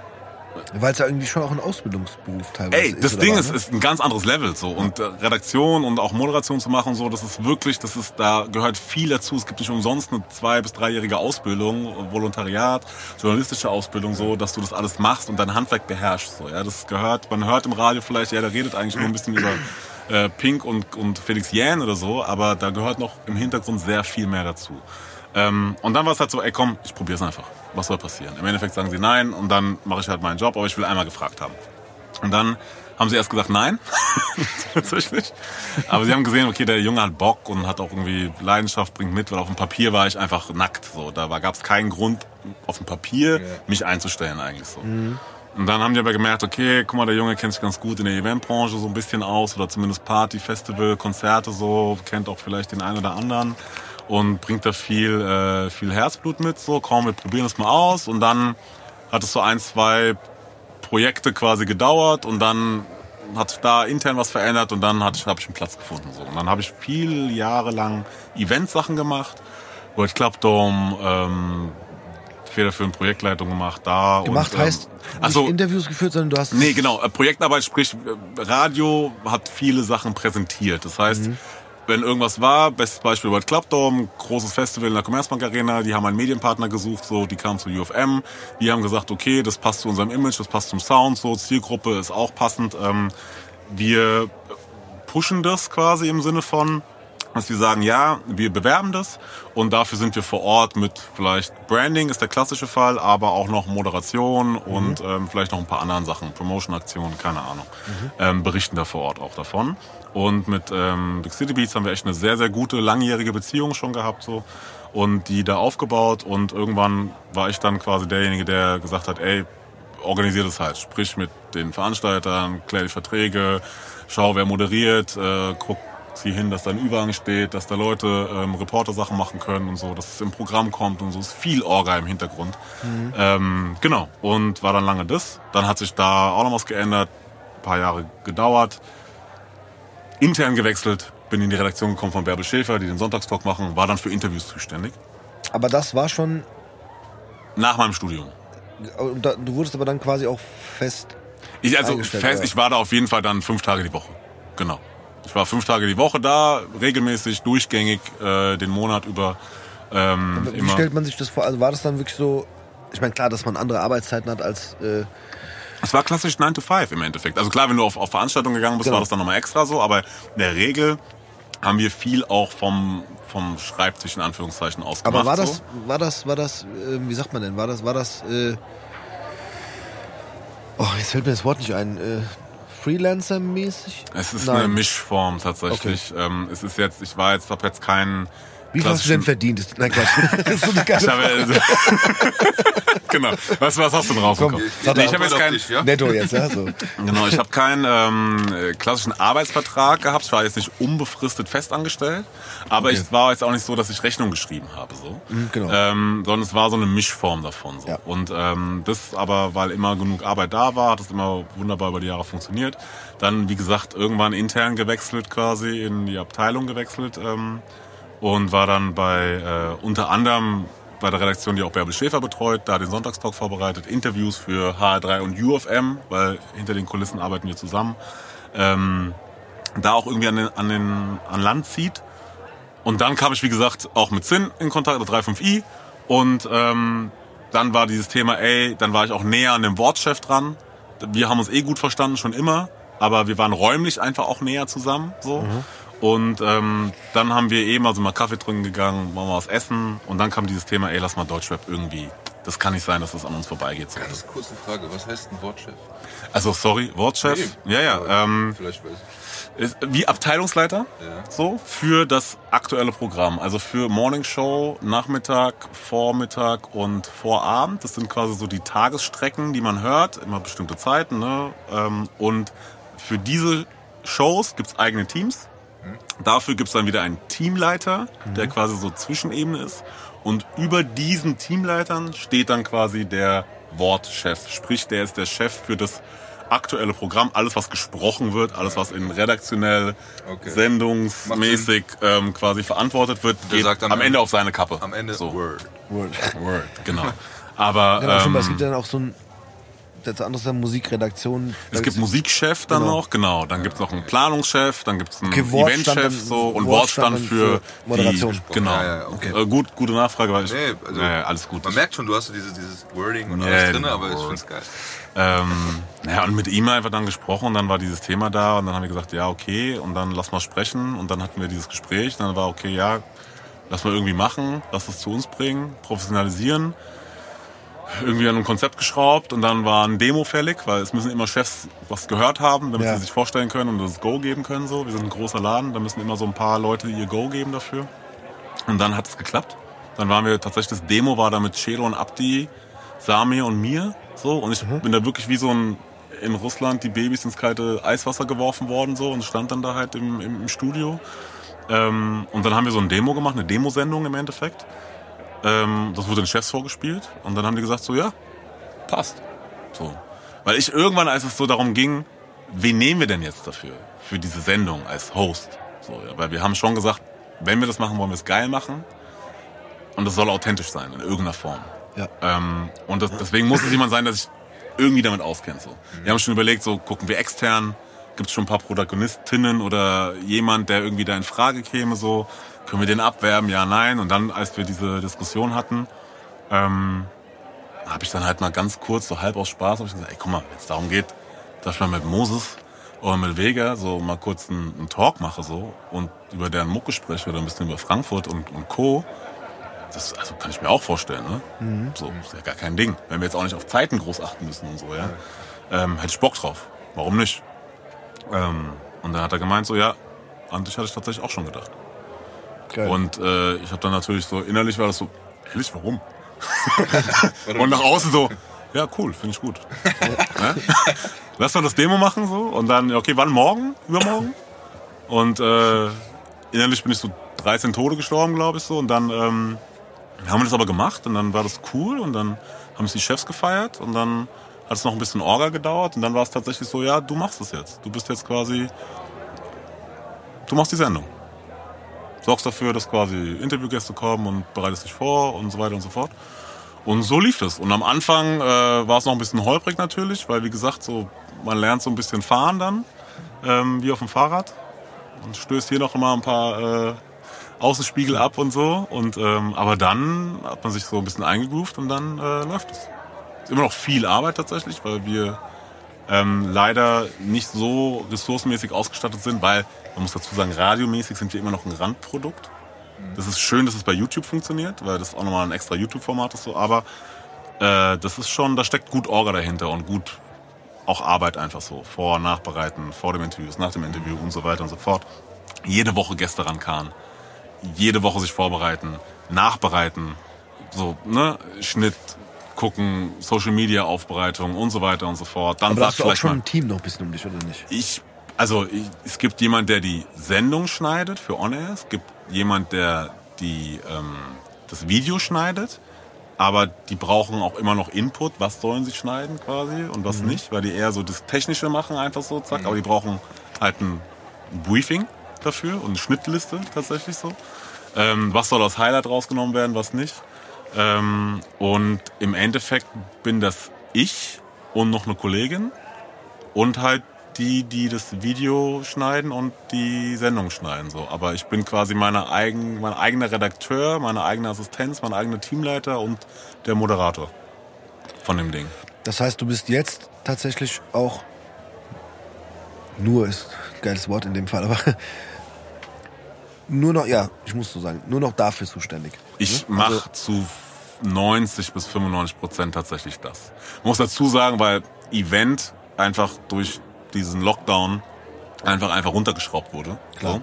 Weil es ja irgendwie schon auch ein Ausbildungsberuf teilweise Ey, ist. das oder Ding war, ist, ne? ist ein ganz anderes Level so und äh, Redaktion und auch Moderation zu machen so, das ist wirklich, das ist da gehört viel dazu. Es gibt nicht umsonst eine zwei bis dreijährige Ausbildung, Volontariat, journalistische Ausbildung so, dass du das alles machst und dein Handwerk beherrschst so. Ja, das gehört. Man hört im Radio vielleicht, ja, der redet eigentlich nur ein bisschen über äh, Pink und und Felix Jähn oder so, aber da gehört noch im Hintergrund sehr viel mehr dazu. Ähm, und dann war es halt so, ey komm, ich probier's einfach. Was soll passieren? Im Endeffekt sagen sie nein und dann mache ich halt meinen Job, aber ich will einmal gefragt haben. Und dann haben sie erst gesagt, nein, tatsächlich. Aber sie haben gesehen, okay, der Junge hat Bock und hat auch irgendwie Leidenschaft, bringt mit, weil auf dem Papier war ich einfach nackt. So, da gab es keinen Grund, auf dem Papier mich einzustellen eigentlich so. Und dann haben die aber gemerkt, okay, guck mal, der Junge kennt sich ganz gut in der Eventbranche so ein bisschen aus oder zumindest Party, Festival, Konzerte so, kennt auch vielleicht den einen oder anderen und bringt da viel, äh, viel Herzblut mit. So, komm, wir probieren es mal aus. Und dann hat es so ein, zwei Projekte quasi gedauert und dann hat sich da intern was verändert und dann habe ich einen Platz gefunden. So. Und dann habe ich viele Jahre lang Eventsachen gemacht, World Club Dome, ähm, federführend Projektleitung gemacht da. Gemacht und, ähm, heißt ach so, nicht Interviews geführt, sondern du hast Nee, genau. Äh, Projektarbeit, sprich, äh, Radio hat viele Sachen präsentiert. Das heißt, wenn irgendwas war, bestes Beispiel World Club Dome, großes Festival in der Commerzbank Arena, die haben einen Medienpartner gesucht, so, die kamen zu UFM, die haben gesagt, okay, das passt zu unserem Image, das passt zum Sound, so, Zielgruppe ist auch passend, ähm, wir pushen das quasi im Sinne von, dass wir sagen, ja, wir bewerben das und dafür sind wir vor Ort mit vielleicht Branding ist der klassische Fall, aber auch noch Moderation und ähm, vielleicht noch ein paar anderen Sachen, Promotion-Aktionen, keine Ahnung, ähm, berichten da vor Ort auch davon. Und mit ähm, Big City Beats haben wir echt eine sehr, sehr gute, langjährige Beziehung schon gehabt so und die da aufgebaut und irgendwann war ich dann quasi derjenige, der gesagt hat, ey, organisier das halt. Sprich mit den Veranstaltern, klär die Verträge, schau, wer moderiert, äh, guck, sieh hin, dass da ein Überhang steht, dass da Leute ähm, Reporter-Sachen machen können und so, dass es im Programm kommt und so. Es ist viel Orga im Hintergrund. Ähm, genau. Und war dann lange das. Dann hat sich da auch noch was geändert. Ein paar Jahre gedauert. Intern gewechselt. Bin in die Redaktion gekommen von Bärbel Schäfer, die den Sonntagstalk machen. War dann für Interviews zuständig. Aber das war schon. Nach meinem Studium. Du wurdest aber dann quasi auch fest. Ich, also fest, ich war da auf jeden Fall dann fünf Tage die Woche. Genau. Ich war fünf Tage die Woche da, regelmäßig, durchgängig, äh, den Monat über. Ähm, Wie immer. stellt man sich das vor? Also war das dann wirklich so. Ich meine, klar, dass man andere Arbeitszeiten hat als. Äh, Es war klassisch 9 to 5 im Endeffekt. Also klar, wenn du auf, auf Veranstaltungen gegangen bist, Genau. war das dann nochmal extra so, aber in der Regel haben wir viel auch vom, vom Schreibtisch in Anführungszeichen aus aber gemacht. war das, So. war das, war das, äh, wie sagt man denn? War das, war das, äh, oh, jetzt fällt mir das Wort nicht ein, äh, Freelancer-mäßig? Es ist Nein. eine Mischform tatsächlich. Ähm, es ist jetzt, ich war jetzt, habe jetzt keinen. Wie viel hast du denn verdient? Nein, Quatsch. das ist so eine geile Ich genau. Was, was hast du rausbekommen? Komm, Nee, ich habe jetzt keinen, ja? Netto jetzt, ja? So. Genau, ich habe keinen ähm, äh, klassischen Arbeitsvertrag gehabt. Ich war jetzt nicht unbefristet festangestellt, aber Okay. ich war jetzt auch nicht so, dass ich Rechnung geschrieben habe, so. genau. Ähm, sondern es war so eine Mischform davon. So. Ja. Und ähm, das aber, weil immer genug Arbeit da war, hat es immer wunderbar über die Jahre funktioniert. Dann, wie gesagt, irgendwann intern gewechselt quasi, in die Abteilung gewechselt ähm, und war dann bei äh, unter anderem bei der Redaktion, die auch Bärbel Schäfer betreut, da den Sonntagstalk vorbereitet, Interviews für HR3 und UFM, weil hinter den Kulissen arbeiten wir zusammen. Ähm, da auch irgendwie an, den, an, den, an Land zieht. Und dann kam ich, wie gesagt, auch mit Zinn in Kontakt, der 35i. Und ähm, dann war dieses Thema, ey, dann war ich auch näher an dem Wortchef dran. Wir haben uns eh gut verstanden, schon immer. Aber wir waren räumlich einfach auch näher zusammen. so. Und ähm, dann haben wir eben also mal Kaffee trinken gegangen, mal was essen. Und dann kam dieses Thema, ey, lass mal Deutschrap irgendwie. Das kann nicht sein, dass das an uns vorbeigeht. So. Ganz kurze Frage, was heißt ein Wortchef? Also sorry, Wortchef. Nee. Ja, ja. Ähm, Vielleicht weiß ich. ist wie Abteilungsleiter Ja. so für das aktuelle Programm. Also für Morning Show, Nachmittag, Vormittag und Vorabend. Das sind quasi so die Tagesstrecken, die man hört, immer bestimmte Zeiten. Ne? Ähm, Und für diese Shows gibt's eigene Teams. Dafür gibt's dann wieder einen Teamleiter, der quasi so Zwischenebene ist. Und über diesen Teamleitern steht dann quasi der Wortchef. Sprich, der ist der Chef für das aktuelle Programm. Alles, was gesprochen wird, alles, was in redaktionell, Okay. sendungsmäßig ähm, quasi verantwortet wird, Der geht sagt dann am am- Ende auf seine Kappe. Am Ende So. Word. Word. Word, genau. Aber Genau, stimmt, ähm, es gibt dann auch so ein, das andere ist dann Musikredaktion. Da es gibt Musikchef dann Genau. noch, genau. Dann gibt's noch einen Planungschef, dann gibt's einen Okay, Eventchef so und Wortstand für, für Moderation. Die, genau. Ja, ja, okay. Äh, gut, gute Nachfrage, weil ich, Nee, also, ja, ja, alles gut. Man merkt schon, du hast so dieses, dieses Wording und Ja, alles drin, aber ich find's geil. Ähm, ja, und mit ihm einfach dann gesprochen und dann war dieses Thema da und dann haben wir gesagt, ja, okay, und dann lass mal sprechen und dann hatten wir dieses Gespräch, dann war okay, ja, lass mal irgendwie machen, lass es zu uns bringen, professionalisieren. Irgendwie an einem Konzept geschraubt und dann war ein Demo fällig, weil es müssen immer Chefs was gehört haben, damit Ja. sie sich vorstellen können und das Go geben können. So, wir sind ein großer Laden, da müssen immer so ein paar Leute ihr Go geben dafür. Und dann hat es geklappt. Dann waren wir tatsächlich das Demo war da mit Chelo und Abdi, Sami und mir so und ich bin da wirklich wie so ein in Russland die Babys ins kalte Eiswasser geworfen worden so und stand dann da halt im, im, im Studio. Ähm, und dann haben wir so ein Demo gemacht, eine Demosendung im Endeffekt. Ähm, das wurde den Chefs vorgespielt und dann haben die gesagt so, ja, passt. So. Weil ich irgendwann, als es so darum ging, wen nehmen wir denn jetzt dafür? Für diese Sendung als Host. So, ja, weil wir haben schon gesagt, wenn wir das machen, wollen wir es geil machen. Und das soll authentisch sein, in irgendeiner Form. Ja. Ähm, und das, deswegen muss es jemand sein, der sich irgendwie damit auskennt. So. Wir haben schon überlegt, so gucken wir extern, gibt es schon ein paar Protagonistinnen oder jemand, der irgendwie da in Frage käme, so können wir den abwerben, ja, nein. Und dann, als wir diese Diskussion hatten, ähm, habe ich dann halt mal ganz kurz, so halb aus Spaß, hab ich gesagt, ey, guck mal, wenn es darum geht, dass ich mal mit Moses oder mit Vega so mal kurz einen, einen Talk mache so und über deren Mucke spreche oder ein bisschen über Frankfurt und, und Co., das also kann ich mir auch vorstellen, ne? So, ist ja gar kein Ding. Wenn wir jetzt auch nicht auf Zeiten groß achten müssen und so, ja. Ähm, hätte ich Bock drauf. Warum nicht? Ähm, und dann hat er gemeint, so, ja, an dich hatte ich tatsächlich auch schon gedacht. Geil. Und äh, ich habe dann natürlich so, innerlich war das so, ehrlich, warum? und nach außen so, ja, cool, finde ich gut. Ne? Lass mal das Demo machen so und dann, okay, wann morgen? Übermorgen? Und äh, innerlich bin ich so 13 Tode gestorben, glaube ich so. Und dann ähm, haben wir das aber gemacht und dann war das cool und dann haben es die Chefs gefeiert und dann hat es noch ein bisschen Orga gedauert und dann war es tatsächlich so, ja, du machst es jetzt. Du bist jetzt quasi, du machst die Sendung. Sorgst dafür, dass quasi Interviewgäste kommen und bereitest dich vor und so weiter und so fort. Und so lief das. Und am Anfang äh, war es noch ein bisschen holprig natürlich, weil wie gesagt, so man lernt so ein bisschen fahren dann, ähm, wie auf dem Fahrrad. Und stößt hier noch immer ein paar äh, Außenspiegel ab und so. Und ähm, aber dann hat man sich so ein bisschen eingegroovt und dann äh, läuft es. Ist immer noch viel Arbeit tatsächlich, weil wir ähm, leider nicht so ressourcenmäßig ausgestattet sind, weil man muss dazu sagen, radiomäßig sind wir immer noch ein Randprodukt. Das ist schön, dass es bei YouTube funktioniert, weil das auch nochmal ein extra YouTube-Format ist so, aber äh, das ist schon, da steckt gut Orga dahinter und gut auch Arbeit einfach so. Vor, nachbereiten, vor dem Interview, nach dem Interview und so weiter und so fort. Jede Woche Gäste rankarren. Jede Woche sich vorbereiten, nachbereiten, so, ne, Schnitt, gucken, Social Media Aufbereitung und so weiter und so fort. Dann Aber hast du auch schon mal, ein Team noch ein bisschen um dich, oder nicht? ich, also ich, es gibt jemand, der die Sendung schneidet für On Air. Es gibt jemand, der die, ähm, das Video schneidet. Aber die brauchen auch immer noch Input. Was sollen sie schneiden quasi und was nicht? Weil die eher so das Technische machen, einfach so, zack. Aber die brauchen halt ein Briefing dafür und eine Schnittliste tatsächlich so. Ähm, was soll aus Highlight rausgenommen werden, was nicht. Ähm, und im Endeffekt bin das ich und noch eine Kollegin und halt die, die das Video schneiden und die Sendung schneiden. So. Aber ich bin quasi meine eigen, mein eigener Redakteur, meine eigene Assistenz, mein eigener Teamleiter und der Moderator von dem Ding. Das heißt, du bist jetzt tatsächlich auch nur ist ein geiles Wort in dem Fall, aber nur noch, ja, ich muss so sagen, nur noch dafür zuständig. Ich Ne? mache Also, zu 90 bis 95 Prozent tatsächlich das. Ich muss dazu sagen, weil Event einfach durch diesen Lockdown einfach einfach runtergeschraubt wurde. Klar. So.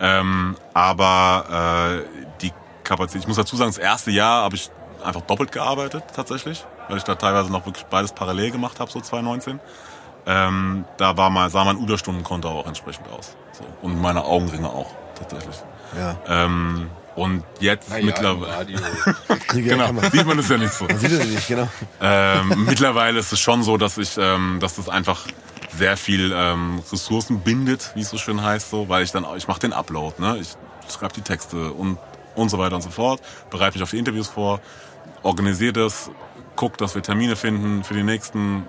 Ähm, aber äh, die Kapazität, ich muss dazu sagen, das erste Jahr habe ich einfach doppelt gearbeitet tatsächlich, weil ich da teilweise noch wirklich beides parallel gemacht habe, so 2019. Ähm, da war mal, sah mein Überstundenkonto auch entsprechend aus. So. Und meine Augenringe auch, tatsächlich. ja. Ähm, und jetzt Naja, mittlerweile. Genau. Sieht man es ja nicht so. man sieht es nicht, genau. ähm, mittlerweile ist es schon so, dass ich, ähm, dass das einfach sehr viel ähm, Ressourcen bindet, wie es so schön heißt, so, weil ich dann, ich mache den Upload, ne, ich schreibe die Texte und und so weiter und so fort, bereite mich auf die Interviews vor, organisiere das, guck, dass wir Termine finden für die nächsten,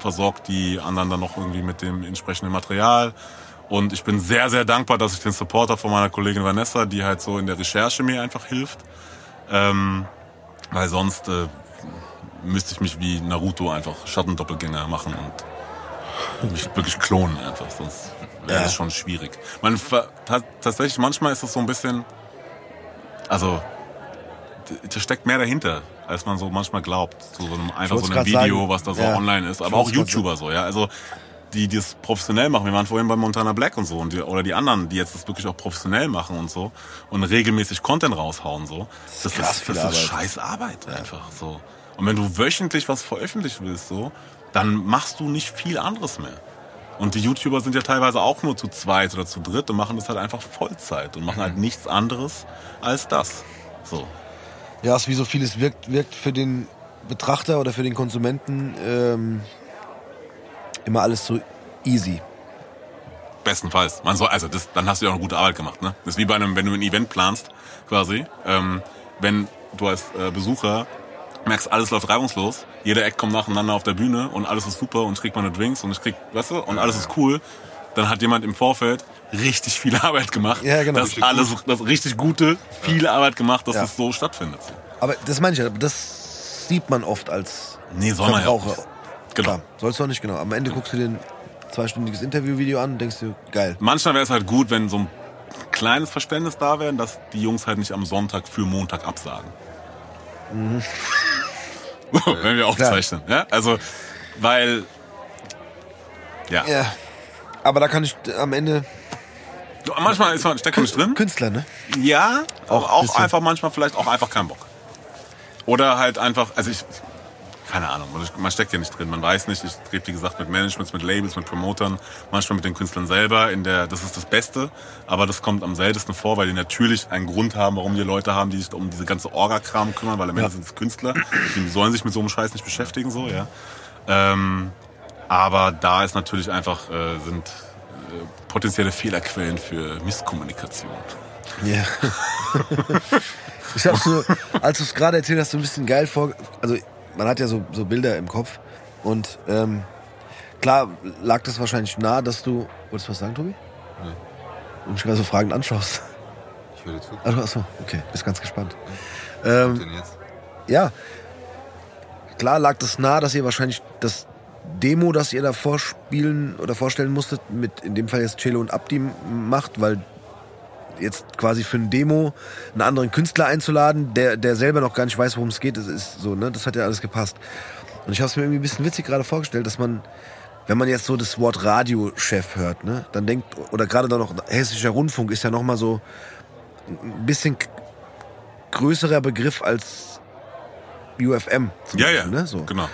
versorgt die anderen dann noch irgendwie mit dem entsprechenden Material. Und ich bin sehr, sehr dankbar, dass ich den Support habe von meiner Kollegin Vanessa, die halt so in der Recherche mir einfach hilft. Ähm, weil sonst äh, müsste ich mich wie Naruto einfach Schattendoppelgänger machen und mich wirklich klonen einfach. Sonst wäre Ja. das schon schwierig. Man, tatsächlich, manchmal ist es so ein bisschen, also da steckt mehr dahinter, als man so manchmal glaubt. Zu so einem, einfach so einem Video, sagen, was da so ja. online ist. Aber auch YouTuber so, ja. Also die, die es professionell machen. Wir waren vorhin bei Montana Black und so und die, oder die anderen, die jetzt das wirklich auch professionell machen und so und regelmäßig Content raushauen so. Das ist, das ist Arbeit. scheiß Arbeit einfach so. Und wenn du wöchentlich was veröffentlichen willst so, dann machst du nicht viel anderes mehr. Und die YouTuber sind ja teilweise auch nur zu zweit oder zu dritt und machen das halt einfach Vollzeit und machen halt nichts anderes als das. So. Ja, es ist wie so vieles wirkt, wirkt für den Betrachter oder für den Konsumenten ähm, immer alles so easy. Bestenfalls. Man soll, also das, dann hast du ja auch eine gute Arbeit gemacht. Ne? Das ist wie bei einem, wenn du ein Event planst, quasi. Ähm, wenn du als äh, Besucher merkst, alles läuft reibungslos, jeder Act kommt nacheinander auf der Bühne und alles ist super und ich krieg meine Drinks und ich krieg, weißt du, und alles ist cool, dann hat jemand im Vorfeld richtig viel Arbeit gemacht. Ja, genau. Das Richtig alles, das richtig Gute, viel Arbeit gemacht, dass Ja. es so stattfindet. Aber das meine ich ja, das sieht man oft als Nee, soll man ja auch Verbraucher. nicht. Genau. Klar, sollst du auch nicht, genau. Am Ende guckst du dir ein zweistündiges Interviewvideo an und denkst dir, geil. Manchmal wäre es halt gut, wenn so ein kleines Verständnis da wäre, dass die Jungs halt nicht am Sonntag für Montag absagen. wenn wir aufzeichnen. Ja? Also, weil, ja. Ja. Aber da kann ich am Ende Manchmal ist man, steckt man nicht drin. Künstler, ne? Ja, auch, auch bisschen. einfach manchmal vielleicht auch einfach keinen Bock. Oder halt einfach, also ich, keine Ahnung, man steckt ja nicht drin, man weiß nicht, ich rede wie gesagt mit Managements, mit Labels, mit Promotern, manchmal mit den Künstlern selber, in der, das ist das Beste, aber das kommt am seltensten vor, weil die natürlich einen Grund haben, warum die Leute haben, die sich um diese ganze Orga-Kram kümmern, weil am Ende sind es Künstler, die sollen sich mit so einem Scheiß nicht beschäftigen, so, ja. Ähm, aber da ist natürlich einfach, äh, sind äh, potenzielle Fehlerquellen für Misskommunikation. Ja. ich habe so, als du es gerade erzählt hast, so ein bisschen geil vor. Also man hat ja so, so Bilder im Kopf und ähm, klar lag das wahrscheinlich nah, dass du. Wolltest du was sagen, Tobi? Nee. Und mich gerade so fragend anschaust. Ich höre zu. Achso, achso, okay, bist ganz gespannt. Was Ähm, denn jetzt? ja, klar lag das nah, dass ihr wahrscheinlich das Demo, das ihr da vorspielen oder vorstellen musstet, mit in dem Fall jetzt Cello und Abdi macht, weil jetzt quasi für ein Demo einen anderen Künstler einzuladen, der, der selber noch gar nicht weiß, worum es geht, das ist so, ne? Das hat ja alles gepasst. Und ich habe es mir irgendwie ein bisschen witzig gerade vorgestellt, dass man, wenn man jetzt so das Wort Radiochef hört, ne, dann denkt, oder gerade dann noch hessischer Rundfunk ist ja noch mal so ein bisschen größerer Begriff als UFM. Ja, ja, Beispiel, Ne? So. genau.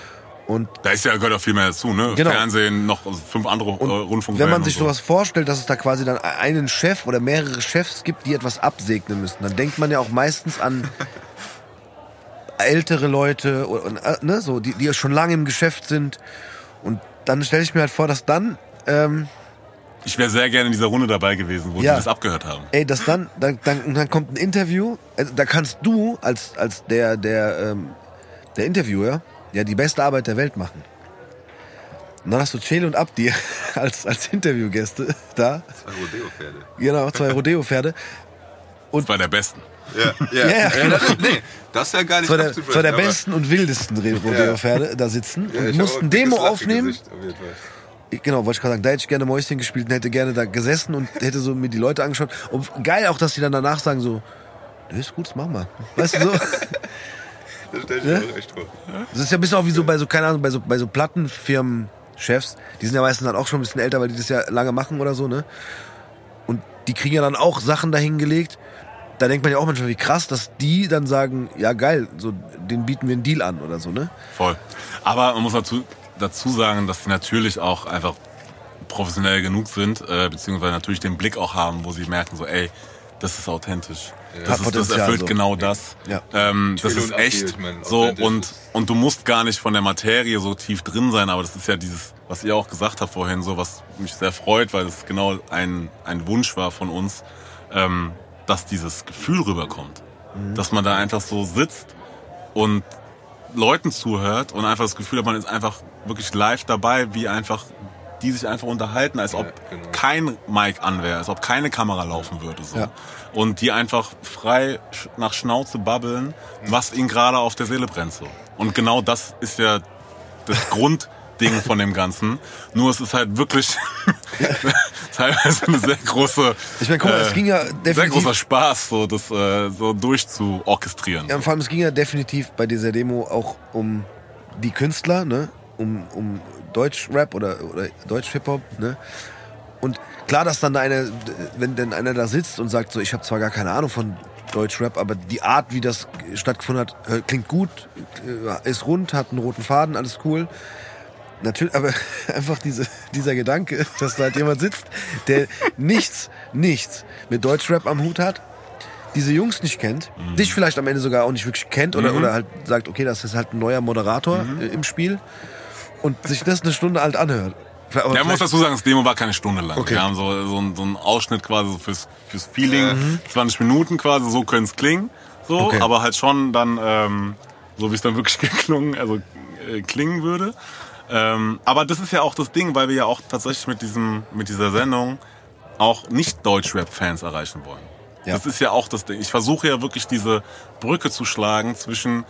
Und Da ist ja gehört auch viel mehr dazu, ne? Genau. Fernsehen, noch fünf andere äh, Rundfunkwellen. wenn man sich und so. sowas vorstellt, dass es da quasi dann einen Chef oder mehrere Chefs gibt, die etwas absegnen müssen, dann denkt man ja auch meistens an ältere Leute und, und, äh, ne, so, die, die ja schon lange im Geschäft sind. Und dann stelle ich mir halt vor, dass dann, ähm, Ich wäre sehr gerne in dieser Runde dabei gewesen, wo Ja. die das abgehört haben. ey, dass dann, dann, dann, dann kommt ein Interview, also da kannst du als, als der, der, ähm, der Interviewer ja die beste Arbeit der Welt machen. Und dann hast du Chele und Abdi als, als Interviewgäste da. Zwei Rodeo-Pferde. Genau, zwei Rodeo-Pferde. Das war der Besten. Ja, ja. Ja, ja. ja das, nee, das ist ja gar nicht Zwei der, zwei der besten und wildesten Rodeo-Pferde da sitzen Ja, und mussten ein Demo aufnehmen. Auf. Genau, wollte ich gerade sagen, da hätte ich gerne Mäuschen gespielt und hätte gerne da gesessen und hätte so mir die Leute angeschaut. Und geil auch, dass die dann danach sagen so, das ist gut, das machen wir. Weißt du so? Das stell ich Ja? mir auch echt vor. Das ist ja ein bisschen auch wie so bei so, keine Ahnung, bei so, bei so Plattenfirmen-Chefs. Die sind ja meistens dann auch schon ein bisschen älter, weil die das ja lange machen oder so, ne? Und die kriegen ja dann auch Sachen dahingelegt. Da denkt man ja auch manchmal, wie krass, dass die dann sagen, ja geil, so, den bieten wir einen Deal an oder so, ne? Voll. Aber man muss dazu, dazu sagen, dass sie natürlich auch einfach professionell genug sind, äh, beziehungsweise natürlich den Blick auch haben, wo sie merken, so, ey, das ist authentisch. Hat Das, ist, das erfüllt so. genau das. Ja. Ähm, das ist echt. ich mein, so und und du musst gar nicht von der Materie so tief drin sein, aber das ist ja dieses, was ihr auch gesagt habt vorhin, so was mich sehr freut, weil es genau ein ein Wunsch war von uns, ähm, dass dieses Gefühl rüberkommt, dass man da einfach so sitzt und Leuten zuhört und einfach das Gefühl hat, man ist einfach wirklich live dabei, wie einfach die sich einfach unterhalten, als ob Ja, genau. kein Mic an wäre, als ob keine Kamera laufen würde. So. Ja. Und die einfach frei nach Schnauze babbeln, was ihnen gerade auf der Seele brennt. So. Und genau das ist ja das Grundding von dem Ganzen. Nur es ist halt wirklich, teilweise eine sehr große, Ich meine, guck mal, es ging ja sehr definitiv- großer Spaß, so das äh, so durchzuorchestrieren. Ja, und vor allem, es ging ja definitiv bei dieser Demo auch um die Künstler, ne? Um, um Deutsch-Rap oder, oder Deutsch-Hip-Hop, ne? Und klar, dass dann da einer, wenn denn einer da sitzt und sagt so, ich habe zwar gar keine Ahnung von Deutsch-Rap, aber die Art, wie das stattgefunden hat, klingt gut, äh, ist rund, hat einen roten Faden, alles cool. Natürlich, aber einfach diese, dieser Gedanke, dass da halt jemand sitzt, der nichts, nichts mit Deutschrap am Hut hat, diese Jungs nicht kennt, dich vielleicht am Ende sogar auch nicht wirklich kennt oder, oder halt sagt, okay, das ist halt ein neuer Moderator äh, im Spiel und sich das eine Stunde alt anhört. Ja, man muss dazu sagen, das Demo war keine Stunde lang. Okay. Wir haben so, so, einen, so einen Ausschnitt quasi fürs, fürs Feeling, 20 Minuten quasi, so könnte es klingen. So, Okay. aber halt schon dann, ähm, so wie es dann wirklich geklungen, also äh, klingen würde. Ähm, aber das ist ja auch das Ding, weil wir ja auch tatsächlich mit diesem, mit dieser Sendung auch nicht Deutschrap-Fans erreichen wollen. Ja. Das ist ja auch das Ding. Ich versuche ja wirklich diese Brücke zu schlagen zwischen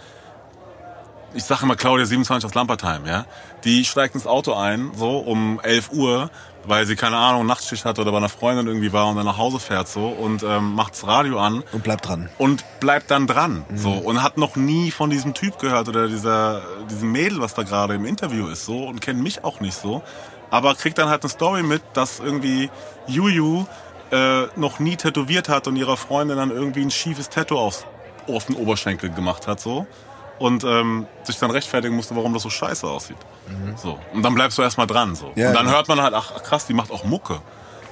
ich sage immer Claudia 27 aus Lampertheim, ja. Die steigt ins Auto ein, so um 11 Uhr, weil sie keine Ahnung Nachtschicht hatte oder bei einer Freundin irgendwie war und dann nach Hause fährt so und ähm, macht das Radio an. Und bleibt dran. und bleibt dann dran, so. Und hat noch nie von diesem Typ gehört oder dieser diesem Mädel, was da gerade im Interview ist, so und kennt mich auch nicht so, aber kriegt dann halt eine Story mit, dass irgendwie Juju äh, noch nie tätowiert hat und ihrer Freundin dann irgendwie ein schiefes Tattoo auf, auf den Oberschenkel gemacht hat, so und ähm, sich dann rechtfertigen musste, warum das so scheiße aussieht. So und dann bleibst du erstmal dran, so Ja, und dann ja. hört man halt, ach krass, die macht auch Mucke.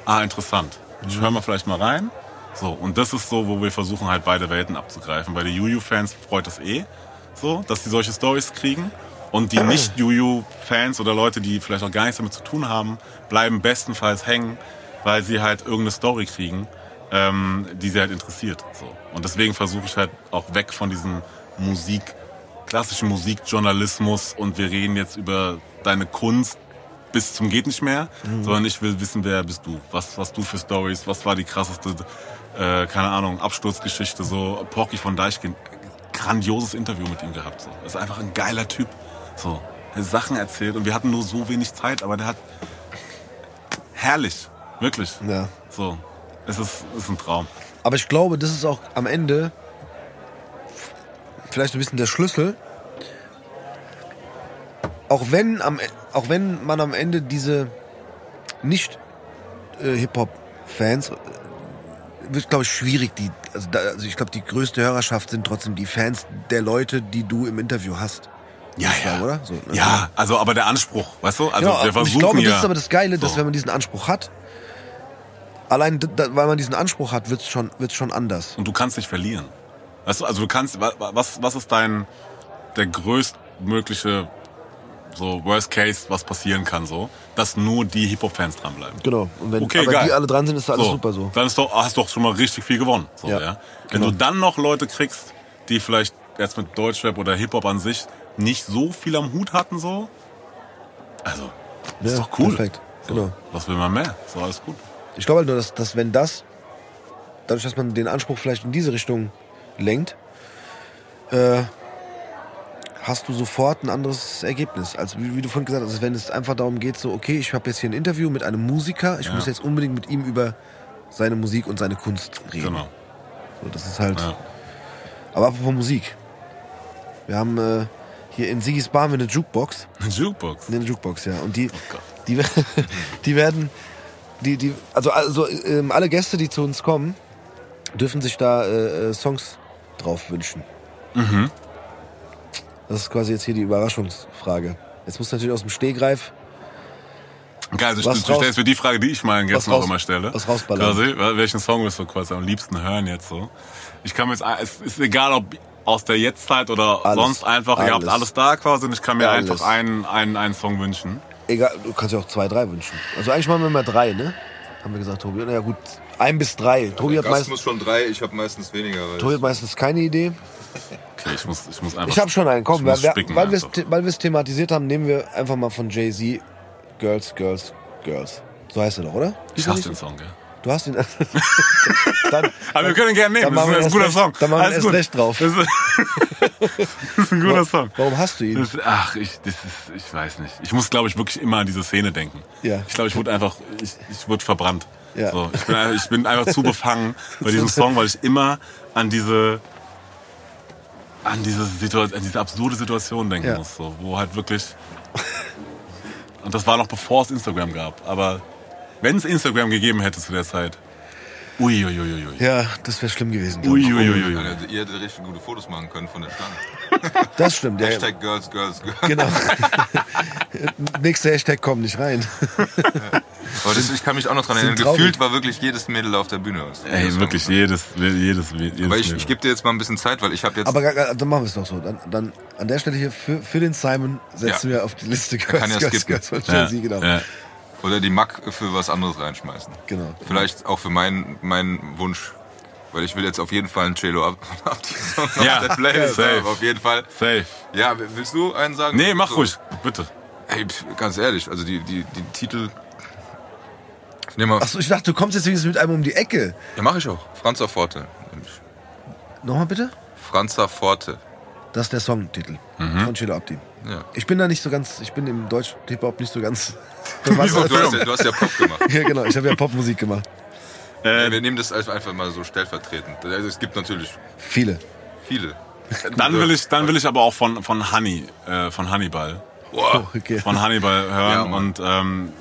Ah, interessant. Ich höre mal vielleicht mal rein. So, und das ist so, wo wir versuchen halt beide Welten abzugreifen. Bei den Juju-Fans freut das eh, so, dass die solche Stories kriegen. Und die Nicht-Juju-Fans oder Leute, die vielleicht auch gar nichts damit zu tun haben, bleiben bestenfalls hängen, weil sie halt irgendeine Story kriegen, ähm, die sie halt interessiert. So. Und deswegen versuche ich halt auch weg von diesem Musik, klassischen Musikjournalismus und wir reden jetzt über deine Kunst bis zum geht nicht mehr, sondern ich will wissen, wer bist du? Was hast du für Stories? Was war die krasseste, äh, keine Ahnung, Absturzgeschichte? So Porky von Deichkind, grandioses Interview mit ihm gehabt. So. Das ist einfach ein geiler Typ. So, er hat Sachen erzählt und wir hatten nur so wenig Zeit, aber der hat herrlich, wirklich. Ja. So, es ist, es ist ein Traum. Aber ich glaube, das ist auch am Ende vielleicht ein bisschen der Schlüssel. Auch wenn, am, auch wenn man am Ende diese nicht äh, Hip-Hop-Fans, äh, wird glaube ich schwierig. Die, also, da, also ich glaube, die größte Hörerschaft sind trotzdem die Fans der Leute, die du im Interview hast. Ja, ja. oder? So, ne? Ja, also aber der Anspruch, weißt du? Also Genau, wir versuchen ich glaube, ja. das ist aber das Geile, dass So. wenn man diesen Anspruch hat, allein da, weil man diesen Anspruch hat, wird's schon, wird's schon anders. Und du kannst nicht verlieren. Weißt du, also du kannst, wa- wa- was, was ist dein, der größtmögliche, so Worst Case, was passieren kann, so, dass nur die Hip-Hop-Fans dranbleiben. Genau. Und wenn Okay, aber geil. die alle dran sind, ist alles super so. Dann ist doch, hast du doch schon mal richtig viel gewonnen. So, ja. Ja, Wenn genau. du dann noch Leute kriegst, die vielleicht jetzt mit Deutschrap oder Hip-Hop an sich nicht so viel am Hut hatten, so, also, ist Ja, doch cool. perfekt. So, Genau. Was will man mehr? Ist doch alles gut. Ich glaube halt nur, dass, dass wenn das, dadurch, dass man den Anspruch vielleicht in diese Richtung lenkt, äh, hast du sofort ein anderes Ergebnis. Also wie, wie du vorhin gesagt hast, wenn es einfach darum geht, so, okay, ich habe jetzt hier ein Interview mit einem Musiker, ich Ja. muss jetzt unbedingt mit ihm über seine Musik und seine Kunst reden. Genau. So, das ist halt. Ja. Aber apropos Musik. Wir haben äh, hier in Sigis Bar eine Jukebox. Eine Jukebox. Eine Jukebox, ja. Und die, Oh die, die werden, die, die, also, also ähm, alle Gäste, die zu uns kommen, dürfen sich da äh, äh, Songs drauf wünschen. Mhm. Das ist quasi jetzt hier die Überraschungsfrage. Jetzt muss natürlich aus dem Stehgreif Geil, also Was du, raus- stellst mir die Frage, die ich meinen Gästen was auch raus- immer stelle. was rausballern. Quasi, wel- welchen Song wirst du quasi am liebsten hören jetzt so? Ich kann mir jetzt, es ist egal, ob aus der Jetztzeit oder Alles. sonst einfach, ihr habt Alles. alles da quasi und ich kann mir Alles. einfach einen, einen, einen Song wünschen. Egal, du kannst ja auch zwei, drei wünschen. Also eigentlich machen wir immer drei, ne? Haben wir gesagt, Tobi. Na ja gut, ein bis drei. Tobi hat, Gast meist, muss schon drei, ich habe meistens weniger. Weil Tobi hat meistens keine Idee. Okay, ich muss, ich muss einfach. Ich habe schon einen. Komm, ich weil, weil wir es thematisiert haben, nehmen wir einfach mal von Jay-Z Girls, Girls, Girls. So heißt er doch, oder? Ich Ist er hasse den Song, gell? Du hast ihn. dann, Aber wir können ihn gerne nehmen. Das ist ein guter recht- Song. dann machen wir Alles erst gut. recht drauf. Das ist, das ist ein guter Song. warum hast du ihn? Das, ach, ich, das ist, ich weiß nicht. Ich muss, glaube ich, wirklich immer an diese Szene denken. Ja. Ich glaube, ich wurde einfach, ich, ich wurde verbrannt. Ja. So, ich, bin, einfach- ich bin einfach zu befangen bei diesem Song, weil ich immer an diese, an diese Situation, an diese absurde Situation denken Ja. muss, so, wo halt wirklich, und das war noch bevor es Instagram gab, aber wenn es Instagram gegeben hätte zu der Zeit, uiuiuiui. Ja, das wäre schlimm gewesen. Alter, Ihr hättet richtig gute Fotos machen können von der Schlange. Das stimmt. Ja, Hashtag Girls, Girls, Girls. genau. Nächster Hashtag kommt nicht rein. Aber das, ich kann mich auch noch dran erinnern. traurig. Gefühlt war wirklich jedes Mädel auf der Bühne. Ey, wirklich jedes, jedes, jedes Aber ich, ich gebe dir jetzt mal ein bisschen Zeit, weil ich habe jetzt. Aber dann machen wir es doch so. Dann, dann an der Stelle hier für, für den Simon setzen Ja. wir auf die Liste kann ja skippen. Girls von Jay-Z, genau. ja. oder die Mack für was anderes reinschmeißen. genau. Vielleicht auch für meinen meinen Wunsch. Weil ich will jetzt auf jeden Fall einen Cello ab, ab Ja, auf der Playlist safe. haben, auf jeden Fall. Safe. Ja, willst du einen sagen? Nee, mach So. ruhig, bitte. Ey, ganz ehrlich, also die, die, die Titel. Nehmen wir. Achso, ich dachte, du kommst jetzt wenigstens mit einem um die Ecke. Ja, mache ich auch. Franza Forte. nämlich. Nochmal bitte? Franza Forte. Das ist der Songtitel von Chilo Abdi. Ja. Ich bin da nicht so ganz, ich bin im deutschen Hip-Hop nicht so ganz. Du hast, ja, du hast ja Pop gemacht. ja, genau, ich habe ja Popmusik gemacht. Äh, Wir nehmen das einfach mal so stellvertretend. Also es gibt natürlich Viele. viele. dann will ich, dann will ich aber auch von, von Honey, äh, von Hannibal, Boah. Okay. von Hannibal Ja, hören Mann. und ähm,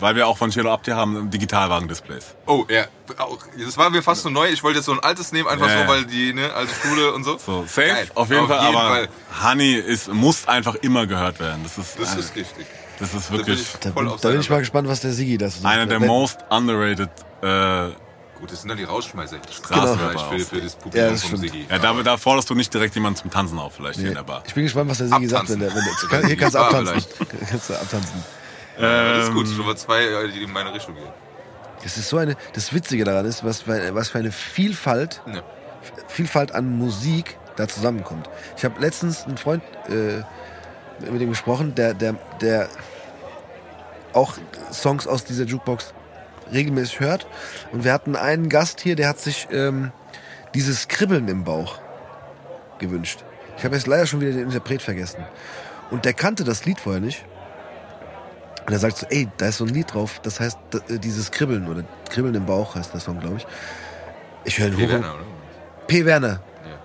weil wir auch von Cello Abdi haben, Digitalwagen-Displays. Oh, ja. Auch- Das war mir fast so neu. Ich wollte jetzt so ein altes nehmen, einfach Ja, so, weil die ne, alte Schule und so. So, safe, Geil. auf jeden Fall, aber Fall. Honey ist, muss einfach immer gehört werden. Das ist, Das äh, ist richtig. das ist Da bin wirklich ich Da bin, auf da bin ich mal gespannt, was der Sigi das einer der Wenn- most underrated äh, Gut, das sind dann die Rausschmeißer. Straßenrapper Vielleicht für, für das Publikum Ja, das vom. Sigi. Ja, da, da forderst du nicht direkt jemanden zum Tanzen auf, vielleicht hier in der Bar. Ich bin gespannt, was der Sigi sagt, wenn Abtanzen. der, wenn der, hier kannst du abtanzen. kannst du abtanzen. Ja, das ist gut. Ähm, Schon mal zwei, äh, die in meine Richtung gehen. Das ist so eine, das Witzige daran ist, was für eine, was für eine Vielfalt, Ja. Vielfalt an Musik da zusammenkommt. Ich habe letztens einen Freund äh, mit dem gesprochen, der, der, der auch Songs aus dieser Jukebox regelmäßig hört. Und wir hatten einen Gast hier, der hat sich ähm, dieses Kribbeln im Bauch gewünscht. Ich habe jetzt leider schon wieder den Interpret vergessen. Und der kannte das Lied vorher nicht. Und er sagt so, ey, da ist so ein Lied drauf, das heißt äh, dieses Kribbeln oder Kribbeln im Bauch heißt der Song, glaube ich. Ich höre ihn P. hoch Werner, und, oder? P. Werner, Ja.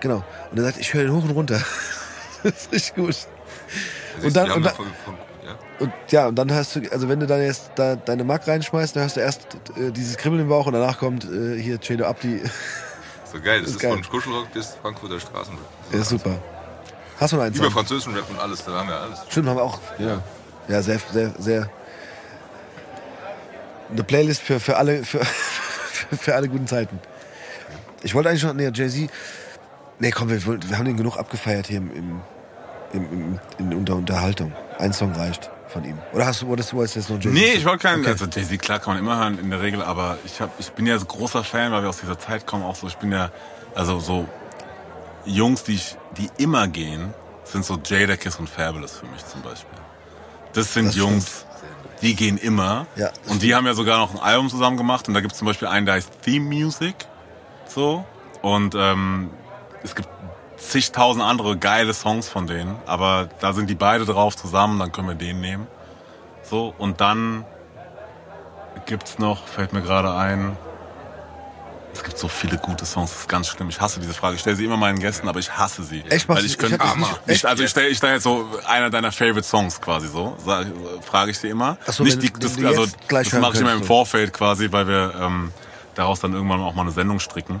genau. Und er sagt, ich höre ihn hoch und runter. das ist richtig gut. Siehst Und dann- und da dann- von, von, ja? Und ja, und dann hast du, also wenn du dann jetzt da deine Mack reinschmeißt, dann hörst du erst äh, dieses Kribbeln im Bauch und danach kommt äh, hier Cedo Abdi. So geil. Das Ist ist, geil. von Kuschelrock bis Frankfurter Straßenrap. Ja, ist super. Hast du noch einen Über Song? französischen Rap und alles, da haben wir alles. Stimmt, haben wir auch. Ja, ja sehr, sehr, sehr. Eine Playlist für, für, alle, für, für alle guten Zeiten. Ich wollte eigentlich noch, nee, Jay-Z. Nee, komm, wir, wir haben den genug abgefeiert hier im, im, im, in unter Unterhaltung. Ein Song reicht von ihm. Oder hast du, wolltest du jetzt noch Jay-Z? Nee, ich wollte keinen. Okay. Also Jay-Z, klar kann man immer hören in der Regel, aber ich, hab, ich bin ja so großer Fan, weil wir aus dieser Zeit kommen, auch so. Ich bin ja, also so Jungs, die, ich, die immer gehen, sind so Jadakiss und Fabulous für mich zum Beispiel. Das sind Das Jungs, die gehen immer. Ja, und die haben ja sogar noch ein Album zusammen gemacht. Und da gibt es zum Beispiel einen, der heißt Theme Music. So. Und ähm, es gibt zigtausend andere geile Songs von denen. Aber da sind die beide drauf zusammen, dann können wir den nehmen. So. Und dann gibt's noch, fällt mir gerade ein, es gibt so viele gute Songs, das ist ganz schlimm. Ich hasse diese Frage. Ich stelle sie immer meinen Gästen, aber ich hasse sie. Echt? Weil ich könnte, ich nicht- ich, also ich stelle ich stell jetzt so einer deiner Favorite Songs quasi so, sag- frage ich sie immer. Ach so, Nicht wenn die, das, du also, das mache ich immer im. Vorfeld quasi, weil wir ähm, daraus dann irgendwann auch mal eine Sendung stricken.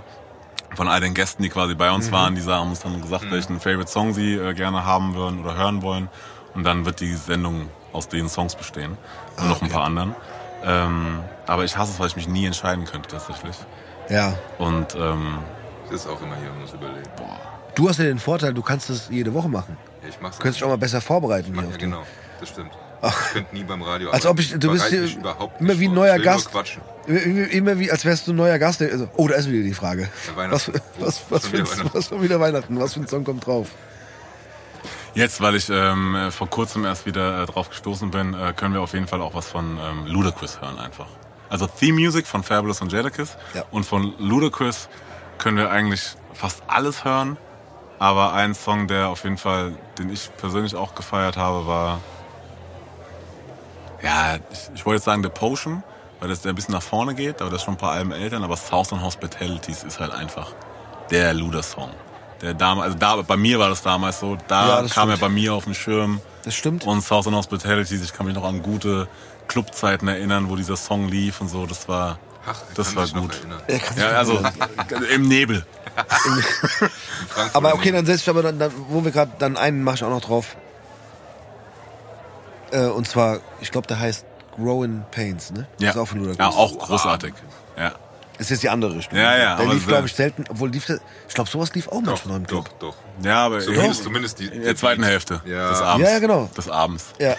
Von all den Gästen, die quasi bei Mhm. uns waren, die haben uns dann gesagt, welchen Favorite Song sie äh, gerne haben würden oder hören wollen. Und dann wird die Sendung aus den Songs bestehen. Und noch ein paar anderen. Ähm, aber ich hasse es, weil ich mich nie entscheiden könnte tatsächlich. Ja. Und ähm, Das ist auch immer hier, man muss überlegen. Du hast ja den Vorteil, du kannst das jede Woche machen. Ja, ich mach's Du könntest dich auch mal besser vorbereiten. Mach, hier ja, auf den- genau. Das stimmt. Ich könnte nie beim Radio Als ob ich- du bist hier immer nicht wie ein neuer ich Gast. Quatschen. Immer, wie, als wärst du ein neuer Gast. Also, oh, da ist wieder die Frage. Ja, Was, Weihnachten. was, was, für wieder ein, Weihnachten. was schon wieder Weihnachten? Was für ein Song kommt drauf? jetzt, weil ich ähm, äh, vor kurzem erst wieder äh, drauf gestoßen bin, äh, können wir auf jeden Fall auch was von ähm, Ludacris hören einfach. Also Theme Music von Fabulous und Jadakiss Ja. und von Ludacris können wir eigentlich fast alles hören. Aber ein Song, der auf jeden Fall, den ich persönlich auch gefeiert habe, war ja, ich, ich wollte jetzt sagen The Potion, weil das der ein bisschen nach vorne geht, aber das ist schon ein paar Alben älter, aber Southern Hospitalities ist halt einfach der Luder-Song. Der damals, also da, bei mir war das damals so, da Ja, das kam er stimmt. bei mir auf den Schirm. Das stimmt. Und Southern Hospitalities, ich kann mich noch an gute Clubzeiten erinnern, wo dieser Song lief und so, das war, Ach, das kann war gut. Ja, also im Nebel. Aber okay, dann setze ich aber dann, dann wo wir gerade, dann einen mache ich auch noch drauf. Äh, und zwar, ich glaube, der heißt Growing Pains, ne? Ja, Ist auch von Ludacris. ja auch großartig. Ja. Ist jetzt die andere Richtung. Ja, ja, Der aber lief, glaube ich, selten, obwohl lief der, ich glaube, sowas lief auch Doch, manchmal im doch, Club. doch. ja, aber Zumindest, in, zumindest die, in der zweiten. Hälfte Ja. des Abends. Ja, ja, genau. Des Abends. Ja.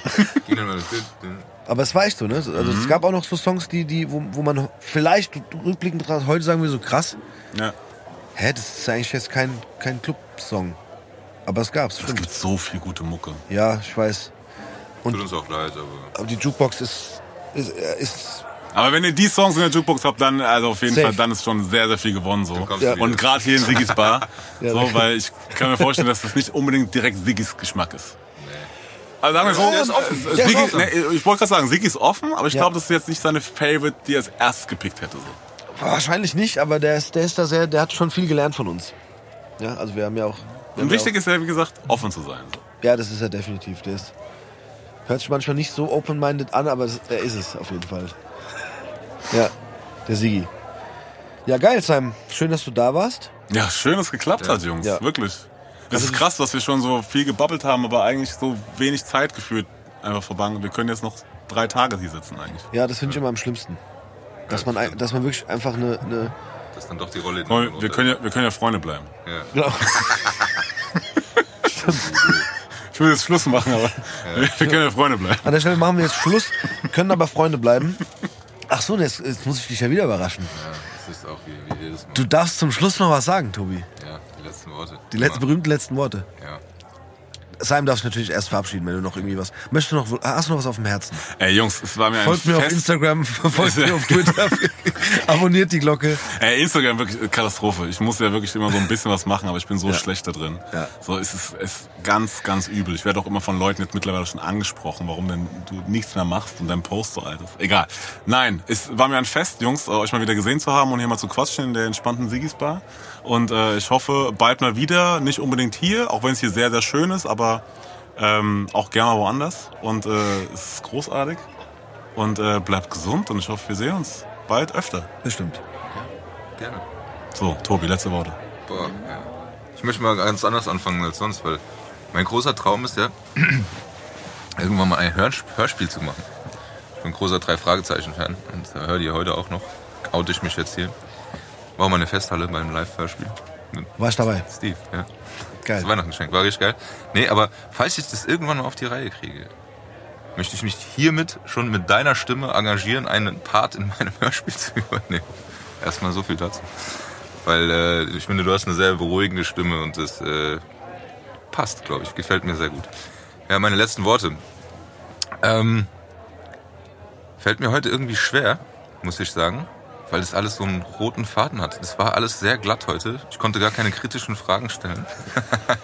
Das- Aber es war echt so, ne? Also Mhm. es gab auch noch so Songs, die, die, wo, wo man vielleicht rückblickend heute sagen wir so krass, Ja. hä, das ist eigentlich jetzt kein, kein Club-Song. Aber es gab's, Es gibt so viel gute Mucke. Ja, ich weiß. Tut uns auch leid, aber Aber die Jukebox ist, ist, ist Aber wenn ihr die Songs in der Jukebox habt, dann also auf jeden Safe. Fall, dann ist schon sehr, sehr viel gewonnen so. Ja. du. Und gerade hier in Siggis Bar, Ja, so, weil ich kann mir vorstellen, dass das nicht unbedingt direkt Siggis Geschmack ist. Also sagen wir so, Der ist offen. Der ist offen. ne, ich wollte gerade sagen, Siggi ist offen, aber ich Ja. glaube, das ist jetzt nicht seine Favorite, die er als erstes gepickt hätte. So. wahrscheinlich nicht, aber der ist, der ist da sehr, der hat schon viel gelernt von uns. Ja, also wir haben ja auch. Und wichtig ja, ist ja, wie gesagt, offen zu sein. So. auch, ja, das ist er definitiv. Der ist, hört sich manchmal nicht so open-minded an, aber das, er ist es auf jeden Fall. Ja, der Sigi. Ja, geil, Simon. Schön, dass du da warst. Ja, schön, dass es geklappt hat, Jungs. Ja. Wirklich. Es Also ist krass, dass wir schon so viel gebabbelt haben, aber eigentlich so wenig Zeit gefühlt einfach verbangen. Wir können jetzt noch drei Tage hier sitzen eigentlich. Ja, das finde ich immer am schlimmsten. Dass man, dass man wirklich einfach eine, eine das ist dann doch die Rolle. die man wir, können ja, wir können ja Freunde bleiben. Ja. genau. Ich will jetzt Schluss machen, aber wir, wir können ja Freunde bleiben. An der Stelle machen wir jetzt Schluss, können aber Freunde bleiben. Ach so, jetzt, jetzt muss ich dich ja wieder überraschen. ja, das ist auch wie, wie jedes Mal. Du darfst zum Schluss noch was sagen, Tobi. Ja, Worte. Die letzten, berühmten letzten Worte. Ja. Simon darfst du natürlich erst verabschieden, wenn du noch irgendwie was. Möchtest du noch, hast du noch was auf dem Herzen? Ey, Jungs, es war mir ein Folgt mir auf. Instagram, folgt mir auf Twitter, abonniert die Glocke. Ey, Instagram wirklich äh, Katastrophe. Ich muss ja wirklich immer so ein bisschen was machen, aber ich bin so schlecht da drin. Ja. So ist es ist ganz, ganz übel. Ich werde auch immer von Leuten jetzt mittlerweile schon angesprochen, warum denn du nichts mehr machst und dein Post so alt ist. Egal. Nein, es war mir ein Fest, Jungs, euch mal wieder gesehen zu haben und hier mal zu quatschen in der entspannten Sigis-Bar. Und äh, ich hoffe, bald mal wieder. Nicht unbedingt hier, auch wenn es hier sehr, sehr schön ist, aber ähm, auch gerne mal woanders. Und äh, es ist großartig. Und äh, bleibt gesund und ich hoffe, wir sehen uns bald öfter. Bestimmt. Gerne. So, Tobi, letzte Worte. Boah, ja. Ich möchte mal ganz anders anfangen als sonst, weil mein großer Traum ist ja, irgendwann mal ein Hörs Hörspiel zu machen. Ich bin ein großer Drei-Fragezeichen-Fan und da höre die heute auch noch. Oute ich mich jetzt hier. War mal eine Festhalle beim Live-Hörspiel. Mit War ich dabei. Steve, ja. Geil. Das Weihnachtsgeschenk, war richtig geil. Nee, aber falls ich das irgendwann mal auf die Reihe kriege, möchte ich mich hiermit schon mit deiner Stimme engagieren, einen Part in meinem Hörspiel zu übernehmen. Erstmal so viel dazu. Weil äh, ich finde, du hast eine sehr beruhigende Stimme und das äh, passt, glaube ich. Gefällt mir sehr gut. Ja, meine letzten Worte. Ähm, fällt mir heute irgendwie schwer, muss ich sagen, weil das alles so einen roten Faden hat. Es war alles sehr glatt heute. Ich konnte gar keine kritischen Fragen stellen.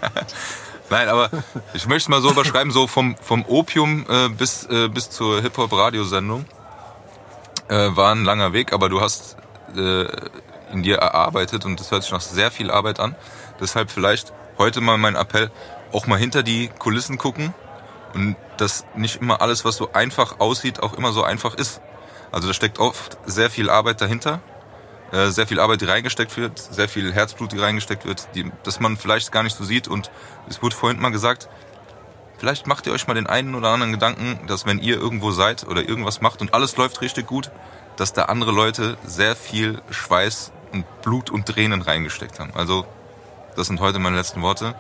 Nein, aber ich möchte es mal so überschreiben, so vom, vom Opium äh, bis, äh, bis zur Hip-Hop-Radiosendung äh, war ein langer Weg, aber du hast äh, in dir erarbeitet und das hört sich nach sehr viel Arbeit an. Deshalb vielleicht heute mal mein Appell, auch mal hinter die Kulissen gucken und dass nicht immer alles, was so einfach aussieht, auch immer so einfach ist. Also da steckt oft sehr viel Arbeit dahinter, äh, sehr viel Arbeit, die reingesteckt wird, sehr viel Herzblut, die reingesteckt wird, die, dass man vielleicht gar nicht so sieht. Und es wurde vorhin mal gesagt, vielleicht macht ihr euch mal den einen oder anderen Gedanken, dass wenn ihr irgendwo seid oder irgendwas macht und alles läuft richtig gut, dass da andere Leute sehr viel Schweiß und Blut und Tränen reingesteckt haben. Also das sind heute meine letzten Worte.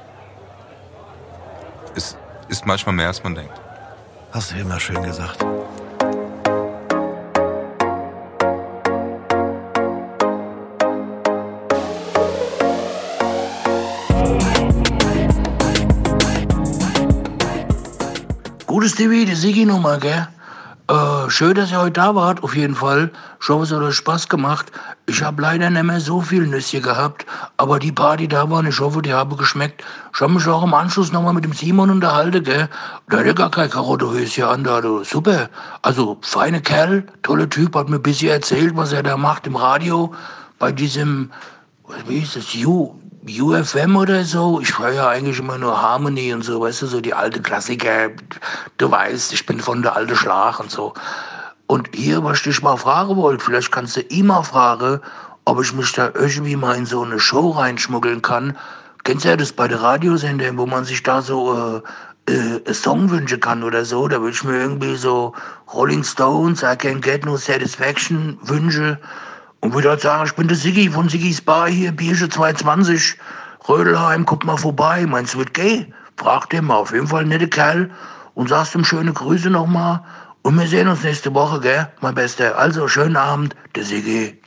Es ist manchmal mehr, als man denkt. Hast du immer schön gesagt. Gutes TV, die Sigi nochmal, gell? Äh, schön, dass ihr heute da wart, auf jeden Fall. Ich hoffe, es hat euch Spaß gemacht. Ich habe leider nicht mehr so viel Nüsse gehabt, aber die paar, die da waren, ich hoffe, die haben geschmeckt. Ich habe mich auch im Anschluss nochmal mit dem Simon unterhalten, gell. Der hat ja gar kein Karottehöschen an, da, du. Super. Also, feine Kerl, toller Typ, hat mir ein bisschen erzählt, was er da macht im Radio, bei diesem, wie hieß das, U, UFM oder so. Ich höre ja eigentlich immer nur Harmony und so, weißt du, so die alte Klassiker. Du weißt, ich bin von der alte Schlag und so. Und hier, was ich dich mal fragen wollte, vielleicht kannst du mal fragen, ob ich mich da irgendwie mal in so eine Show reinschmuggeln kann. Kennst du ja das bei der Radiosender, wo man sich da so äh, äh, Song wünschen kann oder so? Da würde ich mir irgendwie so Rolling Stones, I Can't Get No Satisfaction wünschen. Und würde halt sagen, ich bin der Siggi von Siggis Bar hier, Biersche 220, Rödelheim, guck mal vorbei. Meinst du, wird gay? Frag den mal, auf jeden Fall ein netter Kerl. Und sagst ihm schöne Grüße nochmal. Und wir sehen uns nächste Woche, gell, mein Bester. Also, schönen Abend, der Siggi.